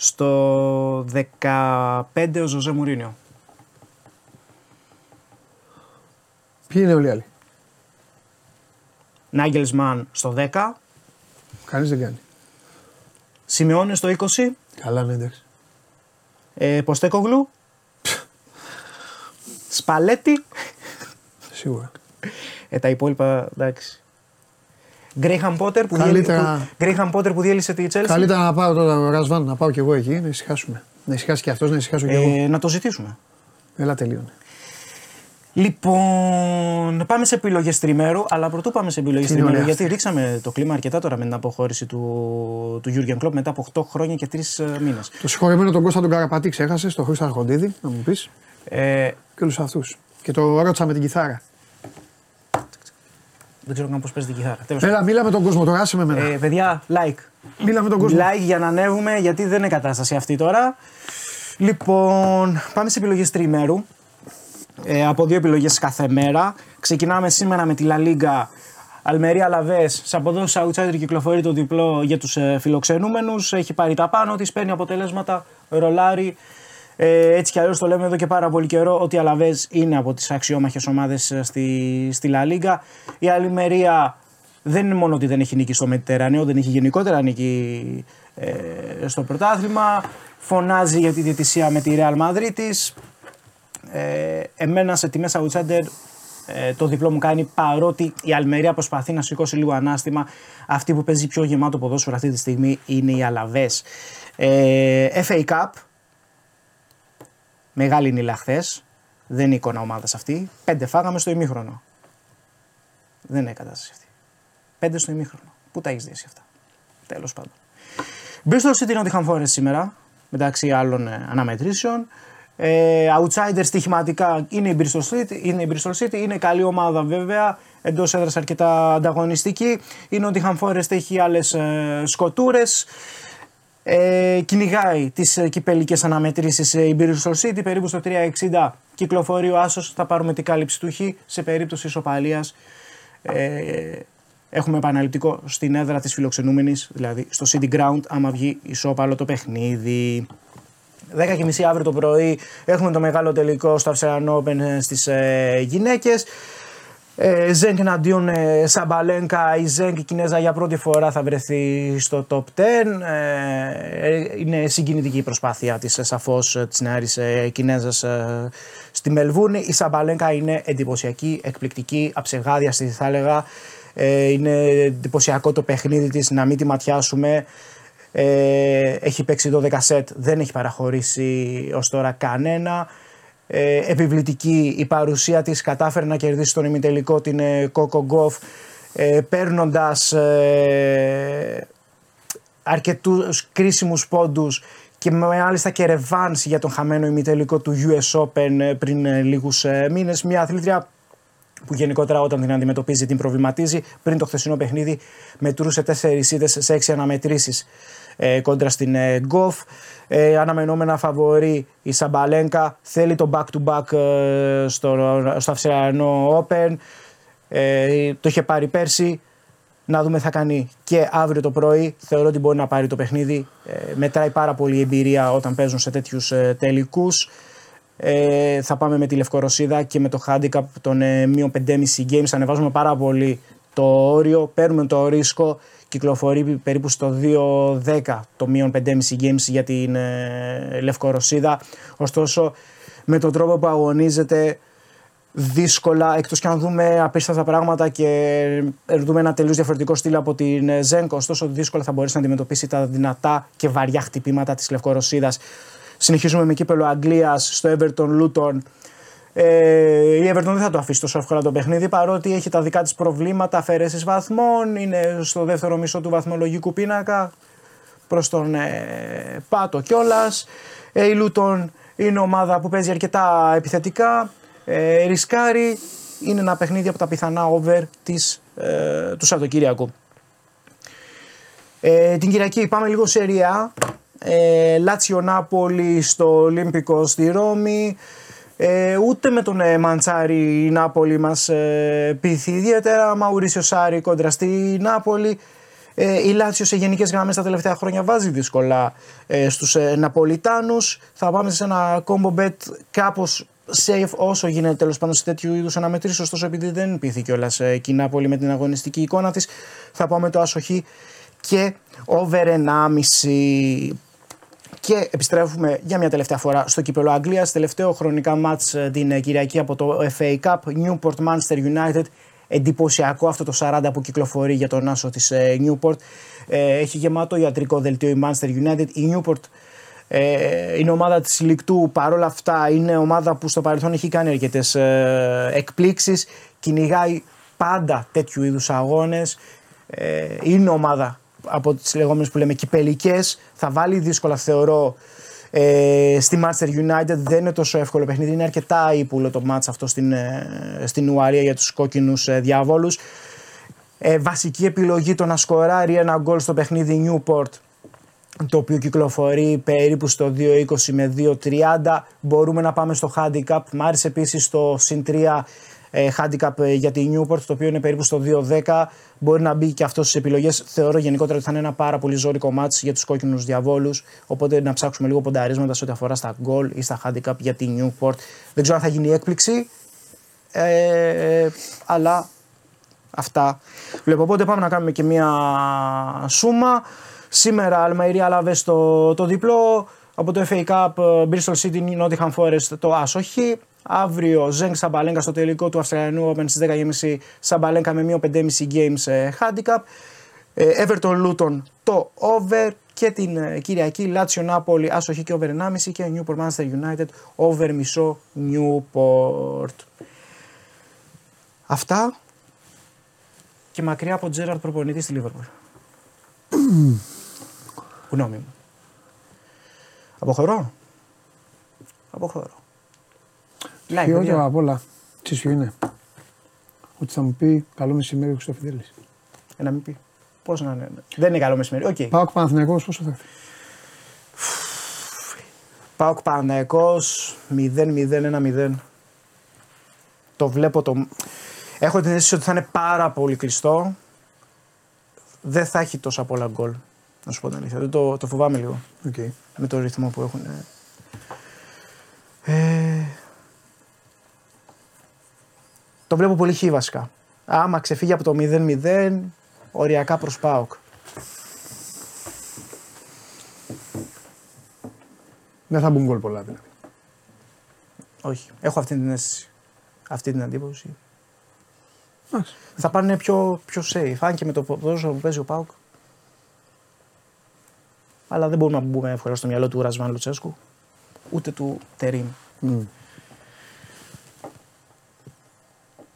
Στο 15 ο Ζωζέ Μουρίνιο. Ποιοι είναι όλοι οι άλλοι; Νάγκελσμαν στο 10. Κανείς δεν κάνει. Σιμεώνε στο 20. Καλά, ναι, εντάξει. Ε, Ποστέκογλου. Σπαλέτη. Σίγουρα. Ε, τα υπόλοιπα εντάξει. Γκρέιχαμ Πότερ που, Καλύτερα- διέλυ... που... Graham Potter που διέλυσε τη Chelsea. Καλύτερα να πάω τώρα ο Ρασβάν, να πάω κι εγώ εκεί, να ησυχάσουμε. Να ησυχάσει και αυτός, να ησυχάσω κι εγώ. Ε, να το ζητήσουμε. Έλα, τελείωνε. Λοιπόν, πάμε σε επιλογές τριμέρου, αλλά πρωτού πάμε σε επιλογές Τι είναι τριμέρου, ωραία γιατί αυτή. ρίξαμε το κλίμα αρκετά τώρα με την αποχώρηση του, του Jurgen Klopp μετά από 8 χρόνια και 3 μήνες. Το συγχωρεμένο τον Κώστα τον Καραπατή ξέχασες, τον Χρήστα Αρχοντίδη, να μου πεις. Ε, Και όλου αυτούς. Και το ρώτησα με την κιθάρα. Δεν ξέρω καν πώς παίζει την κιθάρα. Τέλος Έλα, μίλα με τον κόσμο τώρα, άσε με εμένα. Ε, παιδιά, like. μίλα με τον κόσμο. Like για να ανέβουμε, γιατί δεν είναι κατάσταση αυτή τώρα. Λοιπόν, πάμε σε επιλογές τριμέρου. Ε, από δύο επιλογές κάθε μέρα. Ξεκινάμε σήμερα με τη La Liga. Αλμερία Λαβές, σε αποδόσεις outsider κυκλοφορεί το διπλό για τους ε, φιλοξενούμενους. Έχει πάρει τα πάνω τη, παίρνει αποτελέσματα, ρολάρι. Ε, έτσι κι αλλιώς το λέμε εδώ και πάρα πολύ καιρό ότι η Αλαβές είναι από τις αξιόμαχες ομάδες στη, στη La Liga. Η Αλμερία δεν είναι μόνο ότι δεν έχει νίκη στο Μετερρανέο, δεν έχει γενικότερα νίκη ε, στο πρωτάθλημα. Φωνάζει για τη διαιτησία με τη Real Madrid της. Ε, εμένα σε τιμές outsider ε, το διπλό μου κάνει παρότι η Αλμερία προσπαθεί να σηκώσει λίγο ανάστημα. Αυτή που παίζει πιο γεμάτο ποδόσφαιρο αυτή τη στιγμή είναι οι Αλαβές. Ε, FA Cup. Μεγάλη νύλα χθες. Δεν είναι εικόνα ομάδας αυτή. Πέντε φάγαμε στο ημίχρονο. Δεν είναι κατάσταση αυτή. Πέντε στο ημίχρονο. Πού τα έχεις δει εσύ αυτά; Τέλος πάντων. Bristol City Nottingham Forest σήμερα, μεταξύ άλλων ε, αναμετρήσεων. Ε, outsider στοιχηματικά είναι η, Bristol City, είναι η Bristol City, είναι καλή ομάδα βέβαια, εντός έδρας αρκετά ανταγωνιστική. Η Nottingham Forest έχει άλλες ε, σκοτούρες. Ε, κυνηγάει τις ε, κυπελικές αναμετρήσεις η Bristol City, περίπου στο 360 κυκλοφορεί ο Άσο. Θα πάρουμε την κάλυψη του Χ σε περίπτωση ισοπαλίας. Ε, έχουμε επαναληπτικό στην έδρα της φιλοξενούμενης, δηλαδή στο City Ground, άμα βγει ισόπαλο το παιχνίδι. 10.30 αύριο το πρωί έχουμε το μεγάλο τελικό στο Αυστραλιan Open ε, στις ε, γυναίκες. Ε, Ζέγκ εναντίον ε, Σαμπαλένκα, η Ζέγκ η Κινέζα για πρώτη φορά θα βρεθεί στο top 10. Ε, είναι συγκινητική η προσπάθεια της ε, σαφώς ε, της νεάρης ε, Κινέζας ε, στη Μελβούνη. Η Σαμπαλένκα είναι εντυπωσιακή, εκπληκτική, αψεγάδιαστη θα έλεγα. Ε, είναι εντυπωσιακό το παιχνίδι της, να μην τη ματιάσουμε. Ε, έχει παίξει 12 σετ, δεν έχει παραχωρήσει ως τώρα κανένα. Ε, επιβλητική η παρουσία της κατάφερε να κερδίσει τον ημιτελικό την ε, Coco Golf ε, παίρνοντας ε, αρκετούς κρίσιμους πόντους και μάλιστα και ρεβάνς για τον χαμένο ημιτελικό του US Open ε, πριν ε, λίγους ε, μήνες. Μια αθλήτρια που γενικότερα όταν την αντιμετωπίζει την προβληματίζει. Πριν το χθεσινό παιχνίδι μετρούσε τέσσερις είδες σε έξι αναμετρήσεις ε, κόντρα στην ε, Γκοφ. Ε, αναμενόμενα φαβορεί η Σαμπαλένκα. Θέλει το back-to-back ε, στο, στο Αυστραλιανό Open. Ε, το είχε πάρει πέρσι. Να δούμε τι θα κάνει και αύριο το πρωί. Θεωρώ ότι μπορεί να πάρει το παιχνίδι. Ε, μετράει πάρα πολύ η εμπειρία όταν παίζουν σε τέτοιους ε, τελικούς. Ε, θα πάμε με τη Λευκορωσίδα και με το handicap των ε, μείον 5,5 games. Ανεβάζουμε πάρα πολύ το όριο, παίρνουμε το ρίσκο. Κυκλοφορεί περίπου στο 2-10 το μείον 5,5 games για την ε, Λευκορωσίδα. Ωστόσο, με τον τρόπο που αγωνίζεται, δύσκολα, εκτός και αν δούμε απίστευτα πράγματα και δούμε ένα τελείως διαφορετικό στυλ από την ε, Ζένκο, ωστόσο δύσκολα θα μπορέσει να αντιμετωπίσει τα δυνατά και βαριά χτυπήματα της Λευκορωσίδας. Συνεχίζουμε με κύπελο Αγγλίας στο Everton Luton. Ε, η Everton δεν θα το αφήσει τόσο εύκολα το παιχνίδι παρότι έχει τα δικά της προβλήματα, αφαιρέσεις βαθμών, είναι στο δεύτερο μισό του βαθμολογικού πίνακα προς τον ε, Πάτο κιόλας. Ε, η Luton είναι ομάδα που παίζει αρκετά επιθετικά, ε, ρισκάρει, είναι ένα παιχνίδι από τα πιθανά over της, ε, του Σαββατοκύριακου. Ε, την Κυριακή πάμε λίγο σε Ριά. Ε, Λάτσιο Νάπολη στο Ολύμπικο στη Ρώμη. Ε, ούτε με τον ε, Μαντσάρη η Νάπολη μας ε, πείθει ιδιαίτερα. Μαουρίσιο Σάρι κόντρα στη Νάπολη. Ε, η Λάτσιος σε γενικές γραμμές τα τελευταία χρόνια βάζει δύσκολα ε, στους ε, Ναπολιτάνους. Θα πάμε σε ένα combo bet κάπως safe όσο γίνεται τέλος πάντων σε τέτοιου είδους αναμετρήσει. Ωστόσο, επειδή δεν πείθει κιόλας ε, και η Νάπολη με την αγωνιστική εικόνα της, θα πάμε το άσοχη και over 1,5. Και επιστρέφουμε για μια τελευταία φορά στο κύπελο Αγγλίας. Τελευταίο χρονικά μάτς ε, την ε, Κυριακή από το FA Cup. Newport Manchester United. Εντυπωσιακό αυτό το 40 που κυκλοφορεί για τον άσο της ε, Newport. Ε, έχει γεμάτο ιατρικό δελτίο η Manchester United. Η Newport ε, είναι ομάδα της Λικτού. Παρόλα αυτά είναι ομάδα που στο παρελθόν έχει κάνει αρκετές ε, εκπλήξεις. Κυνηγάει πάντα τέτοιου είδους αγώνες. Ε, είναι ομάδα από τις λεγόμενες που λέμε κυπελικές. Θα βάλει δύσκολα θεωρώ ε, στη Manchester United δεν είναι τόσο εύκολο παιχνίδι. Είναι αρκετά ύπουλο το μάτς αυτό στην, ε, στην Ουαρία για τους κόκκινους ε, διάβολους. Ε, βασική επιλογή το να σκοράρει ένα γκολ στο παιχνίδι Newport το οποίο κυκλοφορεί περίπου στο 2.20 με 2.30. Μπορούμε να πάμε στο handicap. Μ' άρεσε επίσης το συν 3 ε, handicap ε, για τη Newport, το οποίο είναι περίπου στο 2-10. Μπορεί να μπει και αυτός στις επιλογές. Θεωρώ γενικότερα ότι θα είναι ένα πάρα πολύ ζώρικο μάτς για τους κόκκινους διαβόλους. Οπότε να ψάξουμε λίγο πονταρίσματα σε ό,τι αφορά στα goal ή στα handicap για τη Newport. Δεν ξέρω αν θα γίνει έκπληξη. Ε, αλλά αυτά βλέπω. Οπότε πάμε να κάνουμε και μία σούμα. Σήμερα Αλμαϊρία Λαβέ το, το διπλό. Από το FA Cup Bristol City Nottingham Forest το άσοχη. Αύριο Ζέγκ Σαμπαλέγκα στο τελικό του Αυστραλιανού Open στις 10.30 Σαμπαλέγκα με μείον 5,5 games ε, handicap. Ε, Everton Luton το over και την ε, Κυριακή Λάτσιο Νάπολη άσοχη και over 1,5 και Newport Manchester United over μισό Newport. Αυτά και μακριά από Τζέραρτ προπονητή στη Λίβερπουλ. Γνώμη μου. Αποχωρώ. Αποχωρώ. Like, Πιο παιδιά. απ' όλα. Τι ποιο είναι; Ότι θα μου πει καλό μεσημέρι ο Χρυστοφιδέλης. Ε, να μην πει. Πώς να είναι. Δεν είναι καλό μεσημέρι. Οκ. Πάω και Παναθηναϊκός πόσο θα έρθει. ΠΑΟΚ Παναθηναϊκός 0-0-1-0. Το βλέπω το. Έχω την αίσθηση ότι θα είναι πάρα πολύ κλειστό. Δεν θα έχει τόσα πολλά γκολ. Να σου πω την αλήθεια. Δεν το, το φοβάμαι λίγο. Οκ. Με το ρυθμό που έχουν. Ε, το βλέπω πολύ χι βασικά. Άμα ξεφύγει από το 0-0, οριακά προς ΠΑΟΚ. Δεν θα μπουν γκολ πολλά δηλαδή. Όχι. Έχω αυτή την αίσθηση. Αυτή την εντύπωση. Εντάξει. Θα πάνε πιο, πιο safe. Αν και με το ποδόσφαιρο που παίζει ο Πάουκ. Αλλά δεν μπορούμε να μπούμε εύκολα στο μυαλό του Ρασβάν Λουτσέσκου. Ούτε του Τερίμ. Μμ.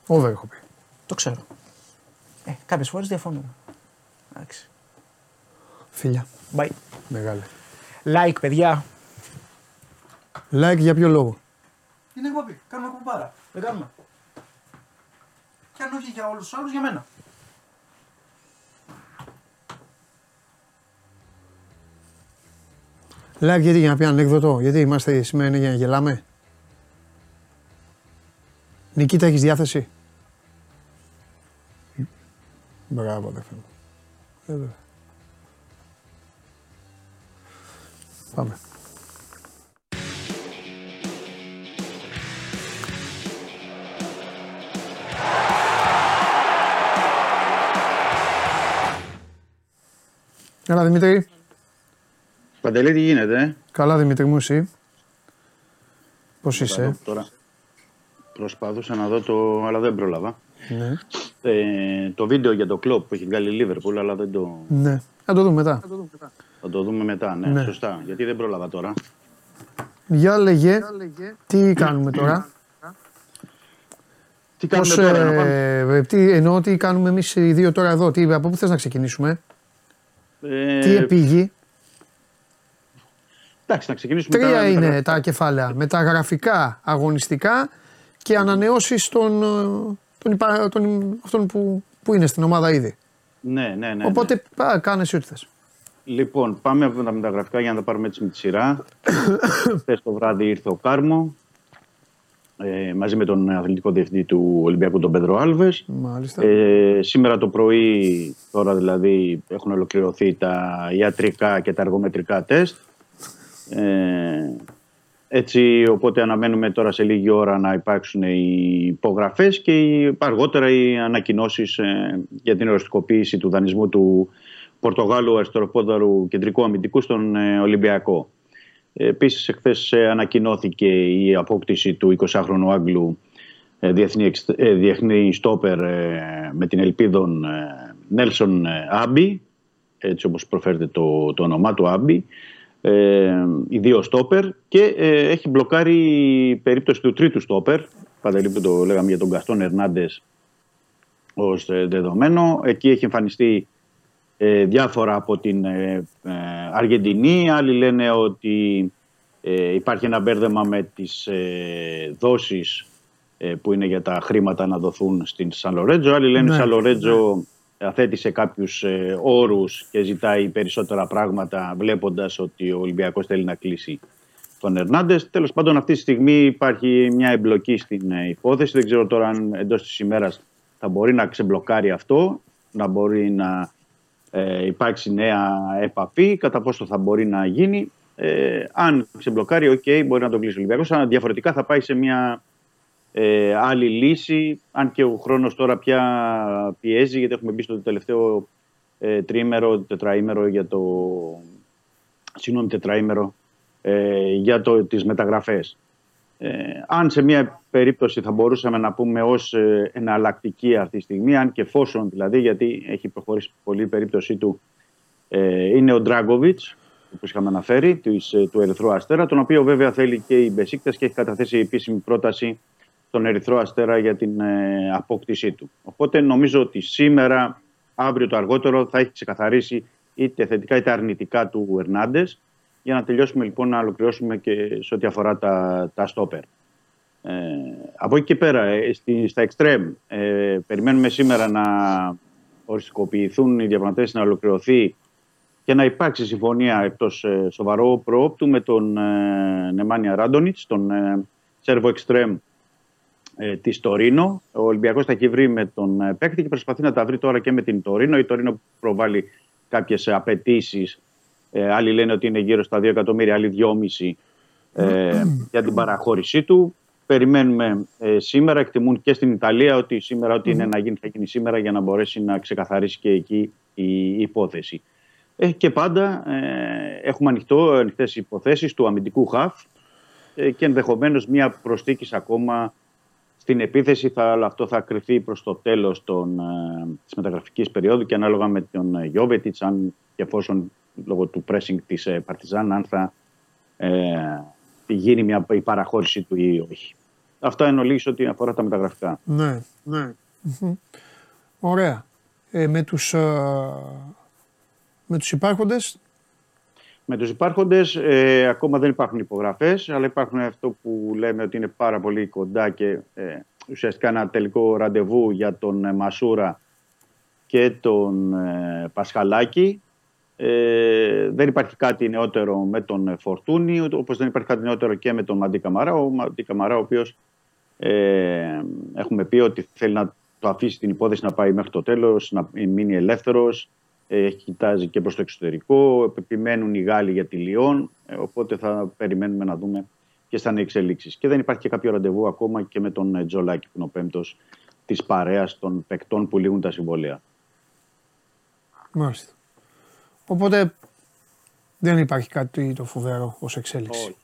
Over έχω πει. Το ξέρω. Ε, Κάποιες φορές διαφωνούμε. Εντάξει. Φίλια. Bye. Μεγάλε. Like, παιδιά. Like για ποιο λόγο; Είναι εκπομπή. Κάνουμε εκπομπάρα. Δεν κάνουμε. Και αν όχι για όλους τους άλλους, για μένα. Like γιατί για να πει ανέκδοτο, γιατί είμαστε σήμερα είναι για να γελάμε. Νικήτα έχεις διάθεση; Μπράβο αδερφέ μου. Ε, βέβαια. Πάμε. Έλα Δημήτρη. Παντελή, τι γίνεται, ε; Καλά Δημήτρη μου εσύ. Πώς Θα είσαι; δω Τώρα προσπαθούσα να δω το. αλλά δεν πρόλαβα. Ναι. Ε, το βίντεο για το κλοπ που έχει βγάλει η Λίβερπουλ, αλλά δεν το. ναι. Θα το δούμε μετά. Θα το δούμε μετά, ναι, Ναι. σωστά. Γιατί δεν πρόλαβα τώρα. Για λέγε, τι κάνουμε τώρα; Τι κάνουμε Πώς, τώρα, να πάμε; ε, τι, εννοώ τι κάνουμε εμείς οι δύο τώρα εδώ. Τι, από πού θες να ξεκινήσουμε; Ε, τι επήγει. Εντάξει, να ξεκινήσουμε Τρία με τα- είναι με τα κεφάλαια. Μεταγραφικά, αγωνιστικά και ανανεώσεις των, ε, των, υπα- των, αυτών που, που είναι στην ομάδα ήδη. Ναι, ναι, ναι. Οπότε πά, κάνε εσύ ό,τι θες. Λοιπόν, πάμε από τα μεταγραφικά για να τα πάρουμε έτσι με τη σειρά. Χθες το βράδυ ήρθε ο Κάρμο ε, μαζί με τον αθλητικό διευθυντή του Ολυμπιακού, τον Πέντρο Άλβες. Μάλιστα. Ε, σήμερα το πρωί, τώρα δηλαδή, έχουν ολοκληρωθεί τα ιατρικά και τα αργομετρικά τεστ. Ε, έτσι, οπότε αναμένουμε τώρα σε λίγη ώρα να υπάρξουν οι υπογραφές και οι, αργότερα οι ανακοινώσεις ε, για την οριστικοποίηση του δανεισμού του Πορτογάλου αριστεροπόδαρου κεντρικού αμυντικού στον ε, Ολυμπιακό. Επίσης, εχθές ε, ανακοινώθηκε η απόκτηση του 20χρονου Άγγλου ε, διεθνή, εξ- ε, διεθνή στόπερ ε, με την ελπίδων ε, Νέλσον ε, Άμπι, έτσι όπως προφέρεται το, το όνομά του Άμπι, ε, οι δύο στόπερ και ε, έχει μπλοκάρει η περίπτωση του τρίτου στόπερ, Παντελή που το λέγαμε για τον Καστόν Ερνάντες ως ε, δεδομένο. Εκεί έχει εμφανιστεί ε, διάφορα από την ε, ε, Αργεντινή. Άλλοι λένε ότι ε, υπάρχει ένα μπέρδεμα με τις ε, δόσεις ε, που είναι για τα χρήματα να δοθούν στην Σαν Λορέτζο. Άλλοι λένε Ναι. Σαν Λορέτζο αθέτησε κάποιους ε, όρους και ζητάει περισσότερα πράγματα βλέποντας ότι ο Ολυμπιακός θέλει να κλείσει τον Ερνάντες. Τέλος πάντων αυτή τη στιγμή υπάρχει μια εμπλοκή στην ε, υπόθεση. Δεν ξέρω τώρα αν εντός της ημέρας θα μπορεί να ξεμπλοκάρει αυτό, να μπορεί να ε, υπάρξει νέα επαφή, κατά πόσο θα μπορεί να γίνει. Ε, αν ξεμπλοκάρει, οκ, μπορεί να τον κλείσει ο Ολυμπιακός. Αν διαφορετικά θα πάει σε μια ε, άλλη λύση, αν και ο χρόνος τώρα πια πιέζει, γιατί έχουμε μπει στο τελευταίο ε, τριήμερο, τετραήμερο για το... Συγγνώμη, τετραήμερο ε, για το, τις μεταγραφές. Ε, αν σε μια περίπτωση θα μπορούσαμε να πούμε ως ε, εναλλακτική αυτή τη στιγμή, αν και εφόσον δηλαδή, γιατί έχει προχωρήσει πολύ η περίπτωσή του, ε, είναι ο Ντράγκοβιτς, που είχαμε αναφέρει, της, ε, του Ερυθρού Αστέρα, τον οποίο βέβαια θέλει και η Μπεσίκτας και έχει καταθέσει επίσημη πρόταση στον Ερυθρό Αστέρα για την ε, απόκτησή του. Οπότε νομίζω ότι σήμερα, αύριο το αργότερο, θα έχει ξεκαθαρίσει είτε θετικά είτε αρνητικά του Ερνάντες για να τελειώσουμε λοιπόν να ολοκληρώσουμε και σε ό,τι αφορά τα, τα στόπερ. Ε, από εκεί και πέρα, ε, στη, στα εξτρέμ, ε, περιμένουμε σήμερα να οριστικοποιηθούν οι διαπραγματεύσεις, να ολοκληρωθεί και να υπάρξει συμφωνία εκτός ε, σοβαρό προόπτου με τον ε, Νεμάνια Ράντονιτς, τον ε, Σέρβο εξτρέμ ε, της Τωρίνο. Ο Ολυμπιακός τα έχει βρει με τον ε, παίκτη και προσπαθεί να τα βρει τώρα και με την Τωρίνο. Η Τωρίνο προβάλλει κάποιες απαιτήσεις. Ε, άλλοι λένε ότι είναι γύρω στα 2 εκατομμύρια, άλλοι 2,5 ε, για την παραχώρησή του. Περιμένουμε ε, σήμερα, εκτιμούν και στην Ιταλία ότι σήμερα ό,τι είναι να γίνει θα γίνει σήμερα για να μπορέσει να ξεκαθαρίσει και εκεί η υπόθεση. Ε, και πάντα ε, έχουμε ανοιχτό, ανοιχτές υποθέσεις του αμυντικού χαφ ε, και ενδεχομένως μια προστίκης ακόμα στην επίθεση, θα, αλλά αυτό θα κρυθεί προς το τέλος των, ε, της μεταγραφικής περίοδου και ανάλογα με τον ε, Γιώβετιτς, αν και εφόσον λόγω του pressing της ε, Παρτιζάν, αν θα ε, γίνει μια, η παραχώρηση του ή όχι. Αυτά εν ολίγης ό,τι αφορά τα μεταγραφικά. Ναι, ναι. Μμμ. Ωραία. Ε, με τους, ε, με τους υπάρχοντες, Με τους υπάρχοντες ε, ακόμα δεν υπάρχουν υπογραφές, αλλά υπάρχουν αυτό που λέμε ότι είναι πάρα πολύ κοντά και ε, ουσιαστικά ένα τελικό ραντεβού για τον ε, Μασούρα και τον ε, Πασχαλάκη. Ε, δεν υπάρχει κάτι νεότερο με τον ε, Φορτούνη, ούτε- όπως δεν υπάρχει κάτι νεότερο και με τον Μαντί Καμαρά. Ο Μαντί Καμαρά, ο οποίος ε, έχουμε πει ότι θέλει να το αφήσει την υπόθεση να πάει μέχρι το τέλος, να μείνει ελεύθερος, ε, κοιτάζει και προς το εξωτερικό, επιμένουν οι Γάλλοι για τη Λιόν, ε, οπότε θα περιμένουμε να δούμε και θα είναι οι εξελίξεις. Και δεν υπάρχει και κάποιο ραντεβού ακόμα και με τον ε, Τζολάκη που είναι ο πέμπτος της παρέας των παικτών που λήγουν τα συμβόλαια. μάλιστα. Οπότε δεν υπάρχει κάτι το φοβερό ως εξέλιξη. Όχι.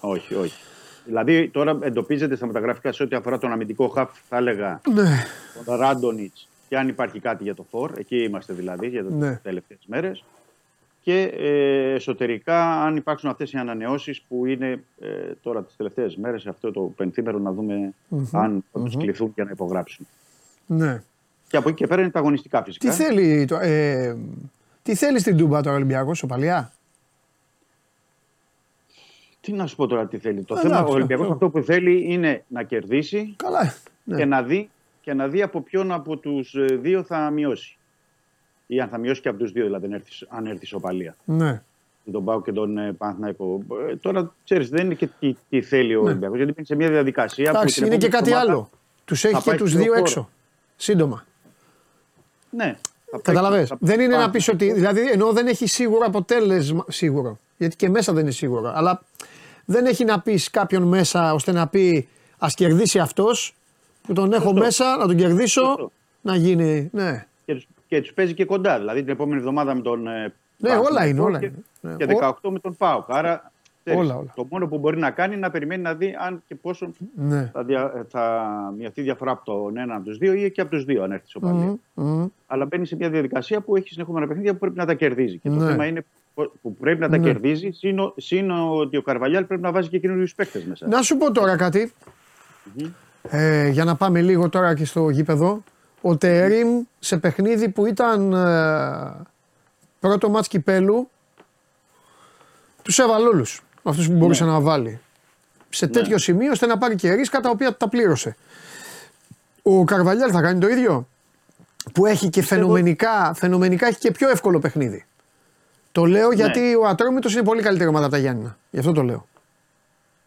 Όχι, όχι. Δηλαδή τώρα εντοπίζεται στα μεταγραφικά σε ό,τι αφορά τον αμυντικό χαφ, θα έλεγα Ναι, τον Ράντονιτς και αν υπάρχει κάτι για το Φορ. Εκεί είμαστε δηλαδή για τις Ναι. τελευταίες μέρες. Και ε, εσωτερικά, αν υπάρξουν αυτές οι ανανεώσεις που είναι ε, τώρα τις τελευταίες μέρες, αυτό το πενθήμερο να δούμε αν θα τους κληθούν για να υπογράψουν. ναι. Και από εκεί και πέρα είναι τα αγωνιστικά φυσικά. Τι θέλει, το, ε, τι θέλει στην Τούμπα τώρα ο Ολυμπιακός, ο Παλιά. Τι να σου πω τώρα τι θέλει. Το Εντάξει, θέμα, ο Ολυμπιακός αυτό. αυτό που θέλει είναι να κερδίσει Καλά. Ναι. και, να δει, και να δει από ποιον από τους δύο θα μειώσει. Ή αν θα μειώσει και από τους δύο, δηλαδή αν έρθεις, αν έρθεις ισοπαλία. ναι. τον Πάο και τον ε, Παναθηναϊκό. Ε, τώρα ξέρεις, δεν είναι και τι, τι θέλει ο Ολυμπιακός, γιατί μπαίνει σε μια διαδικασία που. Ναι. Εντάξει, την είναι και επόμενη κάτι εβδομάδα- άλλο. Τους έχει θα και πάει τους στο δύο χώρο. έξω. Σύντομα. Ναι. θα πάει- Καταλαβες. θα Δεν είναι πάει- να πεις ότι. Δηλαδή, ενώ δεν έχει σίγουρο αποτέλεσμα. Σίγουρο. Γιατί και μέσα δεν είναι σίγουρο. Αλλά δεν έχει να πεις κάποιον μέσα ώστε να πει Α κερδίσει αυτός που τον έχω Σωστό. μέσα, να τον κερδίσω. Σωστό. Να γίνει. Ναι. Και τους, και τους παίζει και κοντά. Δηλαδή την επόμενη εβδομάδα με τον. ε, Ναι, Παναθηναϊκό όλα είναι, όλα και, είναι. Ναι. Και Ο- 18 με τον Πάοκ. Άρα ξέρεις, Όλα, όλα. το μόνο που μπορεί να κάνει είναι να περιμένει να δει αν και πόσο Ναι. θα, δια, ε, θα μειωθεί η διαφορά από τον ένα από τους δύο ή και από τους δύο, αν έρθει ισοπαλία. Μμμ, μμμ. Αλλά μπαίνει σε μια διαδικασία που έχει συνεχόμενα παιχνίδια που πρέπει να τα κερδίζει. Και το Ναι. θέμα είναι που πρέπει να τα Ναι. κερδίζει, σύν, συν ότι ο Καρβαλιάλ πρέπει να βάζει και καινούριους παίκτες μέσα. Να σου πω τώρα κάτι. Ε, για να πάμε λίγο τώρα και στο γήπεδο. Ο Τερίμ σε παιχνίδι που ήταν ε, πρώτο μάτς κυπέλου τους έβαλε όλους αυτούς που μπορούσε να βάλει. Σε τέτοιο σημείο ώστε να πάρει και ρίσκα τα οποία τα πλήρωσε. Ο Καρβαλιάλ θα κάνει το ίδιο που έχει και φαινομενικά, φαινομενικά έχει και πιο εύκολο παιχνίδι. Το λέω γιατί ο Ατρόμητος είναι πολύ καλύτερη ομάδα από τα Γιάννηνα. Γι' αυτό το λέω.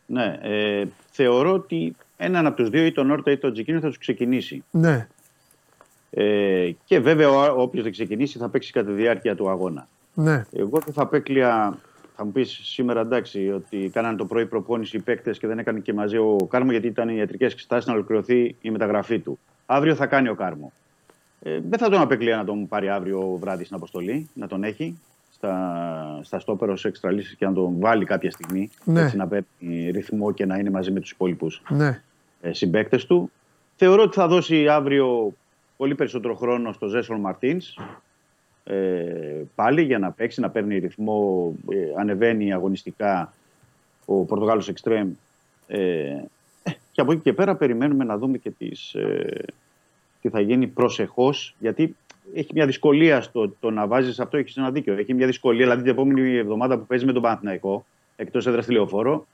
Ναι, ε, θεωρώ ότι έναν από τους δύο, ή τον Όρτα ή τον Τζικίνο, θα τους ξεκινήσει. Ναι. Ε, και βέβαια, όποιος δεν ξεκινήσει θα παίξει κατά τη διάρκεια του αγώνα. Ναι. Εγώ δεν θα απέκλεια. Θα μου πεις σήμερα εντάξει ότι κάνανε το πρωί προπόνηση οι παίκτες και δεν έκανε και μαζί ο Κάρμο γιατί ήταν οι ιατρικές εξετάσει να ολοκληρωθεί η μεταγραφή του. Αύριο θα κάνει ο Κάρμο. Ε, δεν θα τον απέκλεια να τον πάρει αύριο βράδυ στην αποστολή, να τον έχει στα, στα στόπερο σε έξτρα λύσεις και να τον βάλει κάποια στιγμή. Ναι. Έτσι να παίρνει ρυθμό και να είναι μαζί με τους υπόλοιπους Ναι. Ε, συμπαίκτες του. Θεωρώ ότι θα δώσει αύριο πολύ περισσότερο χρόνο στο Ζέσον Μαρτίνς ε, πάλι για να παίξει, να παίρνει ρυθμό, ε, ανεβαίνει αγωνιστικά ο Πορτογάλος Εξτρέμ ε, ε, και από εκεί και πέρα περιμένουμε να δούμε και τις, ε, τι θα γίνει προσεχώς γιατί έχει μια δυσκολία στο το να βάζεις αυτό, έχεις ένα δίκιο. Έχει μια δυσκολία, δηλαδή την επόμενη εβδομάδα που παίζεις με τον Παναθηναϊκό, εκτός έδρας στη λεωφόρο,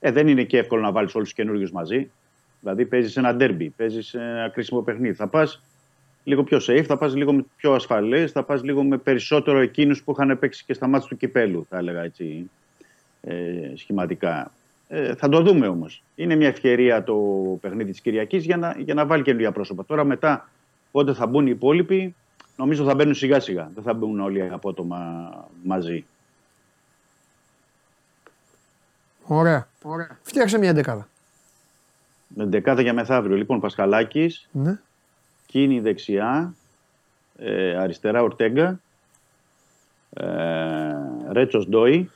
ε, δεν είναι και εύκολο να βάλεις όλους τους καινούριους μαζί. Δηλαδή παίζεις ένα ντέρμπι, παίζεις ένα κρίσιμο παιχνίδι. Θα πας λίγο πιο safe, θα πας λίγο πιο ασφαλές, θα πας λίγο με περισσότερο εκείνους που είχαν παίξει και στα μάτια του κυπέλου, θα έλεγα έτσι ε, σχηματικά. Ε, θα το δούμε όμως. Είναι μια ευκαιρία το παιχνίδι της Κυριακής για να, για να βάλει καινούργια πρόσωπα. Τώρα μετά, πότε θα μπουν οι υπόλοιποι, νομίζω θα μπαίνουν σιγά σιγά. Δεν θα μπουν όλοι απότομα μαζί. Ωραία. Ωραία. Φτιάξε μια δεκάδα. Με δεκάδα για μεθαύριο. Λοιπόν, Πασχαλάκης, Ναι. Κίνη δεξιά, ε, αριστερά Ορτέγκα, ε, Ρέτσος Ντόι.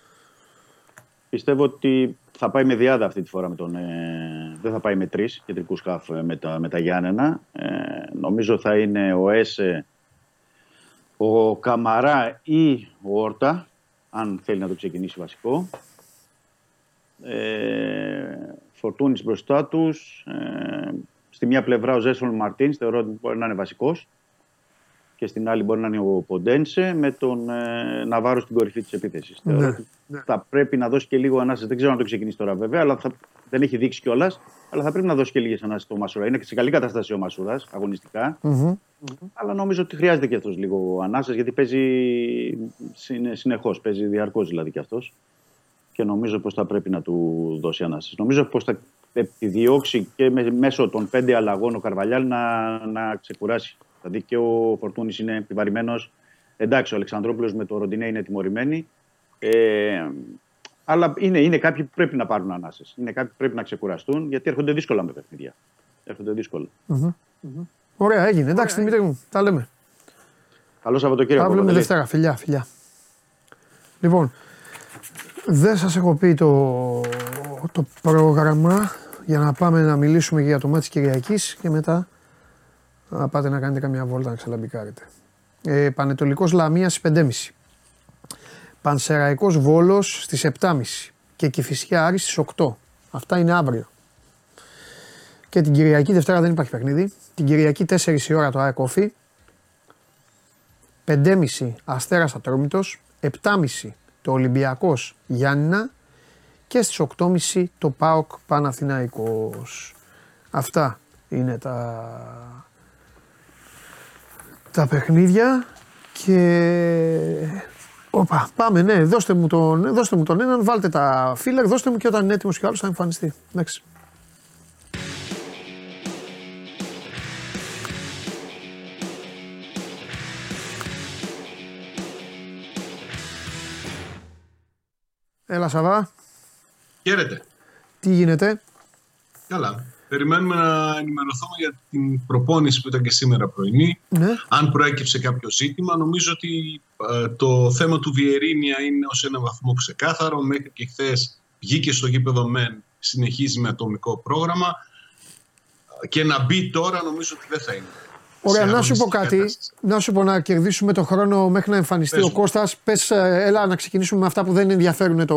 Πιστεύω ότι θα πάει με διάδα αυτή τη φορά με τον. Ε, δεν θα πάει με τρεις κεντρικούς σκάφ ε, με τα, με τα Γιάννενα. Ε, νομίζω θα είναι ο Έσε, ο Καμαρά ή ο Όρτα, αν θέλει να το ξεκινήσει βασικό. Ε, Φορτούνης μπροστά τους. Ε, στη μία πλευρά ο Ζέσον Μαρτίνς, θεωρώ ότι μπορεί να είναι βασικός. Και στην άλλη μπορεί να είναι ο Ποντένσε με τον ε, Ναβάρος στην κορυφή της επίθεσης. Ναι, Θεωρώ ότι θα πρέπει να δώσει και λίγο ανάσες. Δεν ξέρω αν το ξεκινήσει τώρα βέβαια, αλλά θα, δεν έχει δείξει κιόλας. Αλλά θα πρέπει να δώσει και λίγες ανάσες στο Μασούρα. Είναι σε καλή κατάσταση ο Μασούρα αγωνιστικά. Μμμ. Αλλά νομίζω ότι χρειάζεται και αυτός λίγο ανάσες γιατί παίζει συνεχώς. Παίζει διαρκώς δηλαδή κι αυτός. Και νομίζω πως θα πρέπει να του δώσει ανάσες. Νομίζω πως θα επιδιώξει και με- μέσω των πέντε αλλαγών ο Καρβαλιάλ να, να ξεκουράσει. Δηλαδή και ο Φορτούνης είναι επιβαρημένος. Εντάξει, ο Αλεξανδρόπουλος με το Ροντινέ είναι τιμωρημένοι. Ε, αλλά είναι, είναι κάποιοι που πρέπει να πάρουν ανάσες. Είναι κάποιοι που πρέπει να ξεκουραστούν γιατί έρχονται δύσκολα με παιχνίδια. Έρχονται δύσκολα. Ωραία, έγινε. Εντάξει, Δημήτρη μου, τα λέμε. Καλό Σαββατοκύριακο. Τα βλέπουμε Παντελή. Δευτέρα. Φιλιά, φιλιά. Λοιπόν, δεν σας έχω πει το, το πρόγραμμα για να πάμε να μιλήσουμε και για το μάτι της Κυριακής και μετά να πάτε να κάνετε καμιά βόλτα να ξελαμπικάρετε. Ε, Πανετολικός Λαμίας στις 5.30. Πανσεραϊκός Βόλος στις 7.30 και Κηφισιά Άρης στις 8. Αυτά είναι αύριο. Και την Κυριακή, Δευτέρα δεν υπάρχει παιχνίδι. Την Κυριακή 4 η ώρα το ΑΕΚ Όφι. 5.30 Αστέρας Ατρόμητος, 7.30 το Ολυμπιακός Γιάννηνα και στις 8.30 το ΠΑΟΚ Παναθηναϊκός. Αυτά είναι τα, τα παιχνίδια και... Οπα, πάμε, ναι, δώστε μου, τον, δώστε μου τον έναν, βάλτε τα φίλερ, δώστε μου και όταν είναι έτοιμος και ο άλλος θα εμφανιστεί. Εντάξει. Έλα Σαββά, Χαίρετε. τι γίνεται; Καλά. Περιμένουμε να ενημερωθούμε για την προπόνηση που ήταν και σήμερα πρωινή. Ναι. Αν προέκυψε κάποιο ζήτημα, νομίζω ότι ε, το θέμα του Βιερίνια είναι ως ένα βαθμό ξεκάθαρο. Μέχρι και χθες βγήκε στο γήπεδο ΜΕΝ, συνεχίζει με ατομικό πρόγραμμα. Και να μπει τώρα νομίζω ότι δεν θα είναι. Ωραία, σε να σου πω αγωνιστική κάτι. κατάσταση. Να σου πω να κερδίσουμε το χρόνο μέχρι να εμφανιστεί Πες ο μου. Κώστας. Πες, ε, έλα να ξεκινήσουμε με αυτά που δεν ενδιαφέρουν το,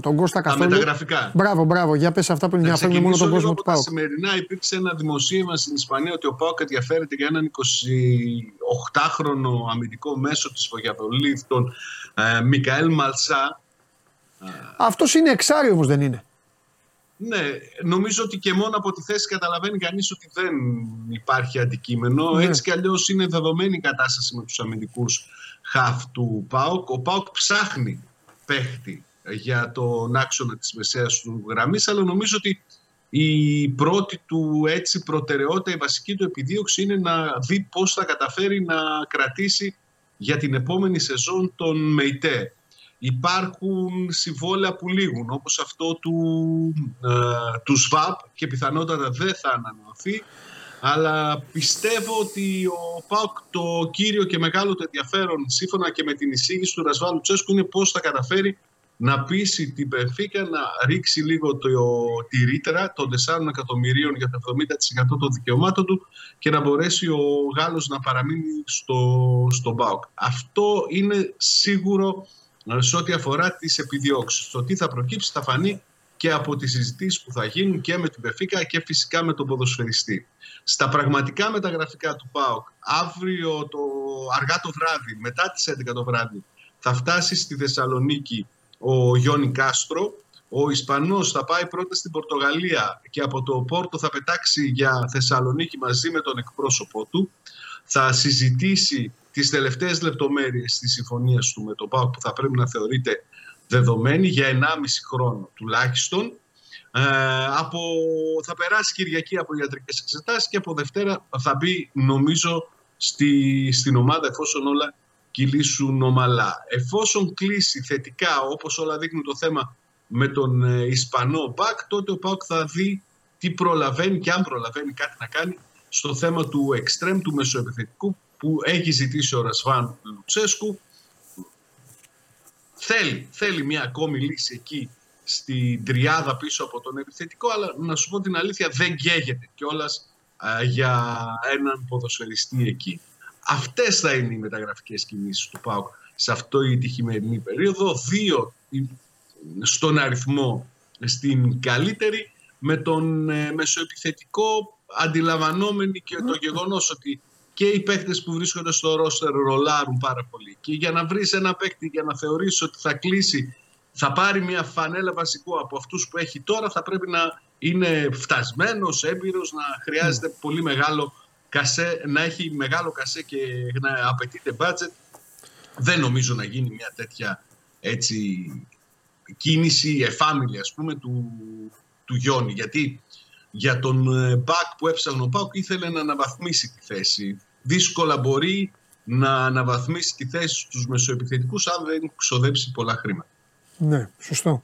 τον Κώστα Τα καθόλου. μεταγραφικά. Μπράβο, μπράβο. Για πες αυτά που Να ενδιαφέρουν μόνο ξεκινήσω τον κόσμο λίγο του από τα ΠΑΟΚ. σημερινά υπήρξε ένα δημοσίευμα στην Ισπανία ότι ο ΠΑΟΚ ενδιαφέρεται για έναν 28χρονο αμυντικό μέσο της Βογιαδολίδ, τον ε, Μικαέλ Μαλσά. Αυτός είναι εξάρι όμως δεν είναι. Ναι, νομίζω ότι και μόνο από τη θέση καταλαβαίνει κανείς ότι δεν υπάρχει αντικείμενο. Ναι. Έτσι κι αλλιώς είναι δεδομένη η κατάσταση με τους αμυντικούς χαφ του ΠΑΟΚ. Ο ΠΑΟΚ ψάχνει παίχτη για τον άξονα της μεσαίας του γραμμής, αλλά νομίζω ότι η πρώτη του έτσι προτεραιότητα, η βασική του επιδίωξη είναι να δει πώς θα καταφέρει να κρατήσει για την επόμενη σεζόν τον ΜΕΙΤΕ. Υπάρχουν συμβόλαια που λήγουν, όπως αυτό του, ε, του ΣΒΑΠ και πιθανότατα δεν θα ανανεωθεί. Αλλά πιστεύω ότι ο ΠΑΟΚ το κύριο και μεγάλο του ενδιαφέρον, σύμφωνα και με την εισήγηση του Ρασβάλου Τσέσκου, είναι πώς θα καταφέρει να πείσει την Πενφύκα να ρίξει λίγο το, τη ρήτρα των 4 εκατομμυρίων για το 70% των δικαιωμάτων του και να μπορέσει ο Γάλλος να παραμείνει στο, στον ΠΑΟΚ. Αυτό είναι σίγουρο ε, σε ό,τι αφορά τις επιδιώξεις. Το τι θα προκύψει θα φανεί και από τις συζητήσεις που θα γίνουν και με την Πεφίκα και φυσικά με τον ποδοσφαιριστή. Στα πραγματικά μεταγραφικά του ΠΑΟΚ, αύριο το αργά το βράδυ, μετά τις 11 το βράδυ, θα φτάσει στη Θεσσαλονίκη ο Γιόνι Κάστρο. Ο Ισπανός θα πάει πρώτα στην Πορτογαλία και από το Πόρτο θα πετάξει για Θεσσαλονίκη μαζί με τον εκπρόσωπό του. Θα συζητήσει τις τελευταίες λεπτομέρειες της συμφωνίας του με τον ΠΑΟΚ που θα πρέπει να θεωρείται δεδομένη για 1,5 χρόνο τουλάχιστον. Ε, από, θα περάσει Κυριακή από ιατρικές εξετάσεις και από Δευτέρα θα μπει νομίζω στη, στην ομάδα εφόσον όλα κυλήσουν ομαλά. Εφόσον κλείσει θετικά όπως όλα δείχνουν το θέμα με τον ε, Ισπανό Μπακ τότε ο ΠΑΟΚ θα δει τι προλαβαίνει και αν προλαβαίνει κάτι να κάνει στο θέμα του εξτρέμ του μεσοεπιθετικού που έχει ζητήσει ο Ρασβάν Λουτσέσκου θέλει, θέλει μια ακόμη λύση εκεί στην τριάδα πίσω από τον επιθετικό, αλλά να σου πω την αλήθεια δεν καίγεται κιόλας για έναν ποδοσφαιριστή εκεί. Αυτές θα είναι οι μεταγραφικές κινήσεις του ΠΑΟΚ σε αυτό η χειμερινή περίοδο. Δύο στον αριθμό στην καλύτερη. με τον ε, μεσοεπιθετικό αντιλαμβανόμενοι και το γεγονός ότι και οι παίκτες που βρίσκονται στο ρόστερ ρολάρουν πάρα πολύ. Και για να βρεις ένα παίκτη για να θεωρήσεις ότι θα κλείσει, θα πάρει μια φανέλα βασικού από αυτούς που έχει τώρα, θα πρέπει να είναι φτασμένος, έμπειρος, να χρειάζεται πολύ μεγάλο κασέ, να έχει μεγάλο κασέ και να απαιτείται budget. Δεν νομίζω να γίνει μια τέτοια έτσι, κίνηση εφάμιλη ας πούμε του, του Γιόνι. Γιατί για τον Μπακ που έψαχνε ο Πάουκ ήθελε να αναβαθμίσει τη θέση. Δύσκολα μπορεί να αναβαθμίσει τη θέση στους μεσοεπιθετικούς αν δεν ξοδέψει πολλά χρήματα. Ναι, σωστό.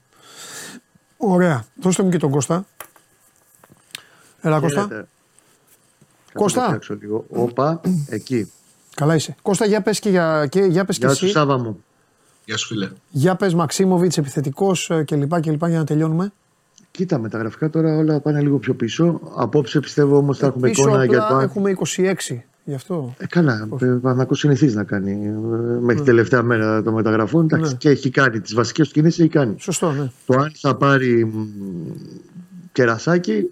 Ωραία. Δώστε μου και τον Κώστα. Έλα Κώστα. Χαίρετε. Κώστα. Κάτσε να φτιάξω λίγο. Όπα, εκεί. Καλά είσαι. Κώστα για πες και, για, και, για πες και Γεια σου εσύ. Σάβα μου. Γεια σου φίλε. Για πες Μαξίμοβιτς επιθετικός ε, κλπ. κλπ για να τελειώνουμε. Κοίτα, με τα γραφικά τώρα όλα πάνε λίγο πιο πίσω. Απόψε πιστεύω όμως θα έχουμε Πίσω εικόνα απλά για το αν. έχουμε 26. Γι' αυτό. Ε, καλά, ο Παναγό συνηθίζει να κάνει ε, μέχρι την τελευταία μέρα των μεταγραφών. Εντάξει, Ναι. Και έχει κάνει τις βασικές του κινήσεις, έχει κάνει. Σωστό, ναι. Το αν θα πάρει μ, κερασάκι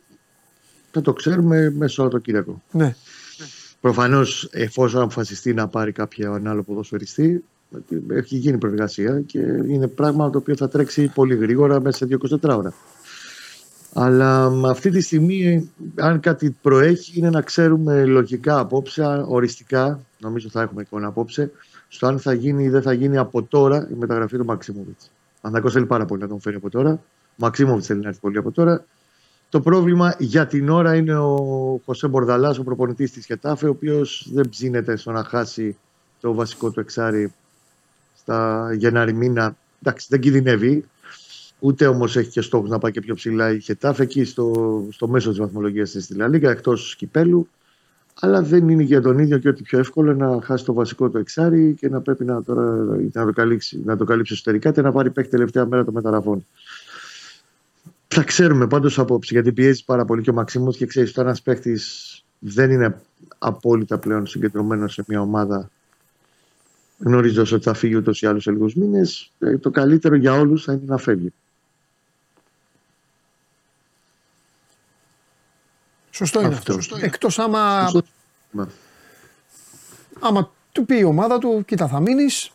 θα το ξέρουμε μέσα στο Σαββατοκύριακο. ναι. Προφανώς, εφόσον αποφασιστεί να πάρει κάποιο άλλο ποδοσφαιριστή, έχει γίνει προεργασία και είναι πράγμα το οποίο θα τρέξει πολύ γρήγορα μέσα σε 24 ώρα. Αλλά με αυτή τη στιγμή, αν κάτι προέχει, είναι να ξέρουμε λογικά απόψε, οριστικά, νομίζω θα έχουμε εικόνα απόψε, στο αν θα γίνει ή δεν θα γίνει από τώρα η μεταγραφή του Μαξίμοβιτς. Ανακό θέλει πάρα πολύ να τον φέρει από τώρα. Μαξίμοβιτς θέλει να έρθει πολύ από τώρα. Το πρόβλημα για την ώρα είναι ο Χωσέ Μπορδαλάς, ο προπονητής της Χετάφε, ο οποίος δεν ψήνεται στο να χάσει το βασικό του εξάρι στα Γενάρη μήνα. Εντάξει, δεν κινδυνεύει. Ούτε όμως έχει και στόχος να πάει και πιο ψηλά η Χετάφε εκεί στο, στο μέσο της βαθμολογίας της στη Λα Λίγκα, εκτός κυπέλου. Αλλά δεν είναι για τον ίδιο και ότι πιο εύκολο να χάσει το βασικό του εξάρι και να πρέπει να, τώρα, να, το, καλύψει, να το καλύψει εσωτερικά και να πάρει παίκτη τελευταία μέρα των μεταγραφών. Θα ξέρουμε πάντως απόψε γιατί πιέζει πάρα πολύ και ο Μαξίμο και ξέρεις ότι ένας παίκτης δεν είναι απόλυτα πλέον συγκεντρωμένος σε μια ομάδα γνωρίζοντας ότι θα φύγει ούτως ή άλλως σε λίγους μήνες. Το καλύτερο για όλους θα είναι να φεύγει. Σωστό είναι Αυτό. αυτό. Εκτός άμα, Σωστό. Μα, άμα του πει η ομάδα του, κοίτα θα μείνεις.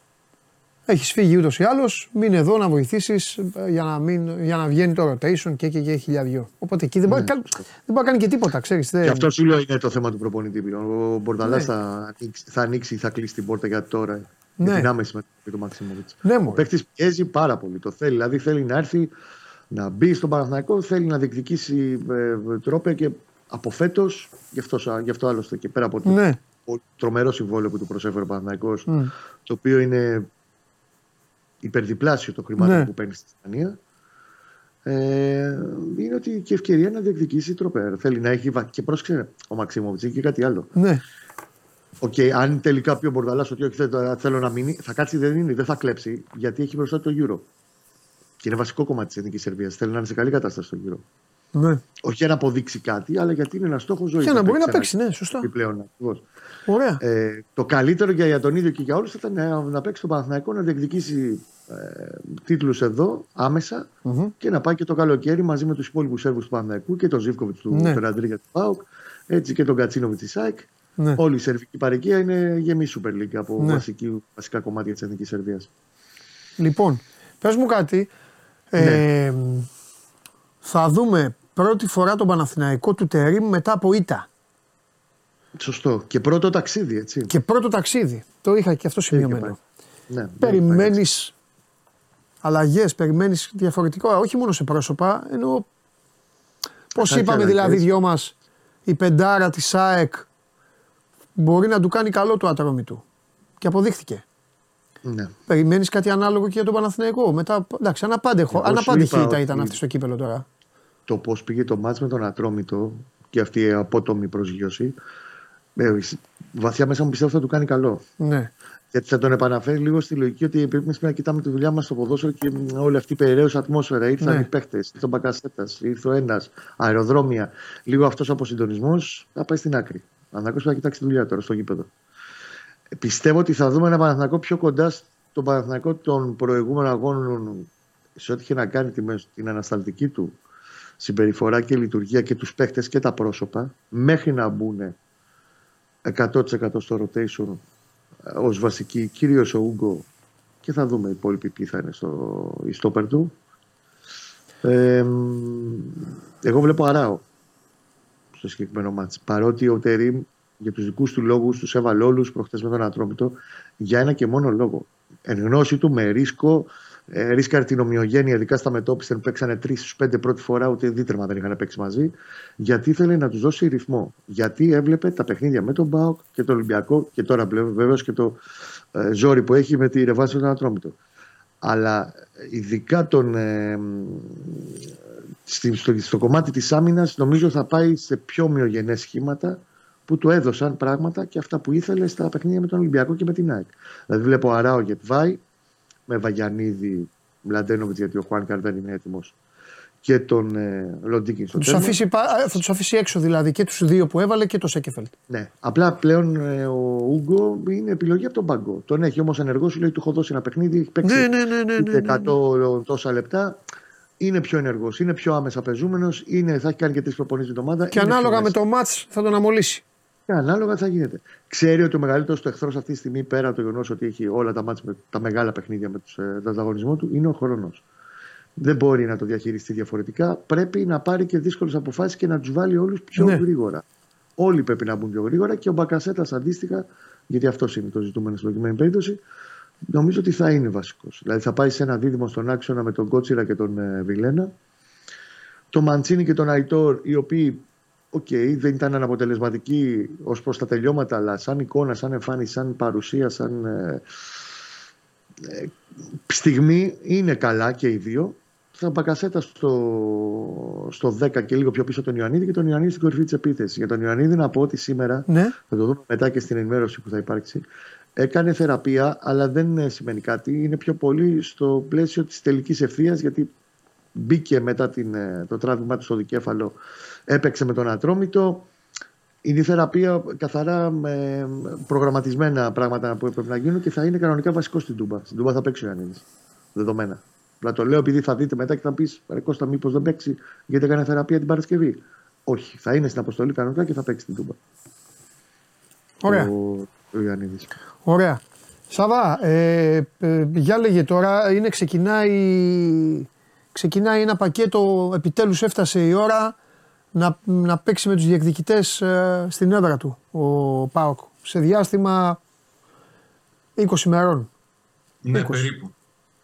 Έχεις φύγει ούτως ή άλλως. Μείνε εδώ να βοηθήσεις για, να μην- για να βγαίνει το rotation και, και, και χιλιαδιό. Οπότε εκεί δεν μπορεί, να κάνει- δεν μπορεί να κάνει και τίποτα, ξέρεις. Και αυτό σου λέω είναι το θέμα του προπονητή. πλέον. Ο Μπορδαλά Ναι. θα, ανοίξει, θα ανοίξει, θα κλείσει την πόρτα για τώρα. Ναι. Για την άμεση μεταγραφή του Μαξίμοβιτ. Ναι, Ο μωρέ. παίκτης πιέζει πάρα πολύ. Το θέλει. Δηλαδή θέλει να έρθει να μπει στον Παναθηναϊκό, θέλει να διεκδικήσει ε, τρόπια και από φέτος, γι, αυτό σα- γι' αυτό άλλωστε και πέρα από το Ναι. ο τρομερό συμβόλαιο που του προσέφερε ο Παναθηναϊκός, Μμ. το οποίο είναι υπερδιπλάσιο το χρημάτων Ναι. που παίρνει στην Ισπανία. Ε, είναι ότι και ευκαιρία να διεκδικήσει τρόπια. Θέλει να έχει. βα- Και πρόσεξε, ο Μαξίμοβιτ έχει και κάτι άλλο. Ναι. Οκ, αν τελικά πει ο Μπορδαλάς ότι όχι, θέλω, θέλω να μείνει, θα κάτσει δεν είναι, δεν θα κλέψει, γιατί έχει μπροστά του το Euro. Και είναι βασικό κομμάτι της εθνικής Σερβίας. Θέλει να είναι σε καλή κατάσταση στο Euro. Ναι. Όχι για να αποδείξει κάτι, αλλά γιατί είναι ένας στόχος ζωής. Και να μπορεί να παίξει, ναι, σωστά. Επιπλέον, ακριβώς. Ωραία. Ε, το καλύτερο για, για τον ίδιο και για όλους ήταν να, να παίξει τον Παναθηναϊκό, να διεκδικήσει ε, τίτλους εδώ άμεσα Μμμ. και να πάει και το καλοκαίρι μαζί με τους υπόλοιπους Σέρβους του Παναθηναϊκού και τον Ζίβκοβιτς του Ναι. ναι. Ραντρίγια του ΠΑΟΚ, έτσι και τον Κατσίνοβιτς της ΣΑΙΚ. Ναι. Όλη η σερβική παροικία είναι γεμή Super League από Ναι. βασική, βασικά κομμάτια της Εθνικής Σερβίας. Λοιπόν, πες μου κάτι. Ναι. Ε, θα δούμε πρώτη φορά τον Παναθηναϊκό του Τερίμ μετά από ήττα. Σωστό. Και πρώτο ταξίδι, έτσι. Και πρώτο ταξίδι. Το είχα και αυτό Και πάει. σημειωμένο. Ναι, Περιμένεις αλλαγές, περιμένεις διαφορετικό, όχι μόνο σε πρόσωπα, ενώ. Πώς Κάτι είπαμε αλλαγές. δηλαδή δυο μας, η πεντάρα της ΣΑΕΚ μπορεί να του κάνει καλό το άτρωμι του. Και αποδείχθηκε. Ναι. Περιμένεις κάτι ανάλογο και για τον Παναθηναϊκό. Μετά, εντάξει, αναπάντεχο. Εγώ σου Αναπάντηχη είπα ήττα ήταν ότι- αυτή στο κύπελο τώρα. Το πώς πήγε το μάτς με τον Ατρόμητο και αυτή η απότομη προσγείωση. ε, βαθιά μέσα μου πιστεύω θα του κάνει καλό. Ναι. Γιατί θα τον επαναφέρει λίγο στη λογική ότι πρέπει εμείς να κοιτάμε τη δουλειά μας στο ποδόσφαιρο και μ, όλη αυτή η περιραίωση ατμόσφαιρα. Ήρθαν Ναι. οι παίχτε, ήρθε ο Μπακασέτας, ήρθε ο ένας, αεροδρόμια. Λίγο αυτός ο αποσυντονισμός θα πάει στην άκρη. Αναγκώ να κοιτάξει τη δουλειά τώρα στο γήπεδο. Ε, Πιστεύω ότι θα δούμε ένα Παναθηναϊκό πιο κοντά στον Παναθηναϊκό των προηγούμενων αγώνων σε ό,τι είχε να κάνει τη, μεσ- την ανασταλτική του συμπεριφορά και λειτουργία και τους παίχτες και τα πρόσωπα μέχρι να μπουν 100% στο rotation ε, ως βασική, κυρίως ο Ούγκο και θα δούμε οι υπόλοιποι ποιοι θα είναι στο η στόπερ του. Ε, εγώ βλέπω αράω στο συγκεκριμένο μάτς. Παρότι ο Τερίμ για τους δικούς του λόγους τους έβαλε όλους προχτές με τον Ατρόμητο για ένα και μόνο λόγο. Εν γνώση του με ρίσκο, ε, ρίσκαρε την ομοιογένεια, ειδικά στα μετόπιστα που παίξανε τρεις στους πέντε πρώτη φορά, ούτε δίτρεμα δεν είχαν παίξει μαζί. Γιατί ήθελε να τους δώσει ρυθμό. Γιατί έβλεπε τα παιχνίδια με τον Μπάουκ και τον Ολυμπιακό και τώρα βεβαίως και το ε, ζόρι που έχει με τη ρευάση του Ατρόμητο. Αλλά ειδικά τον, ε, στο, στο, κομμάτι της άμυνας νομίζω θα πάει σε πιο ομοιογενές σχήματα που του έδωσαν πράγματα και αυτά που ήθελε στα παιχνίδια με τον Ολυμπιακό και με την ΑΕΚ. Δηλαδή βλέπω Αράο Γετβάη με Βαγιανίδη, Μλαντένοβιτς γιατί ο Χουάν δεν είναι έτοιμος και τον ε, Λοντίκιν στο θα, αφήσει, θα τους αφήσει έξω δηλαδή και τους δύο που έβαλε και το Σέκεφελτ. Ναι. Απλά πλέον ε, ο Ούγκο είναι επιλογή από τον πάγκο. Τον έχει όμως ενεργός, σου λέει του έχω δώσει ένα παιχνίδι, έχει παίξει ναι, ναι, ναι, ναι, ναι, ναι, 100 τόσα λεπτά. Είναι πιο ενεργός, είναι πιο άμεσα πεζούμενος, θα έχει κάνει και τρεις προπονήσεις την ομάδα. Και ανάλογα με το ματ θα τον αμολύσει. Και ανάλογα θα γίνεται. Ξέρει ότι ο μεγαλύτερος του εχθρός αυτή τη στιγμή, πέρα από το γεγονός ότι έχει όλα τα, μάτς με, τα μεγάλα παιχνίδια με τους ε, ανταγωνισμό του, είναι ο χρόνος. Δεν μπορεί να το διαχειριστεί διαφορετικά. Πρέπει να πάρει και δύσκολες αποφάσεις και να τους βάλει όλους πιο ναι. γρήγορα. Όλοι πρέπει να μπουν πιο γρήγορα και ο Μπακασέτας αντίστοιχα, γιατί αυτός είναι το ζητούμενο στην προκειμένη περίπτωση, νομίζω ότι θα είναι βασικός. Δηλαδή θα πάει σε ένα δίδυμο στον άξονα με τον Κότσιρα και τον ε, Βιλένα. Το Μαντσίνη και τον Αϊτόρ, οι οποίοι Ok, okay, δεν ήταν αναποτελεσματική ως προς τα τελειώματα, αλλά σαν εικόνα, σαν εμφάνιση, σαν παρουσία, σαν ε, ε, στιγμή είναι καλά και οι δύο. Θα Μπακασέτα στο, στο 10 και λίγο πιο πίσω τον Ιωαννίδη και τον Ιωαννίδη στην κορυφή της επίθεσης. Για τον Ιωαννίδη να πω ότι σήμερα, ναι. θα το δούμε μετά και στην ενημέρωση που θα υπάρξει, έκανε θεραπεία, αλλά δεν σημαίνει κάτι. Είναι πιο πολύ στο πλαίσιο της τελικής ευθείας, γιατί μπήκε μετά την, ε, το τράβημά του στο δικέφαλο έπαιξε με τον Ατρόμητο. Είναι η θεραπεία καθαρά με προγραμματισμένα πράγματα που έπρεπε να γίνουν και θα είναι κανονικά βασικό στην Τούμπα. Στην Τούμπα θα παίξει ο Ιωαννίδης. Δεδομένα. Αλλά το λέω επειδή θα δείτε μετά και θα πεις: Ρε Κώστα, μήπως δεν παίξει γιατί έκανε θεραπεία την Παρασκευή. Όχι. Θα είναι στην αποστολή κανονικά και θα παίξει την Τούμπα. Ωραία. Ο, ο Ιωαννίδης. Ωραία. Σαβά, ε, ε, για λέγε τώρα, είναι, ξεκινάει, ξεκινάει ένα πακέτο, επιτέλους έφτασε η ώρα να, να παίξει με τους διεκδικητές ε, στην έδρα του ο ΠΑΟΚ σε διάστημα 20 μερών. Ναι, 20. περίπου.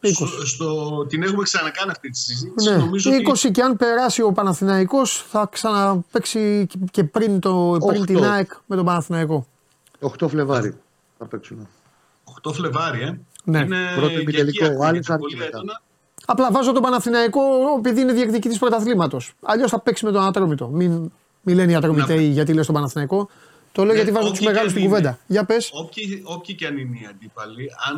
20. Στο, την έχουμε ξανακάνει αυτή τη συζήτηση. Ναι. Νομίζω 20 ότι... και αν περάσει ο Παναθηναϊκός θα ξαναπαίξει και πριν, το, πριν την ΑΕΚ με τον Παναθηναϊκό. 8 Φλεβάρι θα παίξουν. 8 Φλεβάρι, ε. Ναι. Είναι Πρώτο επιτελικό, ο πολύ έντονα. Απλά βάζω τον Παναθηναϊκό επειδή είναι διεκδικητής πρωταθλήματος. Αλλιώς θα παίξει με τον Ατρόμητο. Μην, μην λένε οι Ατρόμητοι γιατί λες τον Παναθηναϊκό. Το λέω Ναι, γιατί βάζω όποιοι τους μεγάλους και στην αν κουβέντα. είναι. Για πες. Όποιοι, όποιοι και αν είναι οι αντίπαλοι, αν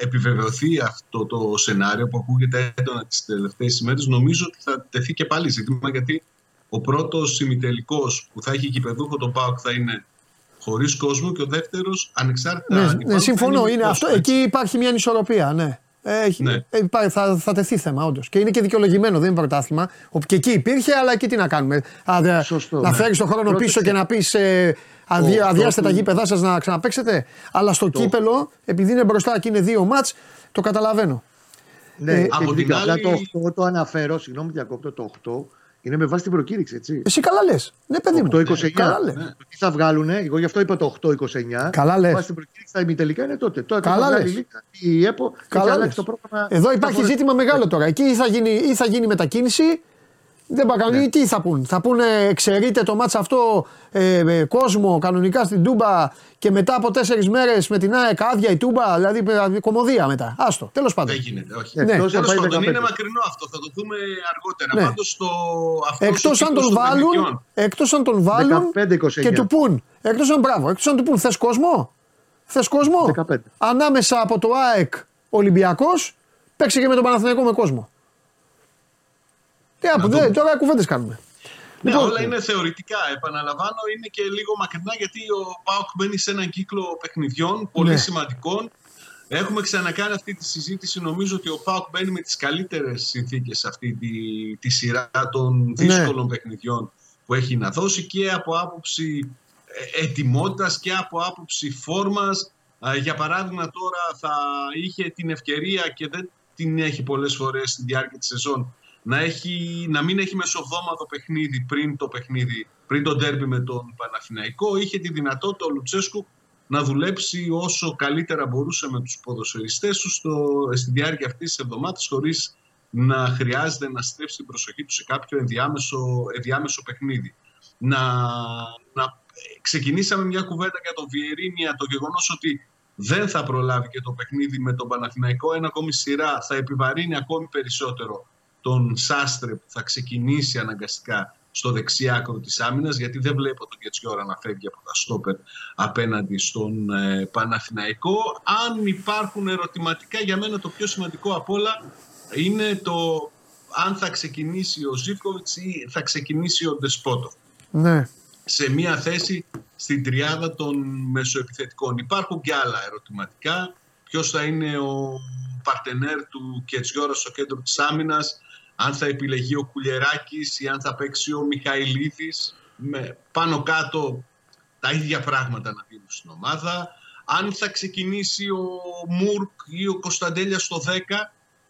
επιβεβαιωθεί αυτό το σενάριο που ακούγεται έντονα τις τελευταίες ημέρες, νομίζω ότι θα τεθεί και πάλι ζήτημα γιατί ο πρώτος ημιτελικός που θα έχει κυπεδούχο τον ΠΑΟΚ θα είναι χωρίς κόσμο και ο δεύτερος ανεξάρτητα Ναι, αντιπάλου ναι, θα συμφωνώ. με Είναι κόσμο, αυτό, έτσι. εκεί υπάρχει μια ανισορροπία. Ναι. Έχει, Ναι. ε, υπά- θα, θα τεθεί θέμα, όντως. Και είναι και δικαιολογημένο, δεν είναι πρωτάθλημα. Ο- Και εκεί υπήρχε, αλλά εκεί τι να κάνουμε. Α, δε- Σωστό, να ναι. φέρεις τον χρόνο Πρώτο πίσω και- και να πεις ε, αδει, Ο- αδειάστε τα πρώτο- γήπεδά σας να ξαναπέξετε. Αλλά στο κύπελο, επειδή είναι μπροστά και είναι δύο μάτς, το καταλαβαίνω. Ναι, Ε, έχει από την δίκιο. Απλά άλλη- το 8 το αναφέρω, συγγνώμη διακόπτω, το 8 είναι με βάση την προκήρυξη, έτσι. Εσύ καλά λες. Ναι, παιδί μου. 8-29. Καλά λες. Το Τι θα βγάλουνε, εγώ γι' αυτό είπα το 8-29. Καλά λες. Βάσει την προκήρυξη τα ημιτελικά είναι τότε. Τώρα Καλά θα βγάλει λες. η Λίγκα, η ΕΠΟ και Καλά έχει λες. αλλάξει το πρόγραμμα. Εδώ υπάρχει φορές. ζήτημα μεγάλο τώρα. Εκεί ή θα γίνει, ή θα γίνει μετακίνηση. Δεν πάει Ναι. ή τι θα πούν. Θα πούνε εξαιρείται το μάτς αυτό ε, ε, κόσμο κανονικά στην Τούμπα και μετά από τέσσερις μέρες με την ΑΕΚ άδεια η Τούμπα, δηλαδή ε, κομμωδία μετά. Άστο, τέλος πάντων. Δεν γίνεται, όχι. Ναι, Ναι. εκτός αν Τέλος πάει πάντων, 15. είναι μακρινό αυτό. Θα το δούμε αργότερα. Ναι. Πάντως στο αυτό Εκτός αν τον βάλουν, εκτός αν τον βάλουν 15-29. και του πούν. Εκτός αν μπράβο, εκτός αν του πούν θες κόσμο; Θες κόσμο; 15. Ανάμεσα από το ΑΕΚ Ολυμπιακός, παίξει και με τον Παναθηναϊκό με κόσμο. Τι να πούμε, τώρα κουβέντες κάνουμε. Ναι, Λοιπόν, όλα είναι θεωρητικά. Επαναλαμβάνω, είναι και λίγο μακρινά γιατί ο Πάοκ μπαίνει σε έναν κύκλο παιχνιδιών πολύ Ναι. σημαντικών. Έχουμε ξανακάνει αυτή τη συζήτηση. Νομίζω ότι ο Πάουκ μπαίνει με τις καλύτερες συνθήκες σε αυτή τη, τη σειρά των δύσκολων παιχνιδιών που έχει να δώσει και από άποψη ε, ετοιμότητας και από άποψη φόρμας. Ε, Για παράδειγμα τώρα θα είχε την ευκαιρία και δεν την έχει πολλές φορές στη διάρκεια της σεζόν να, έχει, να μην έχει μεσοβδόματο παιχνίδι πριν το παιχνίδι, πριν το ντέρμπι με τον Παναθηναϊκό. Είχε τη δυνατότητα ο Λουτσέσκου να δουλέψει όσο καλύτερα μπορούσε με τους ποδοσφαιριστές του στο, στη διάρκεια αυτής της εβδομάδας χωρίς να χρειάζεται να στρέψει την προσοχή του σε κάποιο ενδιάμεσο, ενδιάμεσο παιχνίδι. Να, να ξεκινήσαμε μια κουβέντα για τον Βιερίνια, το γεγονός ότι δεν θα προλάβει και το παιχνίδι με τον Παναθηναϊκό. Ένα ακόμη σειρά θα επιβαρύνει ακόμη περισσότερο τον Σάστρε που θα ξεκινήσει αναγκαστικά στο δεξί άκρο της άμυνας γιατί δεν βλέπω τον Κετσιόρα να φεύγει από τα στόπερ απέναντι στον ε, Παναθηναϊκό. Αν υπάρχουν ερωτηματικά για μένα το πιο σημαντικό απ' όλα είναι το αν θα ξεκινήσει ο Ζήφκοβιτς ή θα ξεκινήσει ο Ντεσπότο. Ναι. Σε μια θέση στην τριάδα των μεσοεπιθετικών. Υπάρχουν και άλλα ερωτηματικά. Ποιος θα είναι ο παρτενέρ του Κετσιόρα στο κέντρο της άμυνας; Αν θα επιλεγεί ο Κουλιεράκης ή αν θα παίξει ο Μιχαηλίδης με πάνω κάτω τα ίδια πράγματα να δίνουν στην ομάδα. Αν θα ξεκινήσει ο Μουρκ ή ο Κωνσταντέλια στο 10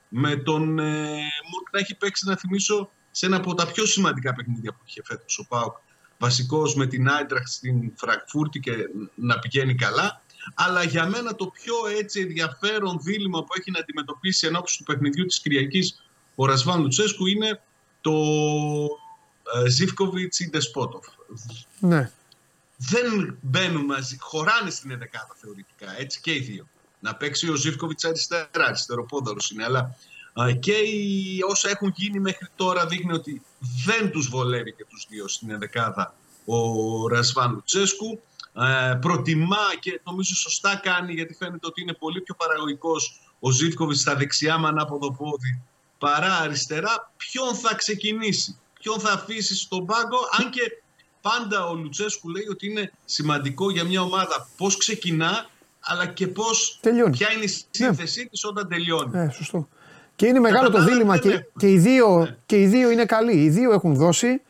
με τον ε, Μουρκ να έχει παίξει να θυμίσω σε ένα από τα πιο σημαντικά παιχνίδια που είχε φέτος ο Πάουκ βασικός με την Άιντραχτ στην Φραγκφούρτη και να πηγαίνει καλά. Αλλά για μένα το πιο έτσι ενδιαφέρον δίλημα που έχει να αντιμετωπίσει ενώπιση του παιχνιδιού της Κυριακής ο Ρασβάν Λουτσέσκου είναι το ε, Ζιβκοβιτς ή Ντεσπότοφ. Ναι. Δεν μπαίνουν μαζί, χωράνε στην ενδεκάδα θεωρητικά, έτσι και οι δύο. Να παίξει ο Ζιβκοβιτς αριστερά, αριστεροπόδαρος είναι, αλλά ε, και οι, όσα έχουν γίνει μέχρι τώρα δείχνει ότι δεν τους βολεύει και τους δύο στην ενδεκάδα ο Ρασβάν Λουτσέσκου. Ε, προτιμά και νομίζω σωστά κάνει γιατί φαίνεται ότι είναι πολύ πιο παραγωγικός ο Ζιβκοβιτς στα δεξιά με ανάποδο πόδι παρά αριστερά, ποιον θα ξεκινήσει, ποιον θα αφήσει στον πάγκο, αν και πάντα ο Λουτσέσκου λέει ότι είναι σημαντικό για μια ομάδα πώς ξεκινά, αλλά και πώς, Τελειώνει. ποια είναι η σύνθεσή ναι. της όταν τελειώνει. Ναι, σωστό. Και είναι μεγάλο το δίλημα και, και, οι δύο, ναι. και οι δύο είναι καλοί. Οι δύο έχουν δώσει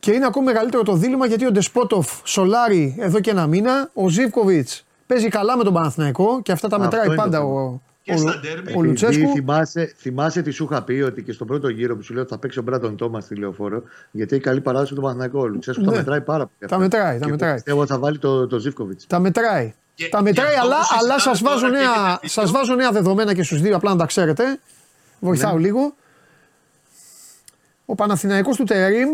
και είναι ακόμη μεγαλύτερο το δίλημα γιατί ο Ντεσπότοφ σολάρει εδώ και ένα μήνα. Ο Ζίβκοβιτς παίζει καλά με τον Παναθηναϊκό και αυτά τα μετράει πάντα ο, και στα ντέρμπι. Ο Λουτσέσκου. Θυμάσαι, θυμάσαι τι σου είχα πει ότι και στον πρώτο γύρο που σου λέω ότι θα παίξει ο Μπράντον Τόμας στη λεωφόρο, γιατί έχει καλή παράδοση του Παναθηναϊκού. Ο Λουτσέσκου Ναι. τα μετράει πάρα πολύ. Τα μετράει, τα Και μετράει. Πιστεύω ότι θα βάλει το, το Ζήφκοβιτς. Τα μετράει. Και- τα μετράει, και αυτό αλλά, που αλλά συζητάμε σας, βάζω τώρα και νέα, έχετε δίκιο. σας βάζω νέα δεδομένα και στους δύο, απλά να τα ξέρετε. Βοηθάω Ναι. λίγο. Ο Παναθηναϊκός του Τερίμ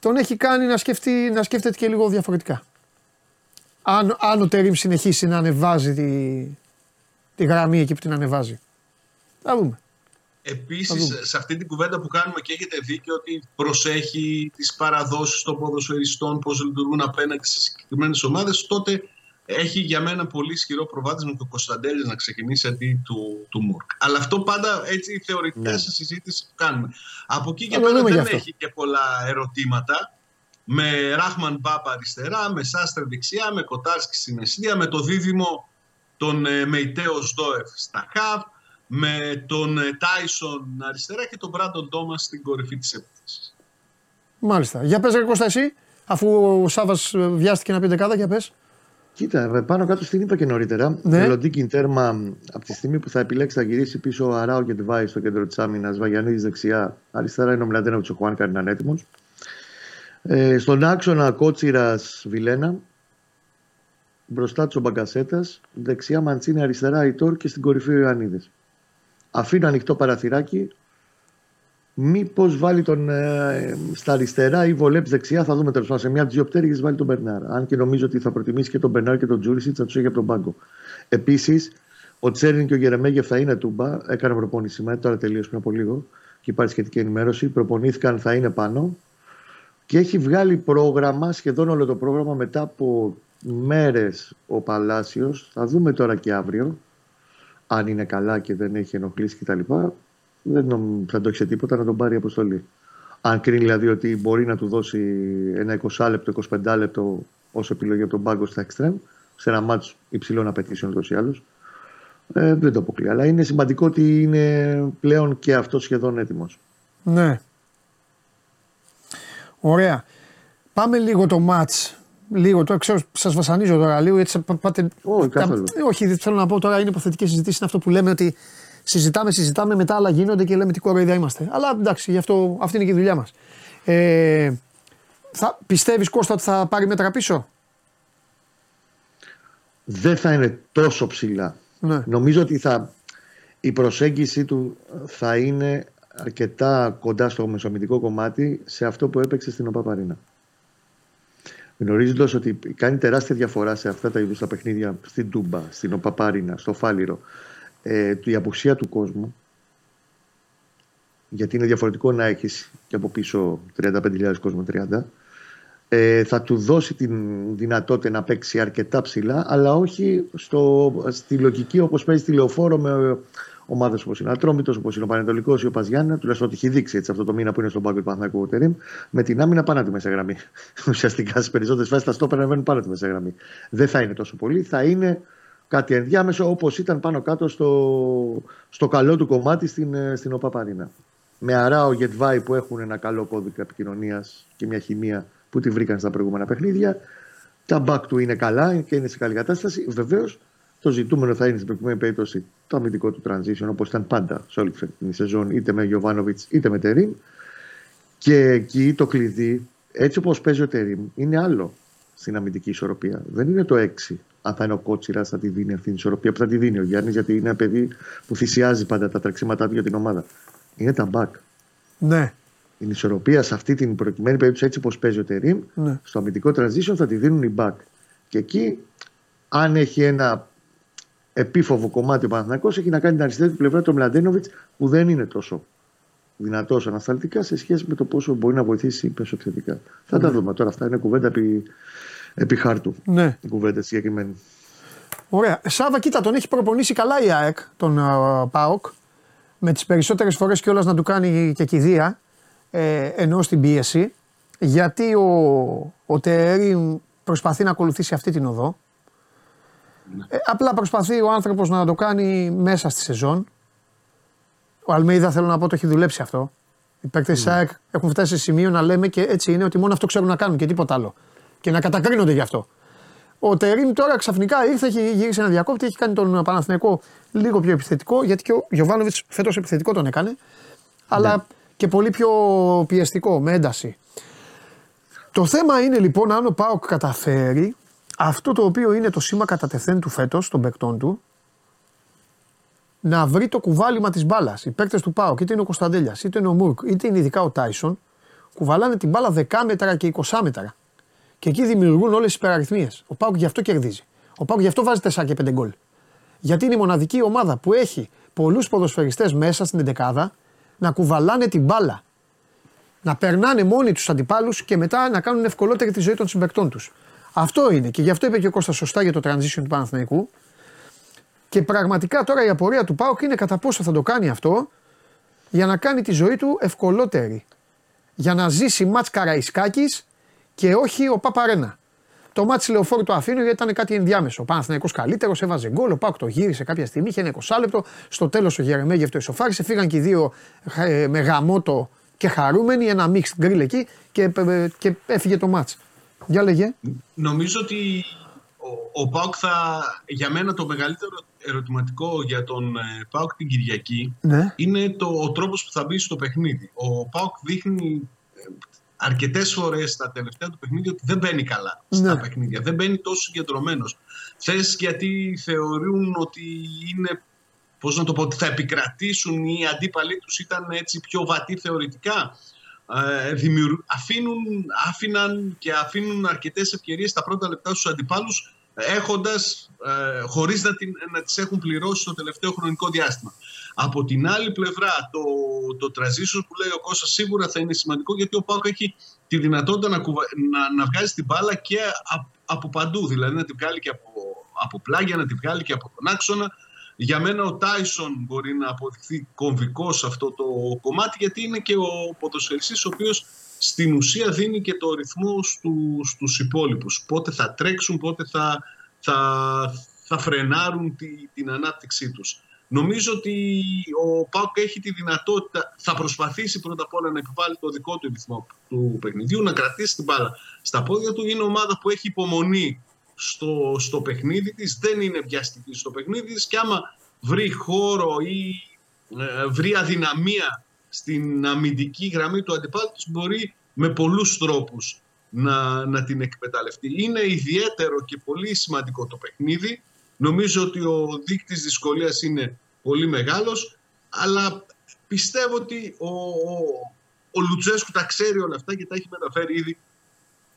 τον έχει κάνει να, σκεφτεί, να σκέφτεται και λίγο διαφορετικά. Αν, αν ο Τερίμ συνεχίσει να ανεβάζει τη, τη γραμμή εκεί που την ανεβάζει. Θα δούμε. Θα Επίση, δούμε. σε αυτή την κουβέντα που κάνουμε και έχετε δίκιο ότι προσέχει τις παραδόσεις των ποδοσφαιριστών, πώς λειτουργούν απέναντι σε συγκεκριμένες ομάδες, τότε έχει για μένα πολύ ισχυρό προβάδισμα το Κωνσταντέλη να ξεκινήσει αντί του, του Μουρκ. Αλλά αυτό πάντα έτσι θεωρητικά Ναι. σε συζήτηση που κάνουμε. Από εκεί και Θα το πέρα δούμε γι' δεν αυτό. έχει και πολλά ερωτήματα. Με Ράχμαν Μπάπα αριστερά, με Σάστρε δεξιά, με Κοτάρσκι στην αιστεία, με το δίδυμο τον ε, Μεϊτέο Σδόεφ στα χαβ, με τον ε, Τάισον αριστερά και τον Μπράντον Τόμας στην κορυφή της επίθεσης. Μάλιστα. Για πες ρε Κώστα εσύ, αφού ο Σάβας ε, βιάστηκε να πει δεκάδα, για πες. Κοίτα, ε, πάνω κάτω στην είπα και νωρίτερα. Ναι. Μελλοντική τέρμα από τη στιγμή που θα επιλέξει θα γυρίσει πίσω ο Αράο και Τιβάη στο κέντρο της άμυνας. Βαγιανίδης δεξιά. Αριστερά είναι ο Μλαντένα ο Χουάνκα είναι ανέτοιμο. Ε, στον άξονα Κότσιρας Βιλένα. Μπροστά του ο Μπαγκασέτας. Δεξιά Μαντσίνη, αριστερά η Τόρ και στην κορυφή ο Ιωαννίδης. Αφήνω ανοιχτό παραθυράκι. Μήπως βάλει τον ε, στα αριστερά ή βολέψει δεξιά, θα δούμε τέλος πάντων. Σε μια από τις δύο πτέρυγες βάλει τον Μπερνάρ. Αν και νομίζω ότι θα προτιμήσει και τον Μπερνάρ και τον Τζούρισιτς, θα τους έχει από τον πάγκο. Επίσης, ο Τσέριν και ο Γερεμέγεφ θα είναι τούμπα. Έκανε προπόνηση σήμερα, τώρα τελείωσε πριν από λίγο και υπάρχει σχετική ενημέρωση. Προπονήθηκαν, θα είναι πάνω. Και έχει βγάλει πρόγραμμα, σχεδόν όλο το πρόγραμμα μετά από μέρες ο Παλάσιος. Θα δούμε τώρα και αύριο, αν είναι καλά και δεν έχει ενοχλήσει κτλ. Δεν νομ- θα το έχει σε τίποτα να τον πάρει η αποστολή. Αν κρίνει δηλαδή ότι μπορεί να του δώσει ένα 20 λεπτό, 25 λεπτό ως επιλογή από τον πάγκο στα εξτρέμ, σε ένα μάτσο υψηλών απαιτήσεων ούτως ή άλλως. Ε, δεν το αποκλείω. Αλλά είναι σημαντικό ότι είναι πλέον και αυτό σχεδόν έτοιμος. Ναι. Ωραία. Πάμε λίγο το μάτς. Λίγο τώρα, ξέρω, σας βασανίζω τώρα λίγο. Έτσι, πα- πάτε, Όχι, τα- καθόλου. όχι, δεν θέλω να πω τώρα είναι υποθετική συζήτηση. Είναι αυτό που λέμε ότι συζητάμε, συζητάμε, μετά άλλα γίνονται και λέμε τι κοροϊδιά είμαστε. Αλλά εντάξει, γι' αυτό αυτή είναι και η δουλειά μας. Ε, θα, πιστεύεις Κώστα ότι θα πάρει μέτρα πίσω; Δεν θα είναι τόσο ψηλά. Ναι. Νομίζω ότι θα, η προσέγγιση του θα είναι αρκετά κοντά στο μεσομητικό κομμάτι σε αυτό που έπαιξε στην ΟΠΑΠΑΡΗΝΑ. Γνωρίζοντας ότι κάνει τεράστια διαφορά σε αυτά τα είδους τα παιχνίδια στην Τούμπα, στην ΟΠΑΠΑΡΗΝΑ, στο Φάληρο, ε, η απουσία του κόσμου. Γιατί είναι διαφορετικό να έχεις και από πίσω 35.000 κόσμο 30 ε, θα του δώσει την δυνατότητα να παίξει αρκετά ψηλά, αλλά όχι στο, στη λογική όπως παίζει τη λεωφόρο με ομάδες όπως είναι ο Ατρόμητος, όπως είναι ο Πανετολικός ή ο Παζιάννα, τουλάχιστον ότι έχει δείξει έτσι, αυτό το μήνα που είναι στον πάγκο του Παναθηναϊκού Τερίμ, με την άμυνα πάνω από τη μέσα γραμμή. Ουσιαστικά στι περισσότερες φάσεις τα στόπερ ανεβαίνουν πάνω από τη μέσα γραμμή. Δεν θα είναι τόσο πολύ, θα είναι κάτι ενδιάμεσο όπως ήταν πάνω κάτω στο, στο καλό του κομμάτι στην, ε, στην ΟΠΑΠΑΡΗΝΑ. Με Αράο Γετβάη που έχουν ένα καλό κώδικα επικοινωνίας και μια χημεία που τη βρήκαν στα προηγούμενα παιχνίδια. Τα μπακ του είναι καλά και είναι σε καλή κατάσταση. Βεβαίως το ζητούμενο θα είναι στην προκειμένη περίπτωση το αμυντικό του transition όπως ήταν πάντα σε όλη την σεζόν, είτε με Γιωβάνοβιτς είτε με Τερήμ. Και εκεί το κλειδί, έτσι όπως παίζει ο Τερήμ, είναι άλλο στην αμυντική ισορροπία. Δεν είναι το 6. Αν θα είναι ο Κότσιρας, θα τη δίνει αυτή την ισορροπία που θα τη δίνει ο Γιάννης, γιατί είναι ένα παιδί που θυσιάζει πάντα τα τρεξίματά του για την ομάδα. Είναι τα μπακ. Ναι. Την ισορροπία σε αυτή την προκειμένη περίπτωση, έτσι όπως παίζει ο Τερήμ, Ναι. στο αμυντικό transition θα τη δίνουν οι back. Και εκεί, αν έχει ένα επίφοβο κομμάτι ο Παναθηναϊκός έχει να κάνει την αριστερή του πλευρά του Μλαντένοβιτς που δεν είναι τόσο δυνατός ανασταλτικά σε σχέση με το πόσο μπορεί να βοηθήσει μεσοεπιθετικά. Θα τα δούμε τώρα. Αυτά είναι κουβέντα επί, επί χάρτου. Ναι. Η κουβέντα συγκεκριμένη. Ωραία. Σάβα, κοίτα, τον έχει προπονήσει καλά η ΑΕΚ, τον α, ΠΑΟΚ. Με τις περισσότερες φορές κιόλα να του κάνει και κηδεία. Ε, ενώ στην πίεση. Γιατί ο, ο Τερή προσπαθεί να ακολουθήσει αυτή την οδό. Ε, απλά προσπαθεί ο άνθρωπος να το κάνει μέσα στη σεζόν. Ο Αλμέιδα θέλω να πω το έχει δουλέψει αυτό. Οι παίκτες τη ΑΕΚ έχουν φτάσει σε σημείο να λέμε και έτσι είναι ότι μόνο αυτό ξέρουν να κάνουν και τίποτα άλλο. Και να κατακρίνονται γι' αυτό. Ο Τερήμ τώρα ξαφνικά ήρθε, έχει γυρίσει ένα διακόπτη, έχει κάνει τον Παναθηναϊκό λίγο πιο επιθετικό, γιατί και ο Γιωβάνοβιτς φέτος επιθετικό τον έκανε, αλλά και πολύ πιο πιεστικό, με ένταση. Το θέμα είναι λοιπόν αν ο Πάοκ καταφέρει αυτό το οποίο είναι το σήμα κατά τεθέν του φέτος, των παικτών του, να βρει το κουβάλιμα της μπάλας. Οι παίκτες του Πάοκ, είτε είναι ο Κωνσταντέλιας, είτε είναι ο Μουρκ, είτε είναι ειδικά ο Τάισον, κουβαλάνε την μπάλα 10 μέτρα και 20 μέτρα. Και εκεί δημιουργούν όλες τις υπεραριθμίες. Ο Πάουκ γι' αυτό κερδίζει. Ο Πάουκ γι' αυτό βάζει 4 και 5 γκολ. Γιατί είναι η μοναδική ομάδα που έχει πολλούς ποδοσφαιριστές μέσα στην 11 να κουβαλάνε την μπάλα. Να περνάνε μόνοι τους αντιπάλους και μετά να κάνουν ευκολότερη τη ζωή των συμπεκτών τους. Αυτό είναι. Και γι' αυτό είπε και ο Κώστας σωστά για το transition του Παναθηναϊκού. Και πραγματικά τώρα η απορία του Πάουκ είναι κατά πόσο θα το κάνει αυτό για να κάνει τη ζωή του ευκολότερη. Για να ζήσει μάτς Καραϊσκάκης και όχι ο Παπαρένα. Το μάτς λεωφόρου το αφήνω γιατί ήταν κάτι ενδιάμεσο. Ο Παναθηναϊκός καλύτερος, έβαζε γκολ, ο Πάουκ το γύρισε κάποια στιγμή, είχε ένα 20 λεπτό. Στο τέλος ο Γερεμέγεφ το ισοφάρισε, φύγαν και οι δύο ε, με γαμότο και χαρούμενοι, ένα mixed grill εκεί και, ε, και έφυγε το μάτς. Για λέγε. Νομίζω ότι ο, ο ΠΑΟΚ θα, για μένα το μεγαλύτερο ερωτηματικό για τον ε, ΠΑΟΚ την Κυριακή Ναι. είναι το, ο τρόπος που θα μπει στο παιχνίδι. Ο ΠΑΟΚ δείχνει ε, αρκετές φορές στα τελευταία του παιχνίδια ότι δεν μπαίνει καλά στα Ναι. παιχνίδια. Δεν μπαίνει τόσο συγκεντρωμένος. Θες γιατί θεωρούν ότι είναι πώς να το πω, ότι θα επικρατήσουν οι αντίπαλοι τους ήταν έτσι πιο βατοί θεωρητικά; Ε, δημιουργ- αφήνουν, άφηναν και αφήνουν αρκετές ευκαιρίες στα πρώτα λεπτά στους αντιπάλους έχοντας, ε, χωρίς να, την, να τις έχουν πληρώσει το τελευταίο χρονικό διάστημα. Από την άλλη πλευρά, το, το transition που λέει ο Κώστας σίγουρα θα είναι σημαντικό γιατί ο Πάουκ έχει τη δυνατότητα να, κουβα- να, να βγάζει την μπάλα και από, από παντού. Δηλαδή να την βγάλει και από, από πλάγια, να την βγάλει και από τον άξονα. Για μένα ο Τάισον μπορεί να αποδειχθεί κομβικός σε αυτό το κομμάτι γιατί είναι και ο ποδοσφαιριστής ο οποίος στην ουσία δίνει και το ρυθμό στου, στους υπόλοιπους. Πότε θα τρέξουν, πότε θα θα, θα φρενάρουν τη, την ανάπτυξή τους. Νομίζω ότι ο Πάουκ έχει τη δυνατότητα, θα προσπαθήσει πρώτα απ' όλα να επιβάλλει το δικό του ρυθμό του παιχνιδιού, να κρατήσει την μπάλα στα πόδια του. Είναι ομάδα που έχει υπομονή στο, στο παιχνίδι της, δεν είναι βιαστική στο παιχνίδι της και άμα βρει χώρο ή ε, βρει αδυναμία στην αμυντική γραμμή του αντιπάλου της μπορεί με πολλούς τρόπους να, να την εκμεταλλευτεί. Είναι ιδιαίτερο και πολύ σημαντικό το παιχνίδι. Νομίζω ότι ο δείκτης δυσκολίας είναι πολύ μεγάλος, αλλά πιστεύω ότι ο, ο, ο Λουτζέσκου τα ξέρει όλα αυτά και τα έχει μεταφέρει ήδη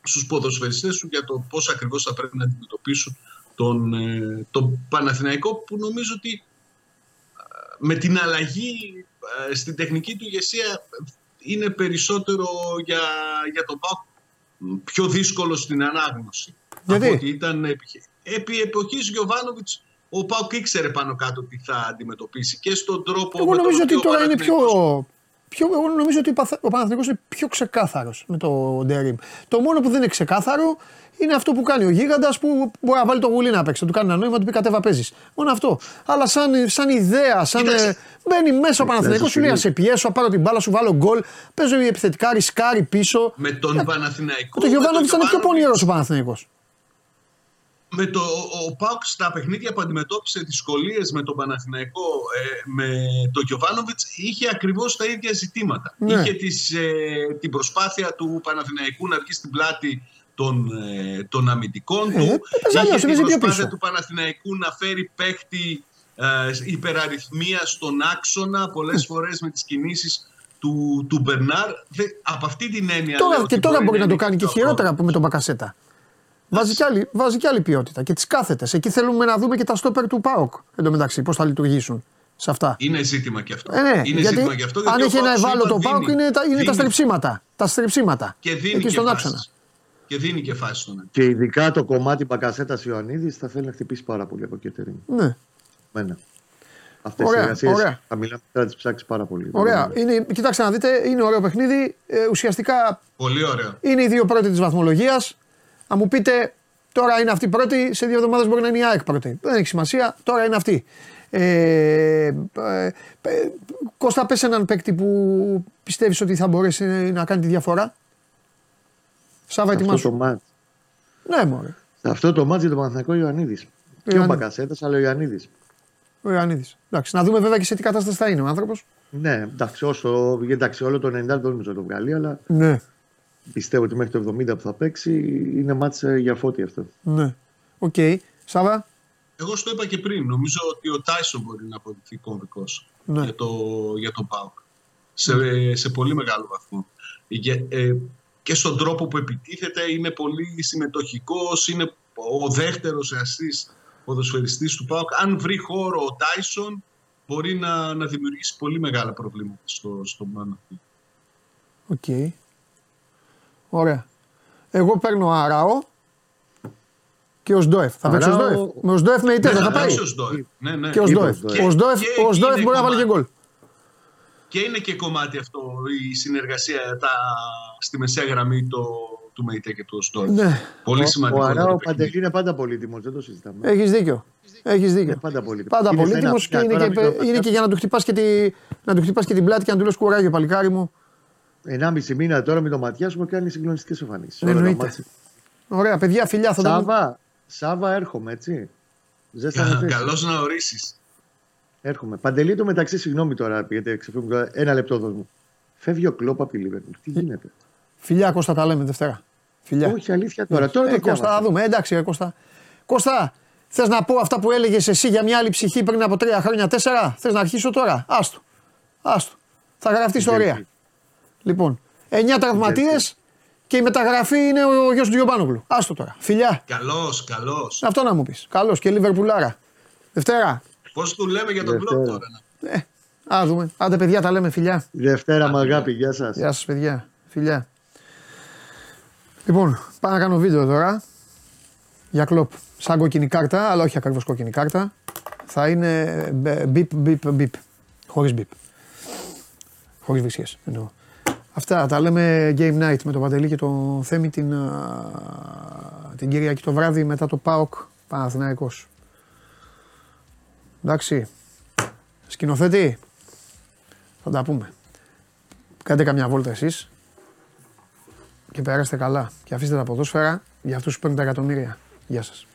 στους ποδοσφαιριστές του για το πώς ακριβώς θα πρέπει να αντιμετωπίσουν τον, ε, τον Παναθηναϊκό που νομίζω ότι ε, με την αλλαγή ε, στην τεχνική του ηγεσία είναι περισσότερο για, για τον Πάουκ πιο δύσκολο στην ανάγνωση. Γιατί; Από ότι ήταν επί, επί εποχής Γιωβάνοβιτς ο Πάουκ ήξερε πάνω κάτω τι θα αντιμετωπίσει και στον τρόπο Εγώ με τον νομίζω οποίο ότι ο τώρα είναι πιο. Παναθηναϊκός- πιο εγώ νομίζω ότι ο Παθ- ο Παναθηναϊκός είναι πιο ξεκάθαρος με το Ντερίμ. Το μόνο που δεν είναι ξεκάθαρο είναι αυτό που κάνει ο Γίγαντας που μπορεί να βάλει το γουλί να παίξει. Να του κάνει ένα νόημα, να του πει κατέβα παίζεις. Μόνο αυτό. Αλλά σαν, σαν ιδέα, σαν. Κοίταξε. ε, μπαίνει μέσα ο Παναθηναϊκός σου λέει: «Α σε πιέσω, να πάρω την μπάλα, σου βάλω γκολ. Παίζω επιθετικά, ρισκάρει πίσω. με τον Παναθηναϊκό. Το με Γιωβάνοβιτς ήταν πιο Γιωβάνοβιτς, πονηρός ο Παναθηναϊκός. Με το, ο, ο Πάουκ στα παιχνίδια που αντιμετώπισε δυσκολίες με τον Παναθηναϊκό, ε, με τον Γιωβάνοβιτς, είχε ακριβώς τα ίδια ζητήματα. Ναι. Είχε τις, ε, την προσπάθεια του Παναθηναϊκού να βγει στην πλάτη των, ε, των αμυντικών Ε, του. έπαιζε αλλιώς, είχε την έπαιζε πιο προσπάθεια πίσω. του Παναθηναϊκού να φέρει παίχτη ε, υπεραριθμία στον άξονα, πολλές φορές με τις κινήσεις του, του Μπερνάρ. Δε, από αυτή την έννοια. λέω Τώρα, ότι και τώρα μπορεί να το είναι κάνει και πιο χειρότερα από με τον Μπακασέτα. Βάζει και, άλλη, βάζει και άλλη ποιότητα και τις κάθετες. Εκεί θέλουμε να δούμε και τα στόπερ του ΠΑΟΚ εντωμεταξύ, πώς θα λειτουργήσουν σε αυτά. Είναι ζήτημα και αυτό. Ε, ναι, είναι γιατί, ζήτημα και αυτό. αν ο έχει ένα Πάοκ, σου ευάλωτο είπα, ΠΑΟΚ δίνει. είναι, τα, είναι τα Δίνει. στρεψίματα. Τα στρεψίματα. Και δίνει Εκεί και στον φάσεις. άξονα. Και δίνει και φάση στον Και ειδικά το κομμάτι Μπακασέτας Ιωαννίδης θα θέλει να χτυπήσει πάρα πολύ από Κέτερινγκ. Ναι. Μένα. Αυτές οι Ωραία, εργασίες ωραία. θα μιλάμε θα τις ψάξεις πάρα πολύ. Ωραία. Είναι, κοιτάξτε να δείτε, είναι ωραίο παιχνίδι. Ε, ουσιαστικά Πολύ ωραίο. είναι οι δύο πρώτοι της βαθμολογίας. Αν μου πείτε, τώρα είναι αυτή πρώτη, σε δύο εβδομάδες μπορεί να είναι η ΑΕΚ πρώτη. Δεν έχει σημασία, τώρα είναι αυτή. Ε, ε, ε, Κώστα, πες έναν παίκτη που πιστεύεις ότι θα μπορέσει να κάνει τη διαφορά. Σάβα, Αυτό ετοιμάσου. το ματς. Ναι, μωρέ. Αυτό το ματς για τον Παναθηναϊκό Ιωαννίδη. Και ο Ιωαννίδης. Μπακασέτας, αλλά ο Ιωαννίδης. Ο Ιωαννίδης. Εντάξει, να δούμε βέβαια και σε τι κατάσταση θα είναι ο άνθρωπος. Ναι, εντάξει, όσο, εντάξει, όλο το 90 δεν νομίζω να το βγάλει, αλλά Ναι, πιστεύω ότι μέχρι το 70 που θα παίξει είναι ματς ε, για Φώτη αυτό. ναι. Οκ. Σάβα; Εγώ στο είπα και πριν. Νομίζω ότι ο Τάισον μπορεί να αποδειχθεί κομβικός Ναι. για, το, για τον ΠΑΟΚ. Σε, σε πολύ μεγάλο βαθμό. Για- ε, και στον τρόπο που επιτίθεται είναι πολύ συμμετοχικός, είναι ο δεύτερος ασίστ ποδοσφαιριστής του ΠΑΟΚ. Αν βρει χώρο ο Τάισον μπορεί να, να δημιουργήσει πολύ μεγάλα προβλήματα στο, στο Μάνα. Οκ. Ωραία. Εγώ παίρνω Αράο και ο Σντόεφ. Θα παίξει ο Αράο- Σντόεφ. Με ο Σντόεφ με ητέ Ναι, θα θα πάει. παίξει ο Σντόεφ. Ναι, ναι. Και ο Είπε ο Σντόεφ. Σντόεφ. Ο Σντόεφ, Και- ο και Σντόεφ είναι μπορεί να βάλει και κομμάτι. γκολ. Και είναι και κομμάτι αυτό η συνεργασία τα, στη μεσαία γραμμή το, του ΜΕΙΤΕ και του Σντόεφ. Ναι, Πολύ Ο σημαντικό. αυτό το Αράο παιχνίδι. Παντελή είναι πάντα πολύτιμος, δεν το συζητάμε. έχεις δίκιο. Έχεις Είναι δίκιο. πάντα πολύτιμος. Πάντα Είναι σε πολύτιμος ένα- και είναι τώρα και, μην το είναι και για να του χτυπάς και, τη, να του χτυπάς και την πλάτη και να του λες κουράγιο, παλικάρι μου. Ενάμιση μήνα τώρα με το ματιά μου κάνει συγκλονιστικές εμφανίσεις. Εννοείται. Ωραία, παιδιά, φιλιά θα τα πούμε. Σάβα, Σάβα, έρχομαι έτσι. Ζέστανε θέση. Καλώς να ορίσεις. Έρχομαι. Παντελή το μεταξύ, συγγνώμη τώρα, γιατί ξεφύγουμε τώρα. Ένα λεπτό δώσ' μου. Φεύγει ο κλόπ από τη Λίβερπουλ. Τι γίνεται; Φιλιά, Κώστα, τα λέμε Δευτέρα. Φιλιά. Όχι, αλήθεια τώρα. Τώρα ε, το Κώστα, διάβασα. θα δούμε. Εντάξει, ρε, Κώστα. Κώστα, θες να πω αυτά που έλεγες εσύ για μια άλλη ψυχή πριν από τρία χρόνια, τέσσερα; Θες να αρχίσω τώρα; Άστο. Άστο. Θα γραφτείς ιστορία. Τζέλσι. Λοιπόν, εννιά τραυματίες και η μεταγραφή είναι ο γιος του Γιωμπάνογλου. Άστο τώρα. Φιλιά. Καλό, καλό. Αυτό να μου πεις. Καλώς και Λιβερπουλάρα. Δευτέρα. Πώς του λέμε για τον Δευτέρα. κλοπ τώρα. να- Ε, α δούμε. Άντε, παιδιά, τα λέμε φιλιά. Δευτέρα με αγάπη, γεια σας. Γεια σας παιδιά. Φιλιά. Λοιπόν, πάω να κάνω βίντεο τώρα. Για κλοπ. Σαν κόκκινη κάρτα, αλλά όχι ακριβώς κόκκινη κάρτα. Θα είναι μπιπ, μπιπ, μπιπ. Χωρίς μπιπ. Χωρίς βυσίες εννοώ. Αυτά τα λέμε Game Night με τον Παντελή και το Θέμη την, α, την Κυριακή το βράδυ μετά το ΠΑΟΚ Παναθηναϊκός. Εντάξει. Σκηνοθέτη. Θα τα πούμε. Κάντε καμιά βόλτα εσείς. Και περάστε καλά. Και αφήστε τα ποδόσφαιρα για αυτούς που παίρνουν τα εκατομμύρια. Γεια σας.